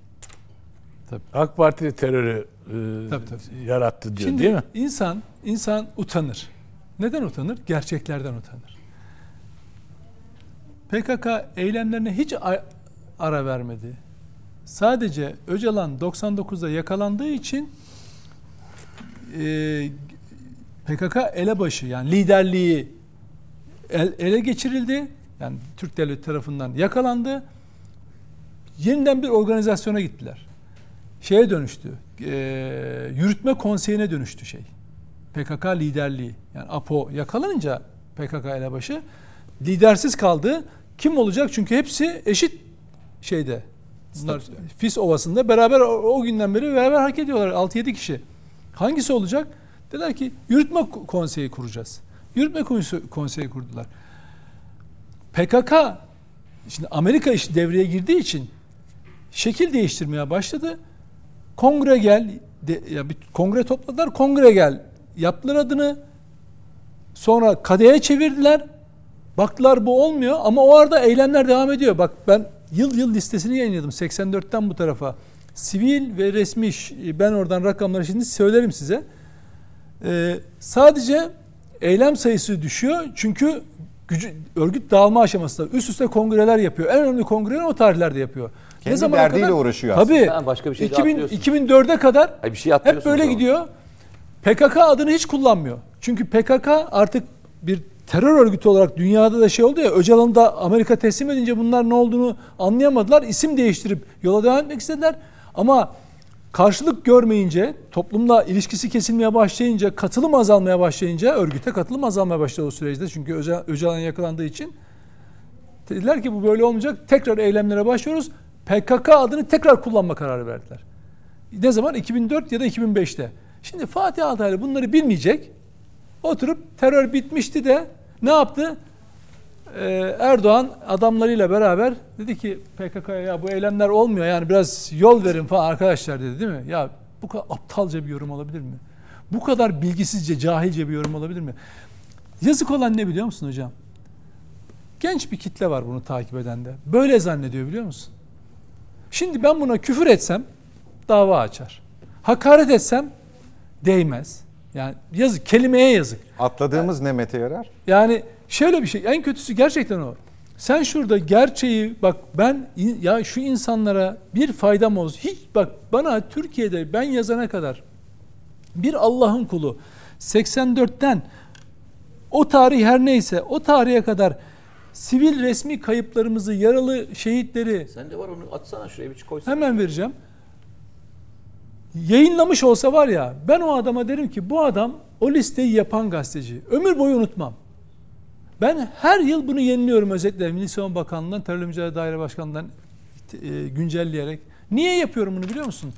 AK Parti de terörü e, Tabii, tabii. yarattı diyor Şimdi değil mi? insan insan utanır. Neden utanır? Gerçeklerden utanır. PKK eylemlerine hiç ara vermedi. Sadece Öcalan 99'da yakalandığı için e, PKK elebaşı yani liderliği el- ele geçirildi. Yani Türk devleti tarafından yakalandı. Yeniden bir organizasyona gittiler. Şeye dönüştü. e, yürütme konseyine dönüştü şey. PKK liderliği. Yani APO yakalanınca PKK elebaşı lidersiz kaldı. Kim olacak? Çünkü hepsi eşit şeyde. Bunlar Fis Ovası'nda beraber o, o günden beri beraber hareket ediyorlar 6-7 kişi. Hangisi olacak? Dediler ki yürütme ko- konseyi kuracağız. Yürütme konse- konseyi kurdular. PKK şimdi Amerika iş devreye girdiği için şekil değiştirmeye başladı. Kongre gel de, ya bir kongre topladılar. Kongre gel yaptılar adını. Sonra kadeye çevirdiler. Baktılar bu olmuyor ama o arada eylemler devam ediyor. Bak ben yıl yıl listesini yayınladım 84'ten bu tarafa. Sivil ve resmi ben oradan rakamları şimdi söylerim size. Ee, sadece eylem sayısı düşüyor çünkü gücü, örgüt dağılma aşamasında üst üste kongreler yapıyor. En önemli kongreleri o tarihlerde yapıyor. Kendi zamana derdiyle uğraşıyor aslında. Tabii. Sen başka bir şey de 2000, atlıyorsun. 2004'e kadar Hayır, bir şey hep atlıyorsun böyle zaman. gidiyor. PKK adını hiç kullanmıyor. Çünkü PKK artık bir terör örgütü olarak dünyada da şey oldu ya Öcalan'ı da Amerika teslim edince bunlar ne olduğunu anlayamadılar. İsim değiştirip yola devam etmek istediler. Ama karşılık görmeyince, toplumla ilişkisi kesilmeye başlayınca, katılım azalmaya başlayınca, örgüte katılım azalmaya başladı o süreçte. Çünkü Öca- Öcalan yakalandığı için. Dediler ki bu böyle olmayacak. Tekrar eylemlere başlıyoruz. PKK adını tekrar kullanma kararı verdiler. Ne zaman? 2004 ya da 2005'te. Şimdi Fatih Altaylı bunları bilmeyecek. Oturup terör bitmişti de ne yaptı? Ee, Erdoğan adamlarıyla beraber dedi ki PKK'ya ya bu eylemler olmuyor yani biraz yol verin falan arkadaşlar dedi değil mi? Ya bu kadar aptalca bir yorum olabilir mi? Bu kadar bilgisizce, cahilce bir yorum olabilir mi? Yazık olan ne biliyor musun hocam? Genç bir kitle var bunu takip eden de. Böyle zannediyor biliyor musun? Şimdi ben buna küfür etsem dava açar. Hakaret etsem değmez. Yani yazık, kelimeye yazık. Atladığımız ne Mete yarar? Yani şöyle bir şey, en kötüsü gerçekten o. Sen şurada gerçeği bak ben ya şu insanlara bir faydam olsun. Hiç bak bana Türkiye'de ben yazana kadar bir Allah'ın kulu 84'ten o tarih her neyse o tarihe kadar sivil resmi kayıplarımızı, yaralı şehitleri Sende var onu atsana şuraya bir koysana. Hemen vereceğim. Yayınlamış olsa var ya ben o adama derim ki bu adam o listeyi yapan gazeteci. Ömür boyu unutmam. Ben her yıl bunu yeniliyorum özellikle Milli Savunma Bakanlığı'ndan, Terörle Mücadele Daire Başkanlığı'ndan e, güncelleyerek. Niye yapıyorum bunu biliyor musun?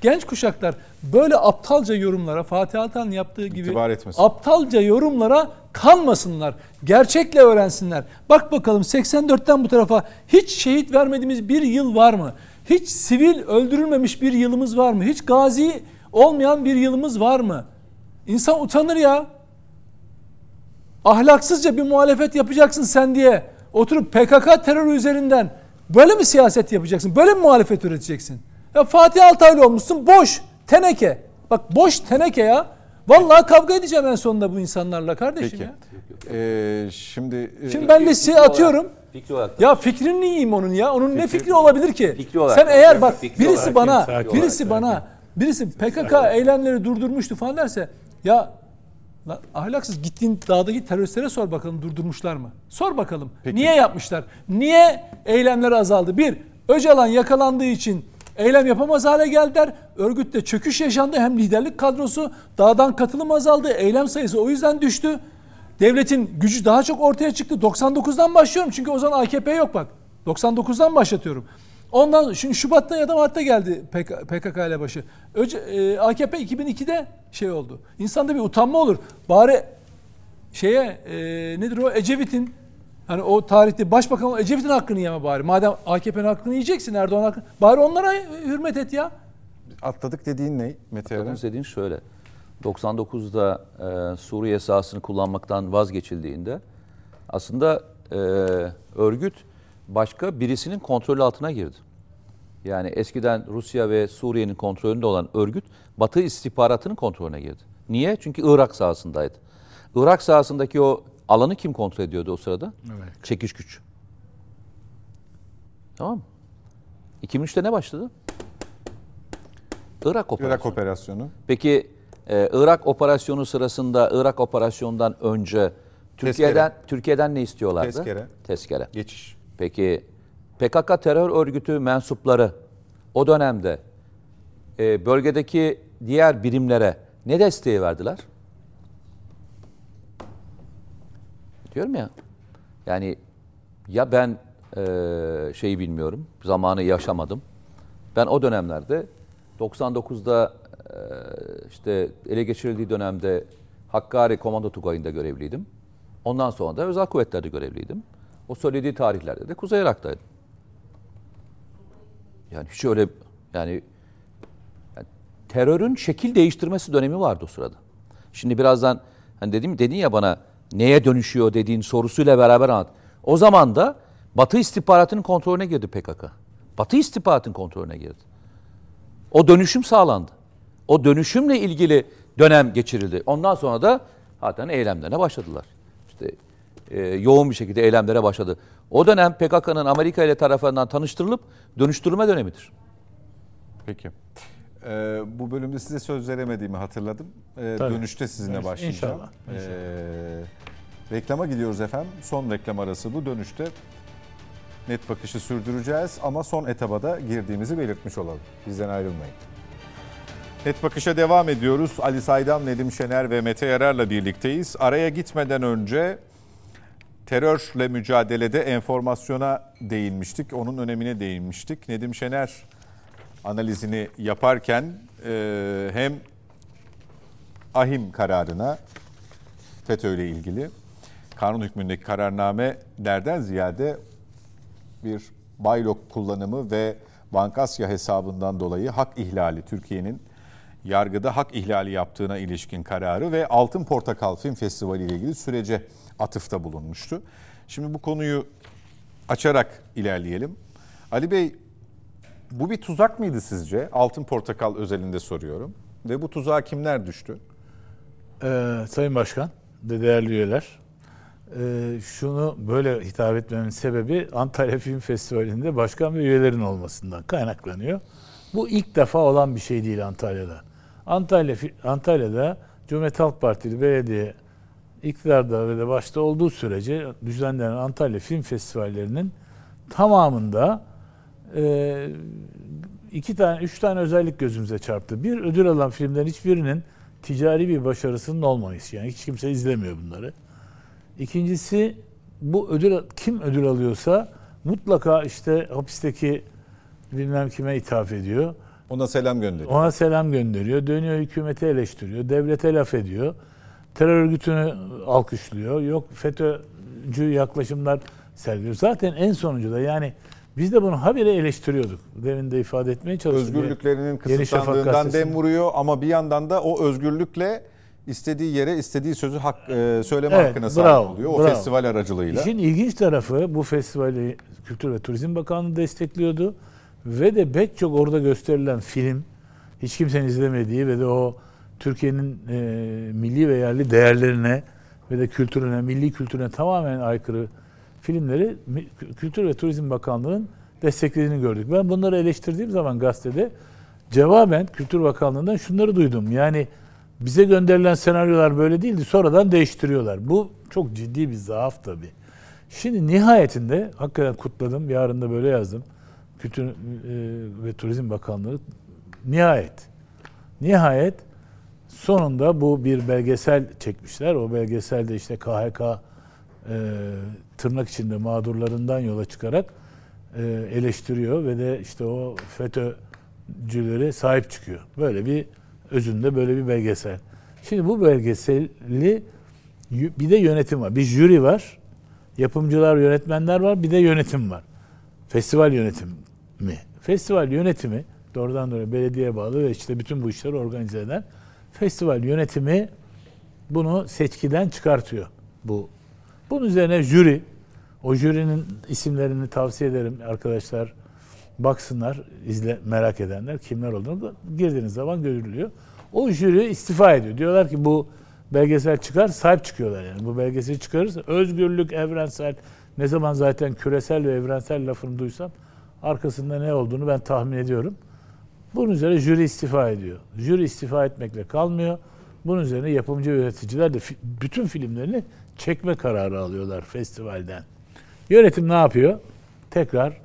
Genç kuşaklar böyle aptalca yorumlara Fatih Altaylı'nın yaptığı gibi aptalca yorumlara kanmasınlar. Gerçekle öğrensinler. Bak bakalım 84'ten bu tarafa hiç şehit vermediğimiz bir yıl var mı? Hiç sivil öldürülmemiş bir yılımız var mı? Hiç gazi olmayan bir yılımız var mı? İnsan utanır ya. ahlaksızca bir muhalefet yapacaksın sen diye oturup PKK terörü üzerinden böyle mi siyaset yapacaksın? Böyle mi muhalefet üreteceksin? Ya Fatih Altaylı olmuşsun boş teneke. Bak boş teneke ya. Vallahi kavga edeceğim en sonunda bu insanlarla kardeşim Peki. ya. Ee, şimdi e, Şimdi ben de size atıyorum. Fikri olarak Ya fikrini yiyeyim onun ya. Onun ne fikri olabilir ki? Fikri olarak Sen da- eğer bak fikri birisi olarak- bana sakin, birisi sakin. bana birisi PKK eylemleri durdurmuştu falan derse ya lan ahlaksız gittiğin dağdaki teröristlere sor bakalım durdurmuşlar mı? Sor bakalım. Niye yapmışlar? Niye eylemler azaldı? Bir, Öcalan yakalandığı için eylem yapamaz hale geldiler. Örgütte çöküş yaşandı. Hem liderlik kadrosu dağdan katılım azaldı. Eylem sayısı o yüzden düştü. Devletin gücü daha çok ortaya çıktı. 99'dan başlıyorum çünkü o zaman AKP yok bak. 99'dan başlatıyorum. Ondan şimdi Şubat'ta ya da Mart'ta geldi PK, PKK ile başı. Önce, e, AKP 2002'de şey oldu. İnsanda bir utanma olur. Bari şeye e, nedir o Ecevit'in hani o tarihte başbakan olan Ecevit'in hakkını yeme bari. Madem AKP'nin hakkını yiyeceksin Erdoğan hakkını. Bari onlara hürmet et ya. atladık dediğin ne Mete Eren? Atladığınız dediğin şöyle. 99'da e, Suriye sahasını kullanmaktan vazgeçildiğinde aslında e, örgüt başka birisinin kontrolü altına girdi. Yani eskiden Rusya ve Suriye'nin kontrolünde olan örgüt Batı istihbaratının kontrolüne girdi. Niye? Çünkü Irak sahasındaydı. Irak sahasındaki o alanı kim kontrol ediyordu o sırada? Evet. Çekiş güç. Tamam mı? 2003'te ne başladı? Irak operasyonu. Irak operasyonu. Peki e, Irak operasyonu sırasında Irak operasyonundan önce Türkiye'den Türkiye'den ne istiyorlardı? Tezkere. Tezkere. Geçiş. Peki PKK terör örgütü mensupları o dönemde e, bölgedeki diğer birimlere ne desteği verdiler? Diyorum ya. Yani ya ben e, şeyi bilmiyorum, zamanı yaşamadım. Ben o dönemlerde 99'da e, işte ele geçirildiği dönemde Hakkari Komando Tugayı'nda görevliydim. Ondan sonra da özel kuvvetlerde görevliydim. O söylediği tarihlerde de Kuzey Irak'taydım. Yani hiç öyle yani, yani terörün şekil değiştirmesi dönemi vardı o sırada. Şimdi birazdan hani dedim dedin ya bana neye dönüşüyor dediğin sorusuyla beraber anlat. O zaman da Batı istihbaratının kontrolüne girdi PKK. Batı istihbaratının kontrolüne girdi. O dönüşüm sağlandı. O dönüşümle ilgili dönem geçirildi. Ondan sonra da zaten eylemlerine başladılar. İşte e, yoğun bir şekilde eylemlere başladı. O dönem PKK'nın Amerika ile tarafından tanıştırılıp dönüştürülme dönemidir. Peki. Ee, bu bölümde size söz veremediğimi hatırladım. Ee, Tabii. dönüşte sizinle Evet, başlayacağım. inşallah, Ee, reklama gidiyoruz efendim. Son reklam arası bu. Dönüşte net bakışı sürdüreceğiz ama son etaba da girdiğimizi belirtmiş olalım. Bizden ayrılmayın. Net bakışa devam ediyoruz. Ali Saydam, Nedim Şener ve Mete Yarar'la birlikteyiz. Araya gitmeden önce terörle mücadelede enformasyona değinmiştik. Onun önemine değinmiştik. Nedim Şener analizini yaparken e, hem ahim kararına FETÖ ile ilgili kanun hükmündeki kararnamelerden ziyade bir baylok kullanımı ve Bankasya hesabından dolayı hak ihlali Türkiye'nin yargıda hak ihlali yaptığına ilişkin kararı ve Altın Portakal Film Festivali ile ilgili sürece atıfta bulunmuştu. Şimdi bu konuyu açarak ilerleyelim. Ali Bey bu bir tuzak mıydı sizce? Altın Portakal özelinde soruyorum. Ve bu tuzağa kimler düştü? Ee, Sayın Başkan ve değerli üyeler, e, şunu böyle hitap etmemin sebebi Antalya Film Festivali'nde başkan ve üyelerin olmasından kaynaklanıyor. Bu ilk defa olan bir şey değil Antalya'da. Antalya Antalya'da Cumhuriyet Halk Partili belediye iktidarda ve de başta olduğu sürece düzenlenen Antalya Film Festivallerinin tamamında e, iki tane, üç tane özellik gözümüze çarptı. Bir, ödül alan filmlerin hiçbirinin ticari bir başarısının olmayışı. Yani hiç kimse izlemiyor bunları. İkincisi, bu ödül kim ödül alıyorsa mutlaka işte hapisteki bilmem kime ithaf ediyor. Ona selam gönderiyor. Ona selam gönderiyor. Dönüyor hükümeti eleştiriyor. Devlete laf ediyor. Terör örgütünü alkışlıyor. Yok FETÖ'cü yaklaşımlar sergiliyor. Zaten en sonucu da yani biz de bunu habire eleştiriyorduk. Demin de ifade etmeye çalıştım. Özgürlüklerinin kısıtlandığından dem vuruyor ama bir yandan da o özgürlükle istediği yere istediği sözü hak, e, söyleme Evet, hakkına sahip bravo, oluyor o bravo. festival aracılığıyla. İşin ilginç tarafı bu festivali Kültür ve Turizm Bakanlığı destekliyordu. Ve de pek çok orada gösterilen film hiç kimsenin izlemediği ve de o Türkiye'nin e, milli ve yerli değerlerine ve de kültürüne, milli kültürüne tamamen aykırı filmleri Kültür ve Turizm Bakanlığı'nın desteklediğini gördük. Ben bunları eleştirdiğim zaman gazetede cevaben Kültür Bakanlığı'ndan şunları duydum. Yani bize gönderilen senaryolar böyle değildi. Sonradan değiştiriyorlar. Bu çok ciddi bir zaaf tabii. Şimdi nihayetinde hakikaten kutladım. Yarın da böyle yazdım. Kültür e, ve Turizm Bakanlığı nihayet nihayet sonunda bu bir belgesel çekmişler. O belgeselde işte KHK tırnak içinde mağdurlarından yola çıkarak e, eleştiriyor ve de işte o FETÖ'cülere sahip çıkıyor. Böyle bir özünde böyle bir belgesel. Şimdi bu belgeseli bir de yönetim var. Bir jüri var. Yapımcılar, yönetmenler var. Bir de yönetim var. Festival yönetimi. Festival yönetimi doğrudan doğruya belediye bağlı ve işte bütün bu işleri organize eden festival yönetimi bunu seçkiden çıkartıyor. Bu. Bunun üzerine jüri, o jürinin isimlerini tavsiye ederim arkadaşlar baksınlar, izle merak edenler kimler olduğunu da girdiğiniz zaman görülüyor. O jüri istifa ediyor. Diyorlar ki bu belgesel çıkar, sahip çıkıyorlar yani. Bu belgeseli çıkarırsa özgürlük, evrensel, ne zaman zaten küresel ve evrensel lafını duysam arkasında ne olduğunu ben tahmin ediyorum. Bunun üzerine jüri istifa ediyor. Jüri istifa etmekle kalmıyor. Bunun üzerine yapımcı ve yöneticiler de fi- bütün filmlerini çekme kararı alıyorlar festivalden. Yönetim ne yapıyor? Tekrar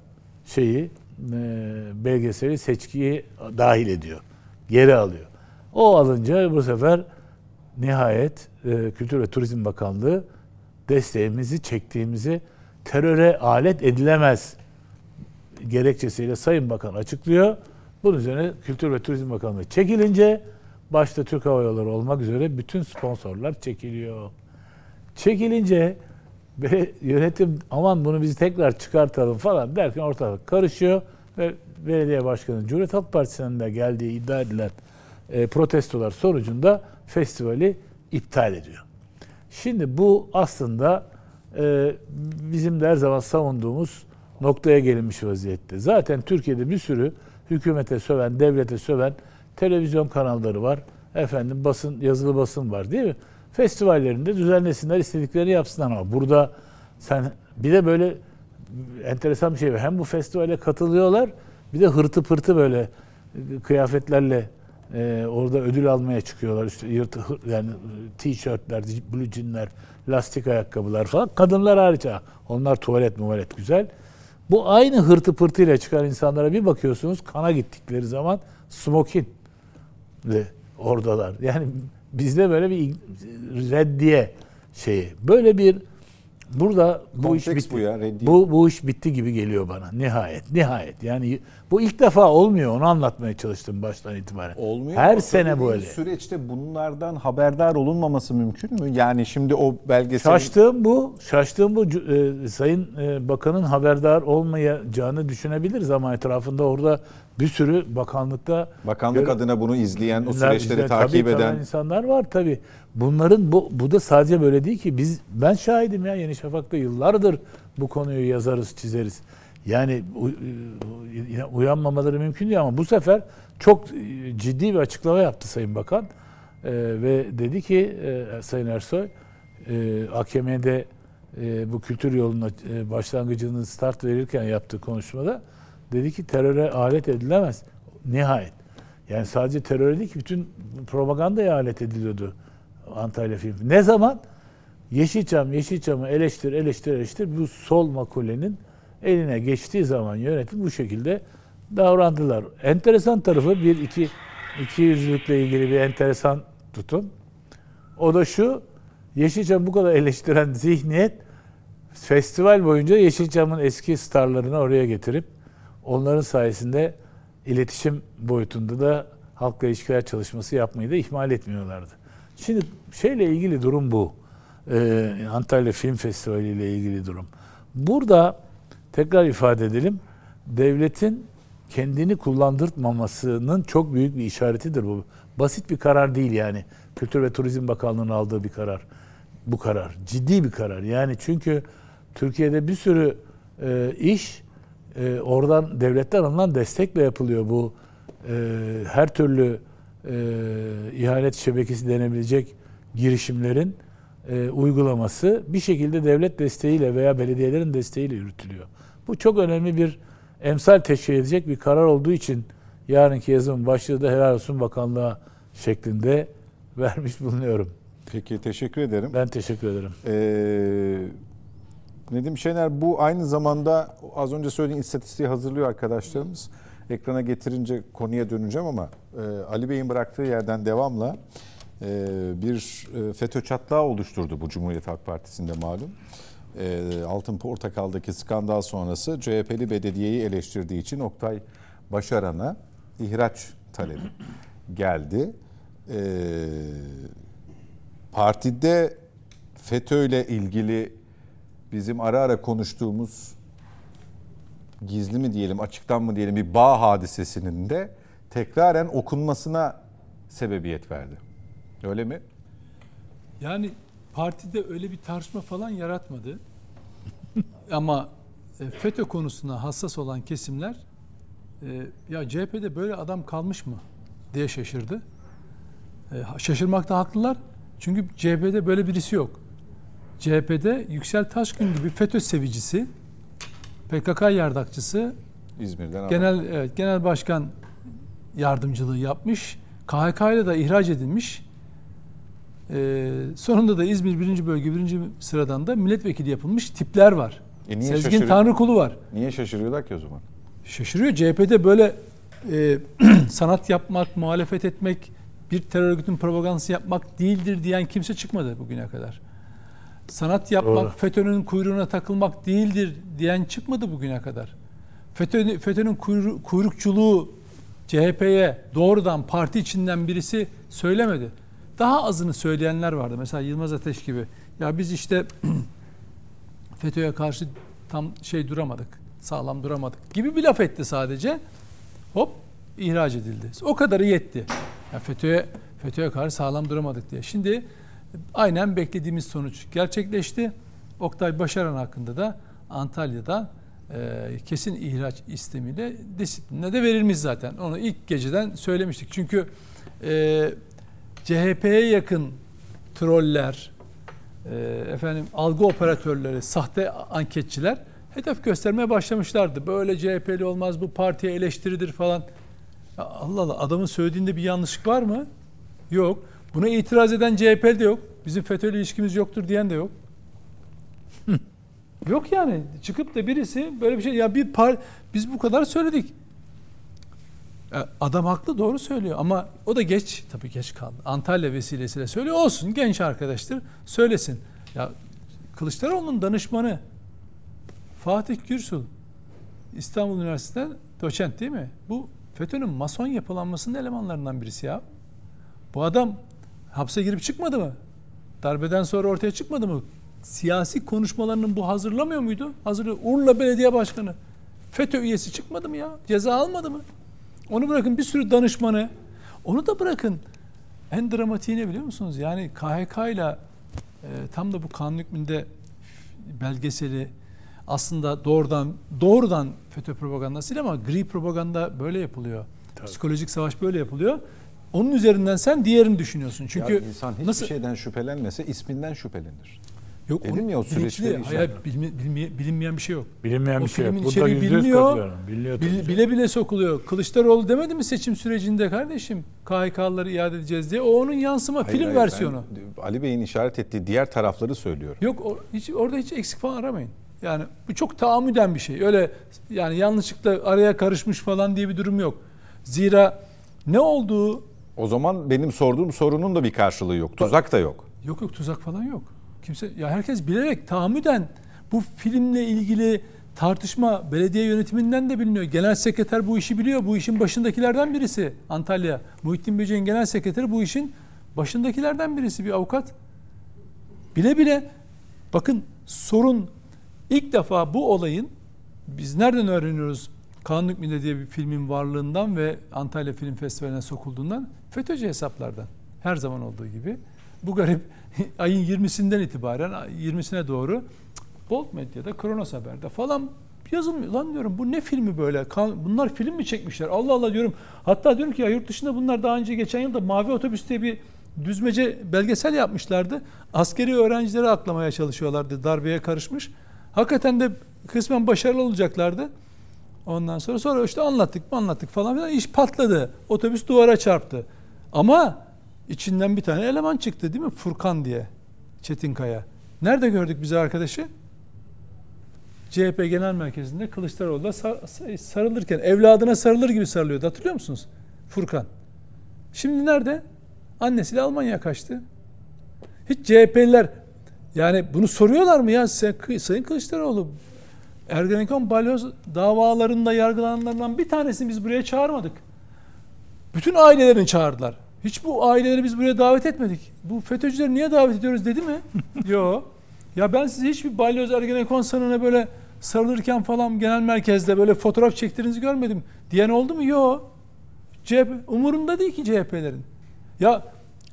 şeyi e, belgeseli seçkiye dahil ediyor. Geri alıyor. O alınca bu sefer nihayet e, Kültür ve Turizm Bakanlığı desteğimizi çektiğimizi teröre alet edilemez gerekçesiyle Sayın Bakan açıklıyor. Bunun üzerine Kültür ve Turizm Bakanlığı çekilince başta Türk Hava Yolları olmak üzere bütün sponsorlar çekiliyor. Çekilince ve yönetim aman bunu biz tekrar çıkartalım falan derken ortalık karışıyor ve belediye başkanı Cumhuriyet Halk Partisi'nin de geldiği iddia edilen e, protestolar sonucunda festivali iptal ediyor. Şimdi bu aslında e, bizim de her zaman savunduğumuz noktaya gelinmiş vaziyette. Zaten Türkiye'de bir sürü hükümete söven, devlete söven televizyon kanalları var. Efendim basın, yazılı basın var değil mi? Festivallerinde düzenlesinler, istediklerini yapsınlar ama burada sen bir de böyle enteresan bir şey var. Hem bu festivale katılıyorlar bir de hırtı pırtı böyle kıyafetlerle e, orada ödül almaya çıkıyorlar. İşte yırtı, yani tişörtler, blue jeanler, lastik ayakkabılar falan. Kadınlar hariç ha. Onlar tuvalet muvalet güzel. Bu aynı hırtı pırtıyla çıkan insanlara bir bakıyorsunuz kana gittikleri zaman smokin de oradalar. Yani bizde böyle bir reddiye şeyi. Böyle bir burada bu iş Konteks bitti. bu ya, reddiye. Bu bu iş bitti gibi geliyor bana. Nihayet. Nihayet. Yani bu ilk defa olmuyor. Onu anlatmaya çalıştım baştan itibaren. Olmuyor. Her ama sene böyle. Süreçte bunlardan haberdar olunmaması mümkün mü? Yani şimdi o belgesel Şaştığım bu, şaştığım bu e, Sayın e, Bakan'ın haberdar olmayacağını düşünebiliriz ama etrafında orada bir sürü bakanlıkta bakanlık Göre- adına bunu izleyen, o süreçleri izler- takip tabii, eden insanlar var tabii. Bunların bu bu da sadece böyle değil ki biz ben şahidim ya Yeni Şafak'ta yıllardır bu konuyu yazarız, çizeriz. Yani yine uyanmamaları mümkün değil ama bu sefer çok e, ciddi bir açıklama yaptı Sayın Bakan. Ee, ve dedi ki e, Sayın Ersoy e, AKM'de e, bu kültür yoluna e, başlangıcının start verirken yaptığı konuşmada dedi ki teröre alet edilemez. Nihayet. Yani sadece teröre değil ki bütün propagandaya alet ediliyordu Antalya Film. Ne zaman? Yeşilçam, Yeşilçam'ı eleştir, eleştir, eleştir. Bu sol makulenin eline geçtiği zaman yönetim bu şekilde davrandılar. Enteresan tarafı bir iki iki yüzlülükle ilgili bir enteresan tutum. O da şu, Yeşilçam bu kadar eleştiren zihniyet festival boyunca Yeşilçam'ın eski starlarını oraya getirip onların sayesinde iletişim boyutunda da halkla ilişkiler çalışması yapmayı da ihmal etmiyorlardı. Şimdi şeyle ilgili durum bu. Ee, Antalya Film Festivali ile ilgili durum. Burada tekrar ifade edelim. Devletin kendini kullandırtmamasının çok büyük bir işaretidir bu. Basit bir karar değil yani. Kültür ve Turizm Bakanlığı'nın aldığı bir karar. Bu karar. Ciddi bir karar. Yani çünkü Türkiye'de bir sürü e, iş e, oradan devletten alınan destekle yapılıyor. Bu e, her türlü e, ihanet şebekesi denebilecek girişimlerin e, uygulaması bir şekilde devlet desteğiyle veya belediyelerin desteğiyle yürütülüyor. Bu çok önemli bir emsal teşkil edecek bir karar olduğu için yarınki yazımın başlığı da helal olsun bakanlığa şeklinde vermiş bulunuyorum. Peki teşekkür ederim. Ben teşekkür ederim. Ee, Nedim Şener bu aynı zamanda az önce söylediğin istatistiği hazırlıyor arkadaşlarımız. Ekrana getirince konuya döneceğim ama e, Ali Bey'in bıraktığı yerden devamla e, bir e, FETÖ çatlağı oluşturdu bu Cumhuriyet Halk Partisi'nde malum. E, Altın Portakal'daki skandal sonrası CHP'li belediyeyi eleştirdiği için Oktay Başaran'a ihraç talebi geldi. E, partide FETÖ ile ilgili bizim ara ara konuştuğumuz gizli mi diyelim açıktan mı diyelim bir bağ hadisesinin de tekraren okunmasına sebebiyet verdi. Öyle mi? Yani partide öyle bir tartışma falan yaratmadı. Ama e, FETÖ konusuna hassas olan kesimler e, ya CHP'de böyle adam kalmış mı diye şaşırdı. E, Şaşırmakta haklılar. Çünkü CHP'de böyle birisi yok. CHP'de Yüksel Taşkın gibi FETÖ sevicisi, PKK yardakçısı, İzmir'den genel evet, genel başkan yardımcılığı yapmış. KHK ile de ihraç edilmiş. Ee, sonunda da İzmir 1. Bölge 1. sıradan da milletvekili yapılmış tipler var. E niye Sezgin? Tanrıkulu var. Niye şaşırıyorlar ki o zaman? Şaşırıyor. CHP'de böyle e, sanat yapmak, muhalefet etmek, bir terör örgütünün propagandası yapmak değildir diyen kimse çıkmadı bugüne kadar. Sanat yapmak, Doğru. FETÖ'nün kuyruğuna takılmak değildir diyen çıkmadı bugüne kadar. FETÖ, FETÖ'nün kuyru- kuyrukçuluğu CHP'ye doğrudan parti içinden birisi söylemedi. Daha azını söyleyenler vardı. Mesela Yılmaz Ateş gibi. Ya biz işte FETÖ'ye karşı tam şey duramadık, sağlam duramadık gibi bir laf etti sadece. Hop ihraç edildi. O kadarı yetti. Ya FETÖ'ye FETÖ'ye karşı sağlam duramadık diye. Şimdi aynen beklediğimiz sonuç gerçekleşti. Oktay Başaran hakkında da Antalya'da e, kesin ihraç istemiyle disipline de verilmiş zaten. Onu ilk geceden söylemiştik. Çünkü e, CHP'ye yakın troller, e, efendim algı operatörleri, sahte anketçiler hedef göstermeye başlamışlardı. Böyle CHP'li olmaz, bu partiye eleştiridir falan. Ya Allah Allah adamın söylediğinde bir yanlışlık var mı? Yok. Buna itiraz eden CHP'li de yok. Bizim FETÖ'yle ilişkimiz yoktur diyen de yok. yok yani. Çıkıp da birisi böyle bir şey ya bir par biz bu kadar söyledik. Ya Adam haklı doğru söylüyor ama o da geç tabii geç kaldı. Antalya vesilesiyle söylüyor olsun genç arkadaştır söylesin. Ya Kılıçdaroğlu'nun danışmanı Fatih Gürsul İstanbul Üniversitesi'nden doçent değil mi? Bu FETÖ'nün mason yapılanmasının elemanlarından birisi ya. Bu adam hapse girip çıkmadı mı? Darbeden sonra ortaya çıkmadı mı? Siyasi konuşmalarının bu hazırlamıyor muydu? Hazırlıyor. Urla Belediye Başkanı. FETÖ üyesi çıkmadı mı ya? Ceza almadı mı? Onu bırakın bir sürü danışmanı. Onu da bırakın. En dramatiği ne biliyor musunuz? Yani KHK ile e, tam da bu kanun hükmünde belgeseli aslında doğrudan doğrudan FETÖ propagandasıyla ama gri propaganda böyle yapılıyor. Psikolojik savaş böyle yapılıyor. Onun üzerinden sen diğerini düşünüyorsun. Çünkü ya insan hiçbir nasıl şeyden şüphelenmese isminden şüphelenir. Yok Dedim onun ya o bilinçli- süreçleri hayır, işaret- bilmi- bilmi- bilinmeyen bir şey yok. Bilinmeyen O bir şey yok. içeriği yüzde yüz biliniyor. Biliniyor tabii Bil- bile bile sokuluyor. Kılıçdaroğlu demedi mi seçim sürecinde kardeşim KHK'ları iade edeceğiz diye. O onun yansıma Hayır, film hayır, versiyonu. ben Ali Bey'in işaret ettiği diğer tarafları söylüyorum. Yok o, hiç orada hiç eksik falan aramayın. Yani bu çok tahammüden bir şey. Öyle yani yanlışlıkla araya karışmış falan diye bir durum yok. Zira ne olduğu O zaman benim sorduğum sorunun da bir karşılığı yok. Tuzak da yok. yok yok tuzak falan yok. Kimse ya herkes bilerek tahammüden bu filmle ilgili tartışma belediye yönetiminden de biliniyor. Genel sekreter bu işi biliyor. Bu işin başındakilerden birisi Antalya. Muhittin Böceğin genel sekreteri bu işin başındakilerden birisi bir avukat. Bile bile bakın sorun ilk defa bu olayın biz nereden öğreniyoruz Kanun Hükmünde diye bir filmin varlığından ve Antalya Film Festivali'ne sokulduğundan FETÖ'cü hesaplardan. Her zaman olduğu gibi. Bu garip ayın 20'sinden itibaren 20'sine doğru Bold Medya'da, Kronos Haber'de falan yazılmıyor. Lan diyorum bu ne filmi böyle? Bunlar film mi çekmişler? Allah Allah diyorum. Hatta diyorum ki ya yurt dışında bunlar daha önce geçen yılda Mavi Otobüs diye bir düzmece belgesel yapmışlardı. Askeri öğrencileri aklamaya çalışıyorlardı. Darbeye karışmış. Hakikaten de kısmen başarılı olacaklardı. Ondan sonra sonra işte anlattık mı anlattık falan filan iş patladı. Otobüs duvara çarptı. Ama içinden bir tane eleman çıktı değil mi? Furkan diye. Çetinkaya. Nerede gördük biz arkadaşı? CHP Genel Merkezi'nde Kılıçdaroğlu'da sar- sarılırken evladına sarılır gibi sarılıyordu. Hatırlıyor musunuz? Furkan. Şimdi nerede? Annesiyle Almanya'ya kaçtı. Hiç CHP'liler yani bunu soruyorlar mı ya Sen, Sayın Kılıçdaroğlu Ergenekon balyoz davalarında yargılananlardan bir tanesini biz buraya çağırmadık. Bütün ailelerini çağırdılar. Hiç bu aileleri biz buraya davet etmedik. Bu FETÖ'cüleri niye davet ediyoruz dedi mi? Yo. Ya ben sizi hiçbir balyoz Ergenekon sanığına böyle sarılırken falan genel merkezde böyle fotoğraf çektiğinizi görmedim. Diyen oldu mu? Yo. CHP umurunda değil ki CHP'lerin. Ya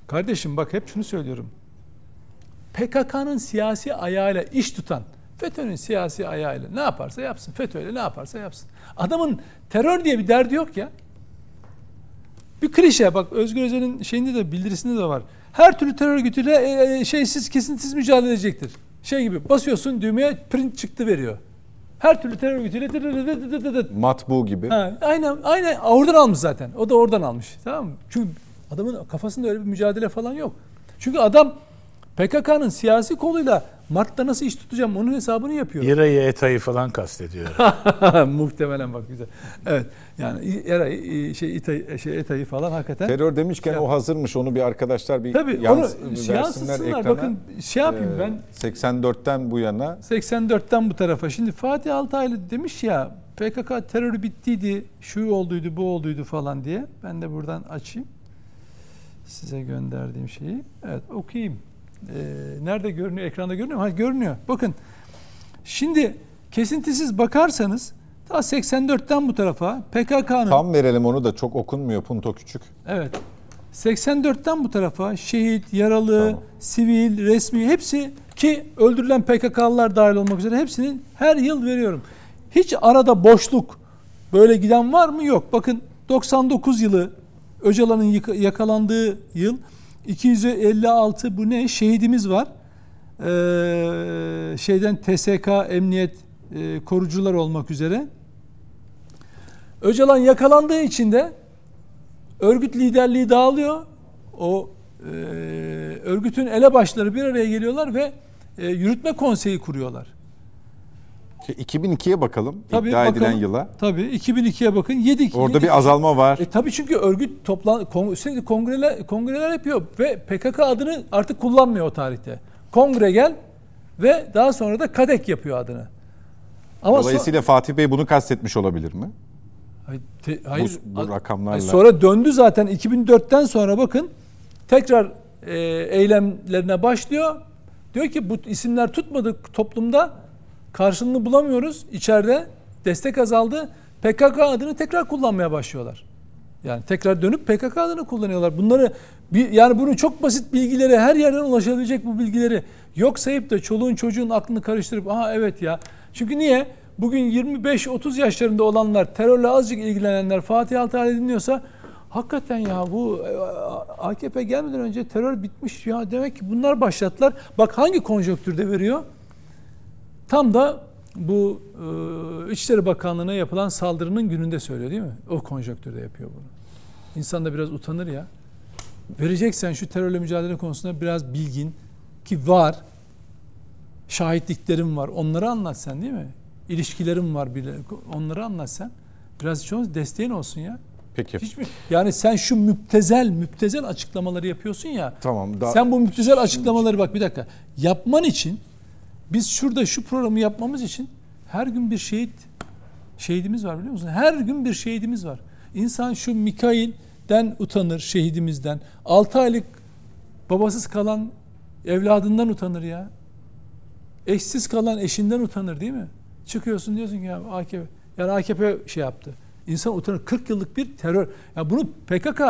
kardeşim bak hep şunu söylüyorum. PKK'nın siyasi ayağıyla iş tutan, FETÖ'nün siyasi ayağıyla ne yaparsa yapsın, FETÖ'yle ne yaparsa yapsın. Adamın terör diye bir derdi yok ya. Bir klişe bak Özgür Özel'in şeyinde de bildirisinde de var. Her türlü terör örgütüyle e, e, şeysiz kesintisiz mücadele edecektir. Şey gibi basıyorsun düğmeye print çıktı veriyor. Her türlü terör örgütüyle. Matbu gibi. Ha, aynen aynen oradan almış zaten. O da oradan almış. Tamam mı? Çünkü adamın kafasında öyle bir mücadele falan yok. Çünkü adam PKK'nın siyasi koluyla Mart'ta nasıl iş tutacağım onun hesabını yapıyor. İRA'yı, ETA'yı falan kastediyor. Muhtemelen bak güzel. Evet. Yani Eray şey İtay şey Etay'ı falan hakikaten. Terör demişken Şey- o hazırmış onu bir arkadaşlar bir Tabii yans- onu versinler yansıtsınlar. ekrana. Bakın şey yapayım Ee, ben 84'ten bu yana 84'ten bu tarafa. Şimdi Fatih Altaylı demiş ya PKK terörü bittiydi, şu olduydu, bu olduydu falan diye. Ben de buradan açayım. Size gönderdiğim şeyi. Evet okuyayım. Ee, nerede görünüyor? Ekranda görünüyor mu? Ha görünüyor. Bakın. Şimdi kesintisiz bakarsanız ta 84'ten bu tarafa PKK'nın tam verelim onu da çok okunmuyor punto küçük. Evet. 84'ten bu tarafa şehit, yaralı, Tamam. sivil, resmi hepsi ki öldürülen PKK'lılar dahil olmak üzere hepsini her yıl veriyorum. Hiç arada boşluk böyle giden var mı? Yok. Bakın 99 yılı Öcalan'ın yakalandığı yıl 256 bu ne? Şehidimiz var. Ee, şeyden TSK, emniyet, e, korucular olmak üzere. Öcalan yakalandığı için de örgüt liderliği dağılıyor. O e, örgütün elebaşları bir araya geliyorlar ve e, yürütme konseyi kuruyorlar. Şey, 2002'ye bakalım Tabii, iddia edilen bakalım. yıla. Tabii 2002'ye bakın 7 Orada bir azalma var. E tabii çünkü örgüt toplan kon- sürekli kongreler kongreler yapıyor ve PKK adını artık kullanmıyor o tarihte. Kongre gel ve daha sonra da KADEK yapıyor adını. Ama so- Dolayısıyla Fatih Bey bunu kastetmiş olabilir mi? Hayır, te- hayır, bu a- rakamlarla. hayır, sonra döndü zaten 2004'ten sonra bakın tekrar e, eylemlerine başlıyor. Diyor ki bu isimler tutmadı toplumda karşılığını bulamıyoruz içeride destek azaldı. PKK adını tekrar kullanmaya başlıyorlar. Yani tekrar dönüp PKK adını kullanıyorlar. Bunları yani bunu çok basit bilgileri her yerden ulaşabilecek bu bilgileri yok sayıp da çoluğun çocuğun aklını karıştırıp aha evet ya. Çünkü niye? Bugün 25-30 yaşlarında olanlar terörle azıcık ilgilenenler Fatih Altaylı dinliyorsa hakikaten ya bu e, AKP gelmeden önce terör bitmiş ya demek ki bunlar başlattılar. Bak hangi konjonktürde veriyor? Tam da bu e, İçişleri Bakanlığı'na yapılan saldırının gününde söylüyor değil mi? O konjonktürde yapıyor bunu. İnsan da biraz utanır ya. Vereceksen şu terörle mücadele konusunda biraz bilgin ki var. Şahitliklerim var. Onları anlat sen değil mi? İlişkilerim var bile. Onları anlat sen. Biraz olmazsa desteğin olsun ya. Peki. Hiç mi? Yani sen şu müptezel müptezel açıklamaları yapıyorsun ya. Tamam. Da, Sen bu müptezel açıklamaları bak bir dakika. Yapman için biz şurada şu programı yapmamız için her gün bir şehit şehidimiz var biliyor musun? Her gün bir şehidimiz var. İnsan şu Mikail'den utanır şehidimizden. 6 aylık babasız kalan evladından utanır ya. Eşsiz kalan eşinden utanır değil mi? Çıkıyorsun diyorsun ki ya AKP Yani AKP şey yaptı. İnsan utanır. 40 yıllık bir terör. Ya bunu PKK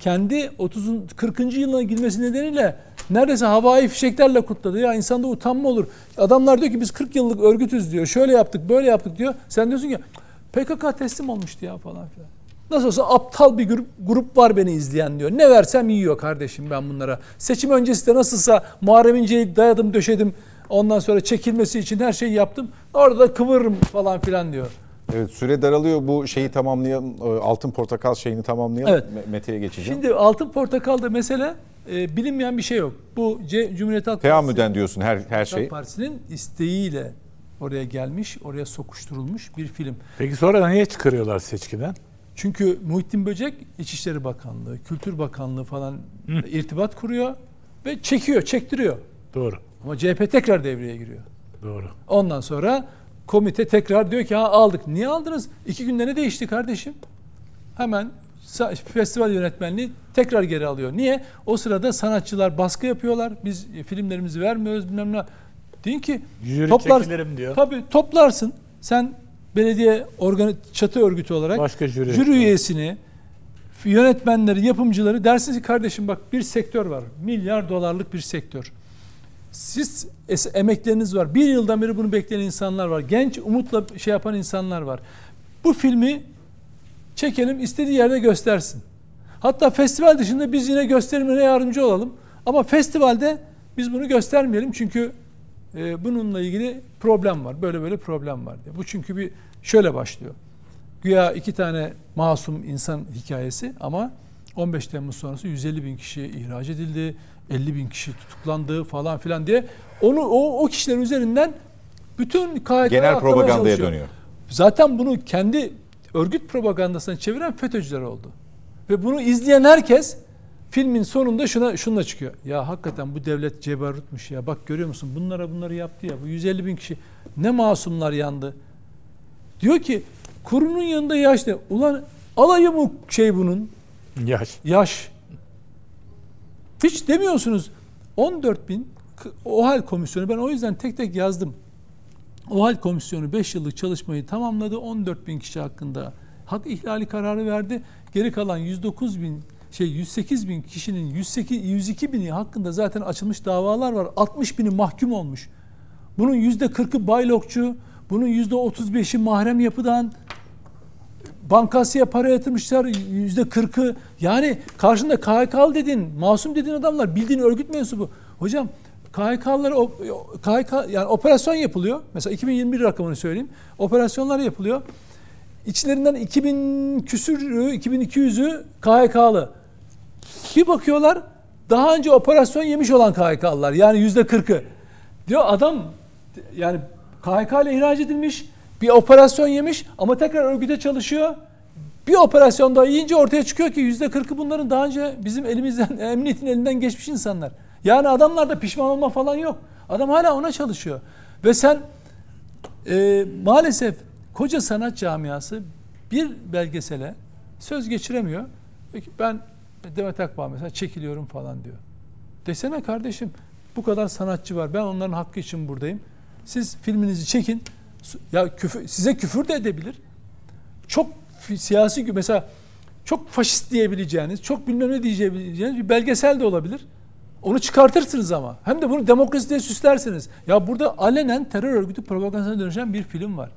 kendi 30 40. yılına girmesi nedeniyle neredeyse havai fişeklerle kutladı. Ya insanda utanma olur. Adamlar diyor ki biz 40 yıllık örgütüz diyor. Şöyle yaptık, böyle yaptık diyor. Sen diyorsun ki PKK teslim olmuştu ya falan filan. Nasıl olsa aptal bir grup, grup var beni izleyen diyor. Ne versem yiyor kardeşim ben bunlara. Seçim öncesi de nasılsa Muharrem İnce'yi dayadım döşedim. Ondan sonra çekilmesi için her şeyi yaptım. Orada da kıvırırım falan filan diyor. Evet süre daralıyor. Bu şeyi tamamlayalım. e, Altın portakal şeyini tamamlayalım. Evet. Me- Mete'ye geçeceğim. Şimdi altın portakalda mesele e, bilinmeyen bir şey yok. Bu C- Cumhuriyet Halk Teamüden diyorsun her her şey. Partisi'nin isteğiyle oraya gelmiş, oraya sokuşturulmuş bir film. Peki sonra niye çıkarıyorlar seçkiden? Çünkü Muhittin Böcek İçişleri Bakanlığı, Kültür Bakanlığı falan irtibat kuruyor ve çekiyor, çektiriyor. Doğru. Ama CHP tekrar devreye giriyor. Doğru. Ondan sonra komite tekrar diyor ki ha aldık. Niye aldınız? İki günde ne değişti kardeşim? Hemen festival yönetmenliği tekrar geri alıyor. Niye? O sırada sanatçılar baskı yapıyorlar. Biz e, filmlerimizi vermiyoruz bilmem ne. Deyin ki Jüri toplar, diyor. Tabii toplarsın. Sen belediye organı çatı örgütü olarak Başka jüri. jüri üyesini, yönetmenleri, yapımcıları dersiniz ki kardeşim bak bir sektör var. Milyar dolarlık bir sektör. Siz emekleriniz var. Bir yıldan beri bunu bekleyen insanlar var. Genç umutla şey yapan insanlar var. Bu filmi çekelim istediği yerde göstersin. Hatta festival dışında biz yine gösterimlere yardımcı olalım. Ama festivalde biz bunu göstermeyelim çünkü e, bununla ilgili problem var. Böyle böyle problem var diye. Bu çünkü bir şöyle başlıyor. Güya iki tane masum insan hikayesi ama 15 Temmuz sonrası 150 bin kişi ihraç edildi, 50 bin kişi tutuklandı falan filan diye onu o, o kişiler üzerinden bütün KHK Genel propagandaya dönüyor. Zaten bunu kendi örgüt propagandasına çeviren FETÖ'cüler oldu. Ve bunu izleyen herkes filmin sonunda şuna şunla çıkıyor. Ya hakikaten bu devlet ceberrutmuş ya. Bak görüyor musun bunlara bunları yaptı ya. Bu 150 bin kişi ne masumlar yandı. Diyor ki kurunun yanında yaşlı. Ulan alayı mı şey bunun? Yaş. Yaş. Hiç demiyorsunuz. 14 bin OHAL komisyonu ben o yüzden tek tek yazdım. OHAL komisyonu 5 yıllık çalışmayı tamamladı. 14 bin kişi hakkında hak ihlali kararı verdi. Geri kalan 109 bin şey 108 bin kişinin 108, 102 bini hakkında zaten açılmış davalar var. 60 bini mahkum olmuş. Bunun %40'ı baylokçu, bunun %35'i mahrem yapıdan, bankasya para yatırmışlar yüzde kırkı. Yani karşında KHK'lı dedin, masum dediğin adamlar bildiğin örgüt mensubu. Hocam o- KHK yani operasyon yapılıyor. Mesela 2021 rakamını söyleyeyim. Operasyonlar yapılıyor. İçlerinden 2000 küsürü, 2200'ü KHK'lı. Bir bakıyorlar daha önce operasyon yemiş olan KHK'lılar. Yani yüzde kırkı. Diyor adam yani KHK ile ihraç edilmiş bir operasyon yemiş ama tekrar örgüte çalışıyor. Bir operasyon daha yiyince ortaya çıkıyor ki yüzde kırkı bunların daha önce bizim elimizden, emniyetin elinden geçmiş insanlar. Yani adamlarda pişman olma falan yok. Adam hala ona çalışıyor. Ve sen e, maalesef koca sanat camiası bir belgesele söz geçiremiyor. Peki ben Demet Akbağ mesela çekiliyorum falan diyor. Desene kardeşim bu kadar sanatçı var. Ben onların hakkı için buradayım. Siz filminizi çekin. Ya küfür, size küfür de edebilir. Çok siyasi mesela çok faşist diyebileceğiniz, çok bilmem ne diyeceğiniz bir belgesel de olabilir. Onu çıkartırsınız ama. Hem de bunu demokrasi diye süslersiniz. Ya burada alenen terör örgütü propagandasına dönüşen bir film var.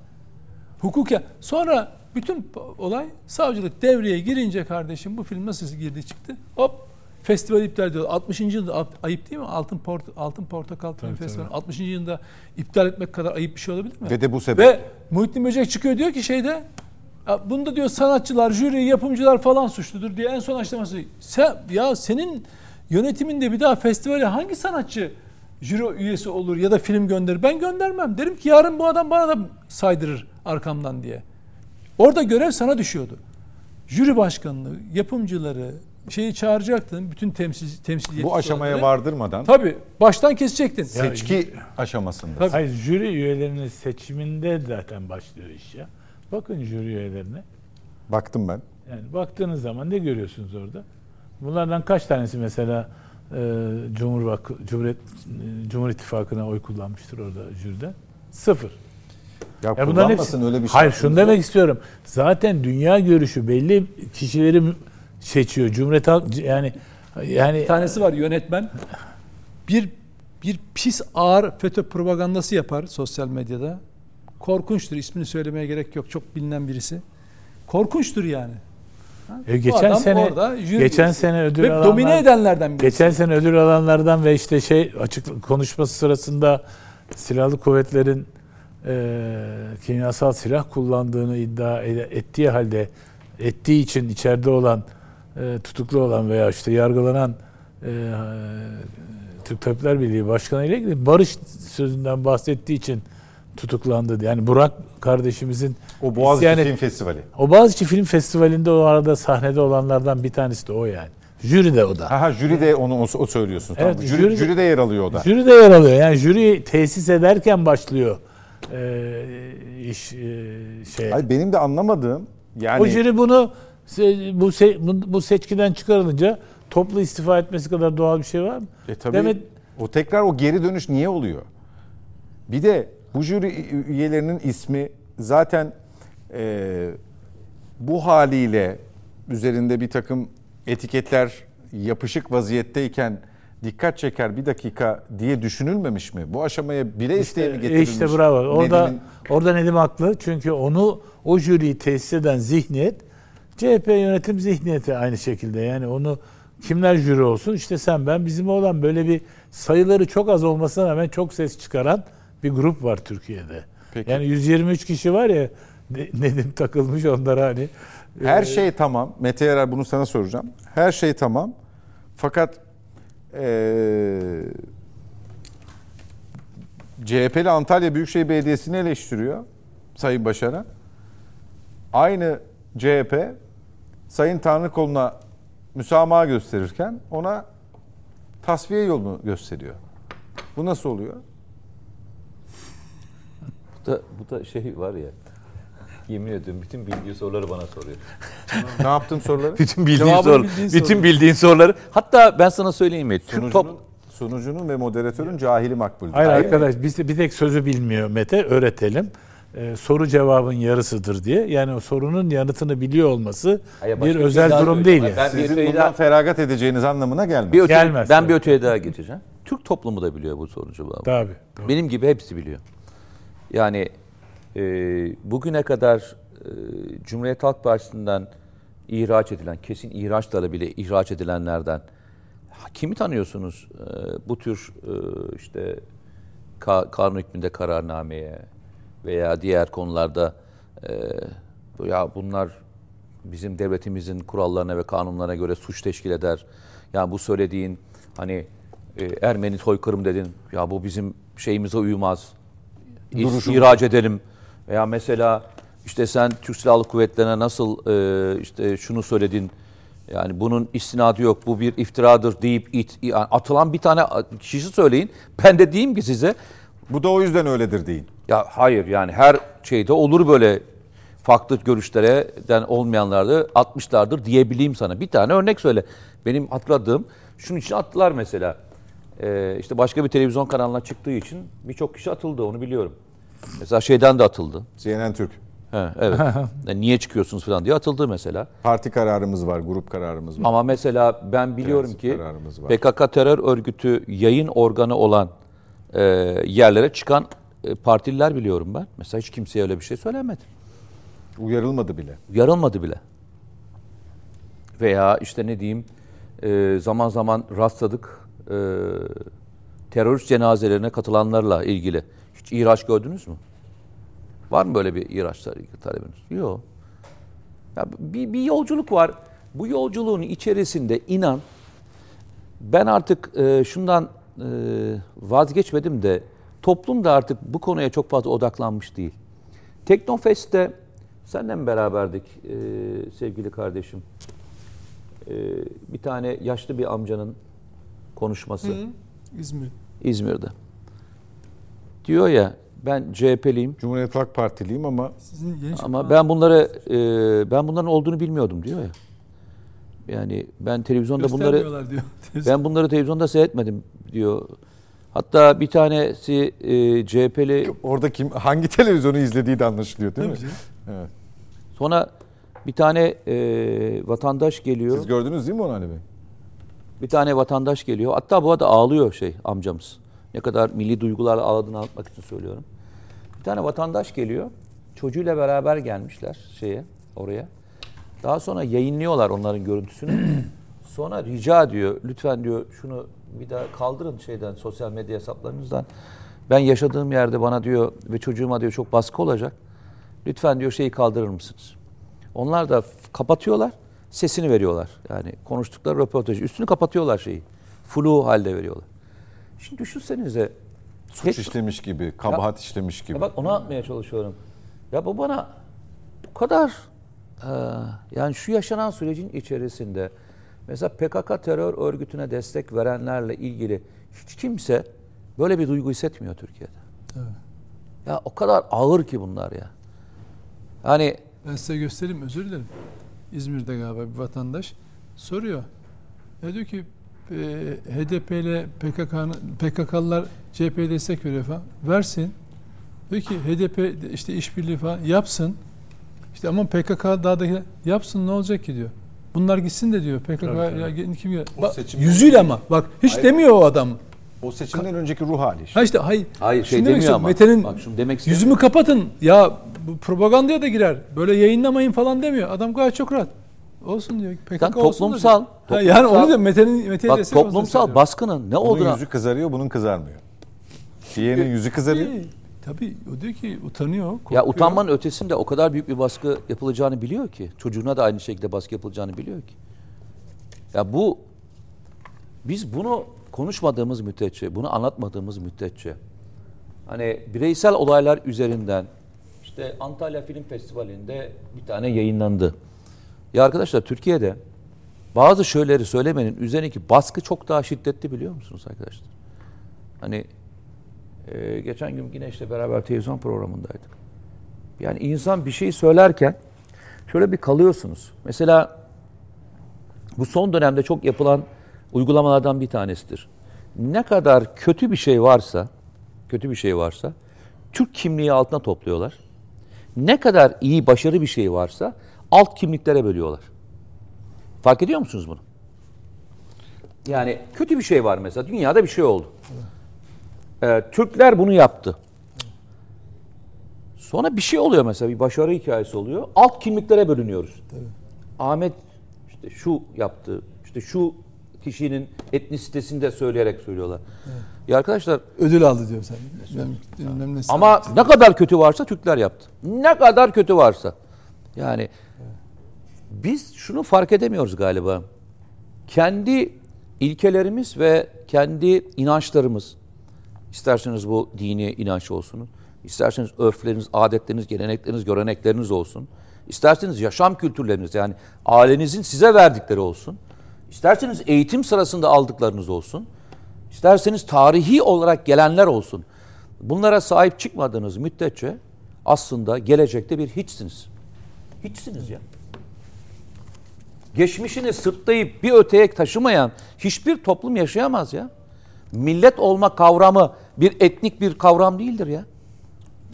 Hukuken. Sonra bütün olay savcılık devreye girince kardeşim bu film nasıl girdi çıktı? Hop festival iptal ediyor. 60. yılda ap- ayıp değil mi? Altın Port Altın Portakal Film Tabii, Festivali 60. yılında iptal etmek kadar ayıp bir şey olabilir mi? Ve de bu sebep. Ve Muhittin Böcek çıkıyor diyor ki şeyde "Ya bunda diyor sanatçılar, jüri, yapımcılar falan suçludur diye en son açıklaması. Sen, ya senin yönetiminde bir daha festivale hangi sanatçı jüri üyesi olur ya da film gönderir? Ben göndermem. Derim ki yarın bu adam bana da saydırır arkamdan diye. Orada görev sana düşüyordu. Jüri başkanlığı, yapımcıları şeyi çağıracaktın. Bütün temsil temsiliyet Bu aşamaya vardırmadan Tabii. Baştan kesecektin. seçki aşamasında. Tabii. Hayır jüri üyelerinin seçiminde zaten başlıyor iş ya. Bakın jüri üyelerine. Baktım ben. Yani baktığınız zaman ne görüyorsunuz orada? Bunlardan kaç tanesi mesela e, Cumhurbaşkanı Cumhuriyet e, Cumhur İttifakı'na oy kullanmıştır orada jüride? Sıfır. Ya, Ya bunların kullanmasın hepsi- öyle bir şey. Hayır şunu demek istiyorum. Zaten dünya görüşü belli kişileri seçiyor. Cumhuriyet Halk yani yani Bir tanesi var yönetmen. Bir bir pis ağır FETÖ propagandası yapar sosyal medyada. Korkunçtur. ismini söylemeye gerek yok. Çok bilinen birisi. Korkunçtur yani. E, geçen sene orada geçen sene ödül ve alanlar, domine edenlerden birisi. geçen sene ödül alanlardan ve işte şey açık konuşması sırasında silahlı kuvvetlerin e, kimyasal silah kullandığını iddia ettiği halde ettiği için içeride olan e, tutuklu olan veya işte yargılanan e, Türk Tabipler Birliği Başkanı ile ilgili barış sözünden bahsettiği için tutuklandı. Yani Burak kardeşimizin O Boğaziçi et- Film Festivali. o Boğaziçi Film Festivali'nde o arada sahnede olanlardan bir tanesi de o yani. Jüri de o da. Ha jüri de onu o, o söylüyorsun. Evet, tamam. Jüri, jüri de- jüri de yer alıyor o da. Jüri de yer alıyor. Yani jüri tesis ederken başlıyor e, iş e, şey. Hayır, benim de anlamadığım yani o jüri bunu bu, se- bu seçkiden çıkarılınca toplu istifa etmesi kadar doğal bir şey var mı? E tabii Demet o tekrar o geri dönüş niye oluyor? Bir de bu jüri üyelerinin ismi zaten e, bu haliyle üzerinde bir takım etiketler yapışık vaziyetteyken dikkat çeker bir dakika diye düşünülmemiş mi? Bu aşamaya bile isteye mi E getirilmiş? işte bravo. Orada Nedim'in- orada Nedim haklı. Çünkü onu o jüriyi tesis eden zihniyet CHP yönetim zihniyeti aynı şekilde. Yani onu kimler jüri olsun? İşte sen ben bizim olan böyle bir sayıları çok az olmasına rağmen çok ses çıkaran bir grup var Türkiye'de. Peki. Yani 123 kişi var ya Ne- Nedim takılmış onlara hani. Her şey tamam. Mete Yarar bunu sana soracağım. Her şey tamam. Fakat eee CHP'li Antalya Büyükşehir Belediyesi'ni eleştiriyor Sayın Başaran. Aynı CHP Sayın Tanrıkolu'na müsamaha gösterirken ona tasfiye yolunu gösteriyor. Bu nasıl oluyor? Bu da, bu da şey var ya. Yemin ediyorum bütün bildiği soruları bana soruyor. ne yaptım soruları? Bütün bildiğin Cevabını soru, bildiğin bütün soru. bildiğin soruları. Hatta ben sana söyleyeyim mi? Türk Sunucunun, top sunucunun ve moderatörün cahili makbuldür. Hayır arkadaş biz bir tek sözü bilmiyor Mete öğretelim. Ee, soru cevabın yarısıdır diye. Yani o sorunun yanıtını biliyor olması Hayır, bir özel şey daha durum değil. Ben yani. bir Sizin bundan daha- feragat edeceğiniz anlamına gelmez. bir öte, Gelmez, ben tabii. bir öteye daha geçeceğim. Türk toplumu da biliyor bu soru cevabı. Tabii. doğru. Benim gibi hepsi biliyor. Yani e, bugüne kadar e, Cumhuriyet Halk Partisi'nden ihraç edilen, kesin ihraçlara bile ihraç edilenlerden kimi tanıyorsunuz e, bu tür e, işte ka, kanun hükmünde kararnameye veya diğer konularda e, ya bunlar bizim devletimizin kurallarına ve kanunlarına göre suç teşkil eder. Yani bu söylediğin hani e, Ermeni soykırım dedin. Ya bu bizim şeyimize uymaz. Duruşumuz. ihraç edelim. Veya mesela işte sen Türk Silahlı Kuvvetleri'ne nasıl e, işte şunu söyledin. Yani bunun istinadı yok. Bu bir iftiradır deyip it, yani atılan bir tane kişi söyleyin. Ben de diyeyim ki size Bu da o yüzden öyledir deyin. ya hayır yani her şeyde olur böyle farklı görüşlerden olmayanlarda 60'lardır diyebileyim sana. Bir tane örnek söyle. Benim hatırladığım şunun için attılar mesela. Ee, işte başka bir televizyon kanalına çıktığı için birçok kişi atıldı onu biliyorum. Mesela şeyden de atıldı. CNN Türk. He, evet. Yani niye çıkıyorsunuz falan diye atıldı mesela. Parti kararımız var, grup kararımız var. Ama mesela ben biliyorum Prensip ki. PKK terör örgütü yayın organı olan e, yerlere çıkan e, partililer biliyorum ben. Mesela hiç kimseye öyle bir şey söylemedi. Uyarılmadı bile. Yarılmadı bile. Veya işte ne diyeyim e, zaman zaman rastladık e, terörist cenazelerine katılanlarla ilgili. Hiç ihraç gördünüz mü? Var mı böyle bir ihraçla ilgili talebiniz? Yok. Ya bir, bir yolculuk var. Bu yolculuğun içerisinde inan ben artık e, şundan e, vazgeçmedim de toplum da artık bu konuya çok fazla odaklanmış değil. Teknofest'te senden mi beraberdik e, sevgili kardeşim? E, bir tane yaşlı bir amcanın konuşması İzmir. İzmir'de. Diyor ya ben CHP'liyim Cumhuriyet Halk Partiliyim ama Sizin yeni ama ben bunları e, ben bunların olduğunu bilmiyordum diyor ya. Yani ben televizyonda bunları diyor. ben bunları televizyonda seyretmedim diyor. Hatta bir tanesi e, CHP'li Orada kim hangi televizyonu izlediği de anlaşılıyor değil mi? Tabii canım. Evet. sonra bir tane e, vatandaş geliyor. Siz gördünüz değil mi onu Ali Bey? Bir tane vatandaş geliyor. Hatta bu arada ağlıyor şey amcamız. Ne kadar milli duygularla ağladığını anlatmak için söylüyorum. Bir tane vatandaş geliyor. Çocuğuyla beraber gelmişler şeye oraya. Daha sonra yayınlıyorlar onların görüntüsünü. sonra rica diyor lütfen diyor şunu bir daha kaldırın şeyden sosyal medya hesaplarınızdan. Ben yaşadığım yerde bana diyor ve çocuğuma diyor çok baskı olacak. Lütfen diyor şeyi kaldırır mısınız? Onlar da kapatıyorlar, sesini veriyorlar. Yani konuştukları röportajı. Üstünü kapatıyorlar şeyi. Flu halde veriyorlar. Şimdi düşünsenize. Suç Hep- işlemiş gibi, kabahat işlemiş gibi. ya bak onu atmaya çalışıyorum. Ya bu bana bu kadar yani şu yaşanan sürecin içerisinde mesela PKK terör örgütüne destek verenlerle ilgili hiç kimse böyle bir duygu hissetmiyor Türkiye'de. Ya o kadar ağır ki bunlar ya. Hani Ben size göstereyim özür dilerim. İzmir'de galiba bir vatandaş soruyor. Ya diyor ki e, HDP ile PKK'nın PKK'lılar CHP'ye destek veriyor falan. Versin. Diyor ki HDP işte işbirliği falan yapsın. İşte ama PKK daha da yapsın ne olacak ki diyor. Bunlar gitsin de diyor. PKK ya kim ya? Bak, yüzüyle ama bak hiç Hayır. demiyor o adam. O seçimden önceki ruh hali işte. Ha işte hayır. hayır şey demiyor ama. Mete'nin Bak şunu demek istemiyorum. yüzümü kapatın. Ya bu propagandaya da girer. Böyle yayınlamayın falan demiyor. Adam gayet çok rahat. Olsun diyor. PKK Lan olsun da diyor. toplumsal, Ha, yani toplumsal- onu diyor Mete'nin Mete'ye Bak olsun toplumsal baskının ne Bunun olduğuna yüzü kızarıyor, bunun kızarmıyor. Diğerinin yüzü kızarıyor. Tabii, o diyor ki utanıyor. Ya korkuyor. utanmanın ötesinde o kadar büyük bir baskı yapılacağını biliyor ki. Çocuğuna da aynı şekilde baskı yapılacağını biliyor ki. Ya bu biz bunu konuşmadığımız müddetçe, bunu anlatmadığımız müddetçe hani bireysel olaylar üzerinden işte Antalya Film Festivali'nde bir tane yayınlandı. Ya arkadaşlar Türkiye'de bazı şeyleri söylemenin üzerindeki baskı çok daha şiddetli biliyor musunuz arkadaşlar? Hani e, geçen gün Güneş'le beraber televizyon programındaydık. Yani insan bir şey söylerken şöyle bir kalıyorsunuz. Mesela bu son dönemde çok yapılan uygulamalardan bir tanesidir. Ne kadar kötü bir şey varsa, kötü bir şey varsa Türk kimliği altına topluyorlar. Ne kadar iyi, başarı bir şey varsa alt kimliklere bölüyorlar. Fark ediyor musunuz bunu? Yani kötü bir şey var mesela. Dünyada bir şey oldu. Ee, Türkler bunu yaptı. Sonra bir şey oluyor mesela bir başarı hikayesi oluyor. Alt kimliklere bölünüyoruz. Ahmet işte şu yaptı. işte şu kişinin etnisitesini de söyleyerek söylüyorlar. Ya arkadaşlar ödül aldı diyor sen. Bilmem, bilmem ne ama ne kadar kötü varsa Türkler yaptı. Ne kadar kötü varsa. Yani biz şunu fark edemiyoruz galiba. Kendi ilkelerimiz ve kendi inançlarımız, isterseniz bu dini inanç olsun, isterseniz örfleriniz, adetleriniz, gelenekleriniz, görenekleriniz olsun, isterseniz yaşam kültürleriniz yani ailenizin size verdikleri olsun, isterseniz eğitim sırasında aldıklarınız olsun, isterseniz tarihi olarak gelenler olsun. Bunlara sahip çıkmadığınız müddetçe aslında gelecekte bir hiçsiniz. Hiçsiniz ya. Geçmişini sırtlayıp bir öteye taşımayan hiçbir toplum yaşayamaz ya. Millet olma kavramı bir etnik bir kavram değildir ya.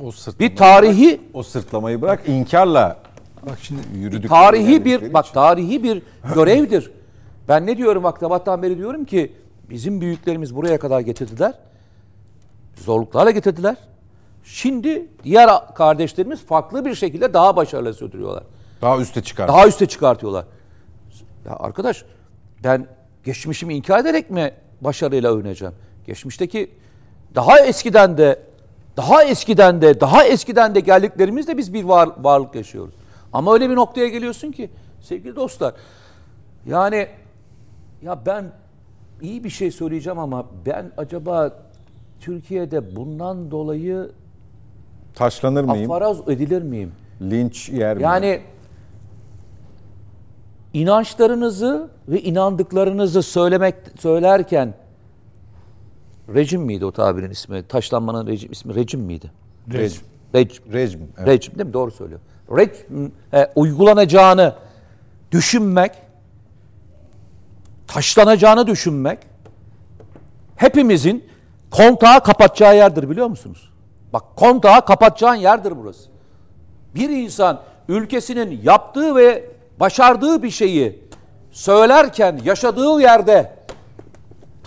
O Bir tarihi o sırtlamayı bırak inkarla Bak şimdi yürüdük. tarihi bir bak tarihi bir görevdir. Ben ne diyorum aktabattan beri diyorum ki bizim büyüklerimiz buraya kadar getirdiler. Zorluklarla getirdiler. Şimdi diğer kardeşlerimiz farklı bir şekilde daha başarılı sürdürüyorlar. daha üste çıkar. Daha üste çıkartıyorlar. Ya arkadaş ben geçmişimi inkar ederek mi başarıyla övüneceğim? Geçmişteki daha eskiden de daha eskiden de daha eskiden de geldiklerimizde biz bir var, varlık yaşıyoruz. Ama öyle bir noktaya geliyorsun ki sevgili dostlar yani ya ben iyi bir şey söyleyeceğim ama ben acaba Türkiye'de bundan dolayı Taşlanır mıyım? afaraz edilir miyim? Linç yer miyim? Yani inançlarınızı ve inandıklarınızı söylemek söylerken rejim miydi o tabirin ismi? Taşlanmanın rejim ismi rejim miydi? Rejim. Rejim. Rejim. Evet. Rejim değil mi? Doğru söylüyor. Rejim e, uygulanacağını düşünmek, taşlanacağını düşünmek hepimizin kontağı kapatacağı yerdir biliyor musunuz? Bak kontağı kapatacağın yerdir burası. Bir insan ülkesinin yaptığı ve başardığı bir şeyi söylerken yaşadığı yerde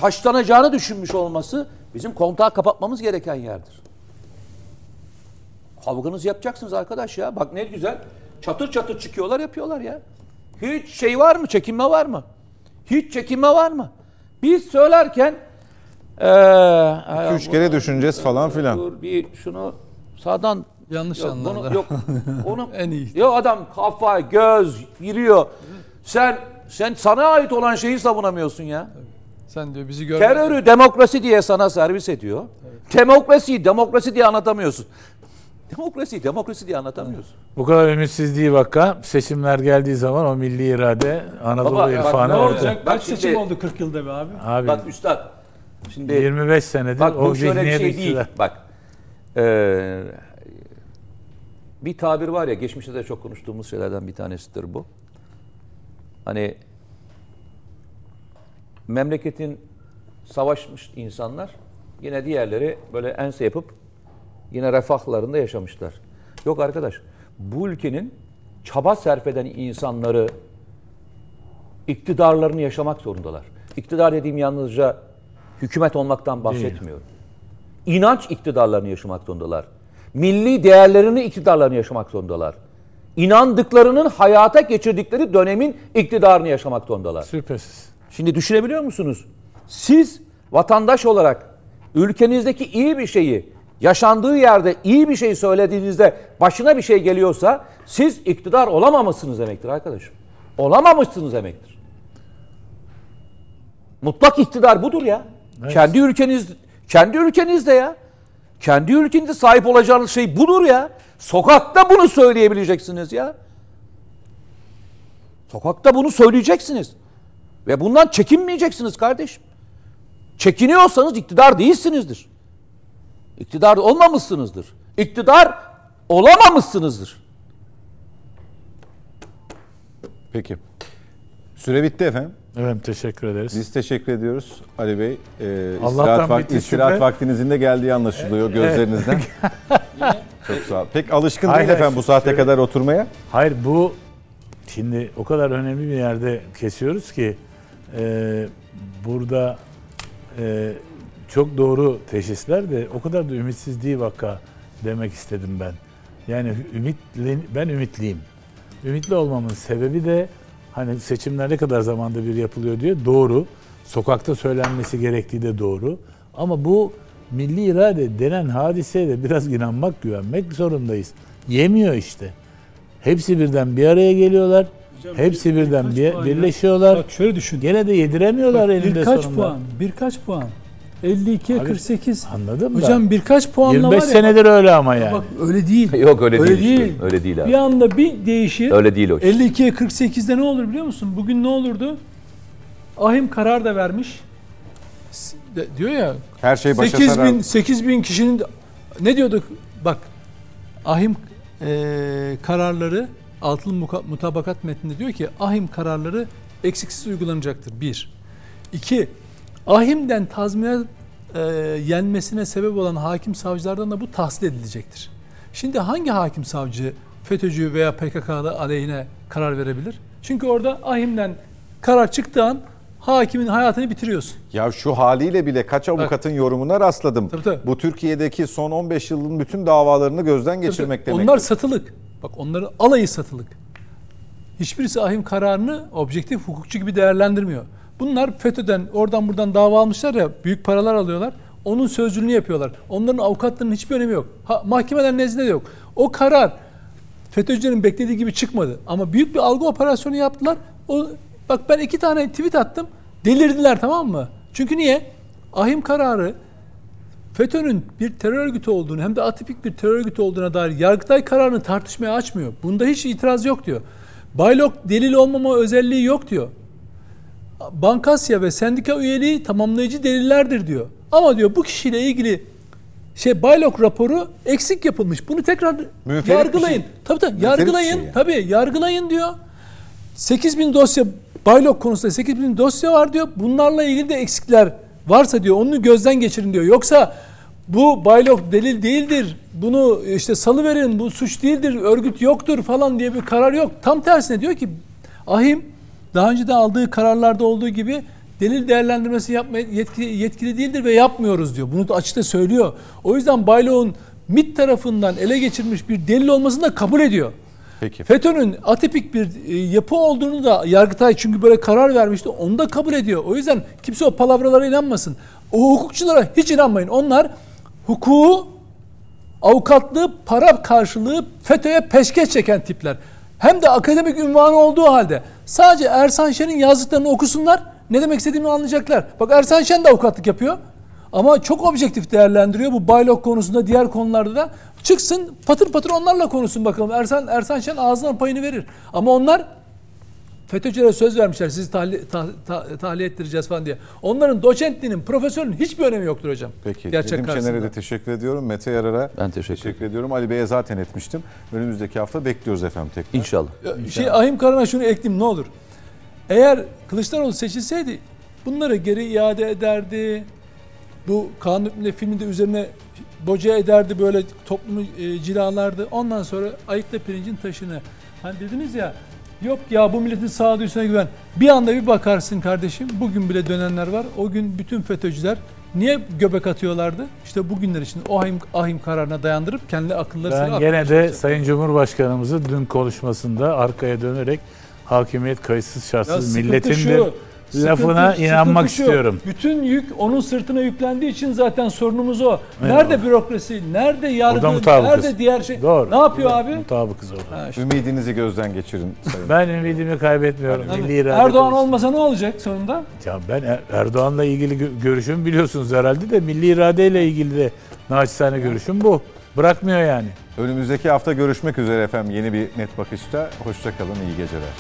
taşlanacağını düşünmüş olması bizim kontağı kapatmamız gereken yerdir. Kavganızı yapacaksınız arkadaş ya. Bak ne güzel. Çatır çatır çıkıyorlar yapıyorlar ya. Hiç şey var mı? Çekinme var mı? Hiç çekinme var mı? Biz söylerken ee, Üç kere düşüneceğiz falan filan. Dur bir şunu sağdan Yanlış yok, anladı. bunu, yok onu En iyi. Yok adam kafa, göz giriyor. Sen sen sana ait olan şeyi savunamıyorsun ya. Sen diyor bizi gör. Terörü demokrasi diye sana servis ediyor. Demokrasiyi demokrasi diye anlatamıyorsun. Demokrasiyi demokrasi diye anlatamıyorsun. Bu kadar ümitsizliği vaka seçimler geldiği zaman o milli irade Anadolu Baba, bak irfanı ne orada. olacak? Kaç Bak şimdi- seçim oldu 40 yılda be abi? Abi Bak üstad. Şimdi 25 senedir Bak o bu şöyle bir şey değil. Bak. eee, bir tabir var ya geçmişte de çok konuştuğumuz şeylerden bir tanesidir bu. Hani memleketin savaşmış insanlar yine diğerleri böyle ense yapıp yine refahlarında yaşamışlar. Yok arkadaş bu ülkenin çaba sarf eden insanları iktidarlarını yaşamak zorundalar. İktidar dediğim yalnızca hükümet olmaktan bahsetmiyorum. İnanç iktidarlarını yaşamak zorundalar. Milli değerlerini iktidarlarını yaşamak zorundalar. İnandıklarının hayata geçirdikleri dönemin iktidarını yaşamak zorundalar. Şüphesiz. Şimdi düşünebiliyor musunuz? Siz vatandaş olarak ülkenizdeki iyi bir şeyi yaşandığı yerde iyi bir şey söylediğinizde başına bir şey geliyorsa siz iktidar olamamışsınız demektir arkadaşım. Olamamışsınız demektir. Mutlak iktidar budur ya. Kendi ülkeniz kendi ülkenizde ya. Kendi ülkenizde sahip olacağınız şey budur ya. Sokakta bunu söyleyebileceksiniz ya. Sokakta bunu söyleyeceksiniz. Ve bundan çekinmeyeceksiniz kardeşim. Çekiniyorsanız iktidar değilsinizdir. İktidar olmamışsınızdır. İktidar olamamışsınızdır. Peki. Süre bitti efendim. Evet teşekkür ederiz. Biz teşekkür ediyoruz Ali Bey. Ee, Allah'tan istirahat, vak- istirahat vaktinizin de geldiği anlaşılıyor gözlerinizden. Çok sağ ol. Pek alışkın Hayır, değil efendim bu saate şöyle- kadar oturmaya. Hayır bu şimdi o kadar önemli bir yerde kesiyoruz ki e, burada e, çok doğru teşhisler de o kadar da ümitsiz değil vaka demek istedim ben. Yani ümitli, ben ümitliyim. Ümitli olmamın sebebi de hani seçimler ne kadar zamanda bir yapılıyor diyor. Doğru. Sokakta söylenmesi gerektiği de doğru. Ama bu milli irade denen hadiseye de biraz inanmak, güvenmek zorundayız. Yemiyor işte. Hepsi birden bir araya geliyorlar. Hepsi birden bir, birleşiyorlar. Bak şöyle düşün. Gene de yediremiyorlar eninde birkaç sonunda. puan, birkaç puan. 52'ye Abi, 48. Anladın mı? Hocam birkaç puanla 25 var ya. senedir öyle ama yani. Bak öyle değil. Yok öyle, Öyle değil, değil. Öyle değil abi. Bir anda bir değişir. Öyle değil o iş. 52'ye 48'de ne olur biliyor musun? Bugün ne olurdu? Ahim karar da vermiş. De- diyor ya Her şey başa 8 sarar. bin, 8 bin kişinin ne diyorduk? Bak ahim eee, kararları altılı mutabakat metninde diyor ki ahim kararları eksiksiz uygulanacaktır. Bir. İki. Ahimden tazminat eee, yenmesine sebep olan hakim savcılardan da bu tahsil edilecektir. Şimdi hangi hakim savcı FETÖ'cü veya PKK'lı aleyhine karar verebilir? Çünkü orada ahimden karar çıktığı an hakimin hayatını bitiriyorsun. Ya şu haliyle bile kaç avukatın yorumuna rastladım. Tabii, tabii. Bu Türkiye'deki son 15 yılın bütün davalarını gözden geçirmek demek. Onlar satılık. Bak onların alayı satılık. Hiçbirisi ahim kararını objektif hukukçu gibi değerlendirmiyor. Bunlar FETÖ'den oradan buradan dava almışlar ya büyük paralar alıyorlar. Onun sözcülüğünü yapıyorlar. Onların avukatlarının hiçbir önemi yok. Ha, mahkemeler nezdinde de yok. O karar FETÖ'cülerin beklediği gibi çıkmadı. Ama büyük bir algı operasyonu yaptılar. O, bak ben iki tane tweet attım. Delirdiler tamam mı? Çünkü niye? Ahim kararı FETÖ'nün bir terör örgütü olduğunu hem de atipik bir terör örgütü olduğuna dair Yargıtay kararını tartışmaya açmıyor. Bunda hiç itiraz yok diyor. Baylok delil olmama özelliği yok diyor. Bankasya ve sendika üyeliği tamamlayıcı delillerdir diyor. Ama diyor bu kişiyle ilgili şey Baylok raporu eksik yapılmış. Bunu tekrar Münferit bir yargılayın. şey. Tabii tabii yargılayın. şey yani. Tabii yargılayın diyor. 8000 dosya Baylok konusunda 8000 dosya var diyor. Bunlarla ilgili de eksikler varsa diyor onu gözden geçirin diyor. Yoksa bu baylok delil değildir. Bunu işte salıverin. Bu suç değildir. Örgüt yoktur falan diye bir karar yok. Tam tersine diyor ki ahim daha önce de aldığı kararlarda olduğu gibi delil değerlendirmesi yapmaya yetkili, yetkili değildir ve yapmıyoruz diyor. Bunu da açıkça söylüyor. O yüzden baylokun MİT tarafından ele geçirilmiş bir delil olmasını da kabul ediyor. Peki. FETÖ'nün atipik bir e, yapı olduğunu da Yargıtay çünkü böyle karar vermişti. Onu da kabul ediyor. O yüzden kimse o palavralara inanmasın. O hukukçulara hiç inanmayın. Onlar hukuku, avukatlığı, para karşılığı FETÖ'ye peşkeş çeken tipler. Hem de akademik ünvanı olduğu halde sadece Ersan Şen'in yazdıklarını okusunlar. Ne demek istediğimi anlayacaklar. Bak Ersan Şen de avukatlık yapıyor. Ama çok objektif değerlendiriyor bu baylok konusunda diğer konularda da. Çıksın patır patır onlarla konuşsun bakalım. Ersan, Ersan Şen ağzından payını verir. Ama onlar FETÖ'cülere söz vermişler sizi tahliye, tah, tah- tahliye ettireceğiz falan diye. Onların doçentliğinin, profesörün hiçbir önemi yoktur hocam. Peki. Gerçek Nedim karşısında. Şener'e de teşekkür ediyorum. Mete Yarar'a Ben teşekkür ediyorum. Ali Bey'e zaten etmiştim. Önümüzdeki hafta bekliyoruz efendim tekrar. İnşallah. Ya, Şey Ahim Karan'a şunu ekleyeyim ne olur. Eğer Kılıçdaroğlu seçilseydi bunları geri iade ederdi. Bu kanun hükmünde filminde üzerine boca ederdi böyle toplumu e, cilalardı. Ondan sonra ayıkla pirincin taşını. Hani dediniz ya yok ya bu milletin sağduyusuna güven. Bir anda bir bakarsın kardeşim bugün bile dönenler var. O gün bütün FETÖ'cüler niye göbek atıyorlardı? İşte bugünler için o ahim, ahim kararına dayandırıp kendi akılları Ben gene de. Sayın Cumhurbaşkanımızı dün konuşmasında arkaya dönerek hakimiyet kayıtsız şartsız milletindir şu, lafına sıkıntı- inanmak sıkıntı istiyorum. Bütün yük onun sırtına yüklendiği için zaten sorunumuz o. Nerede bürokrasi, nerede yargı, nerede diğer şey? Doğru. Ne yapıyor abi? Mutabıkız orada. Ha, işte. Ümidinizi gözden geçirin sayın. Ben ümidimi kaybetmiyorum. Hadi. Milli irade Erdoğan konusunda. olmasa ne olacak sonunda? Ya ben Er- Erdoğan'la ilgili gö- görüşüm biliyorsunuz herhalde de milli iradeyle ilgili de naçizane görüşüm bu. Bırakmıyor yani. Önümüzdeki hafta görüşmek üzere efendim yeni bir net bakışta. Hoşçakalın, iyi geceler.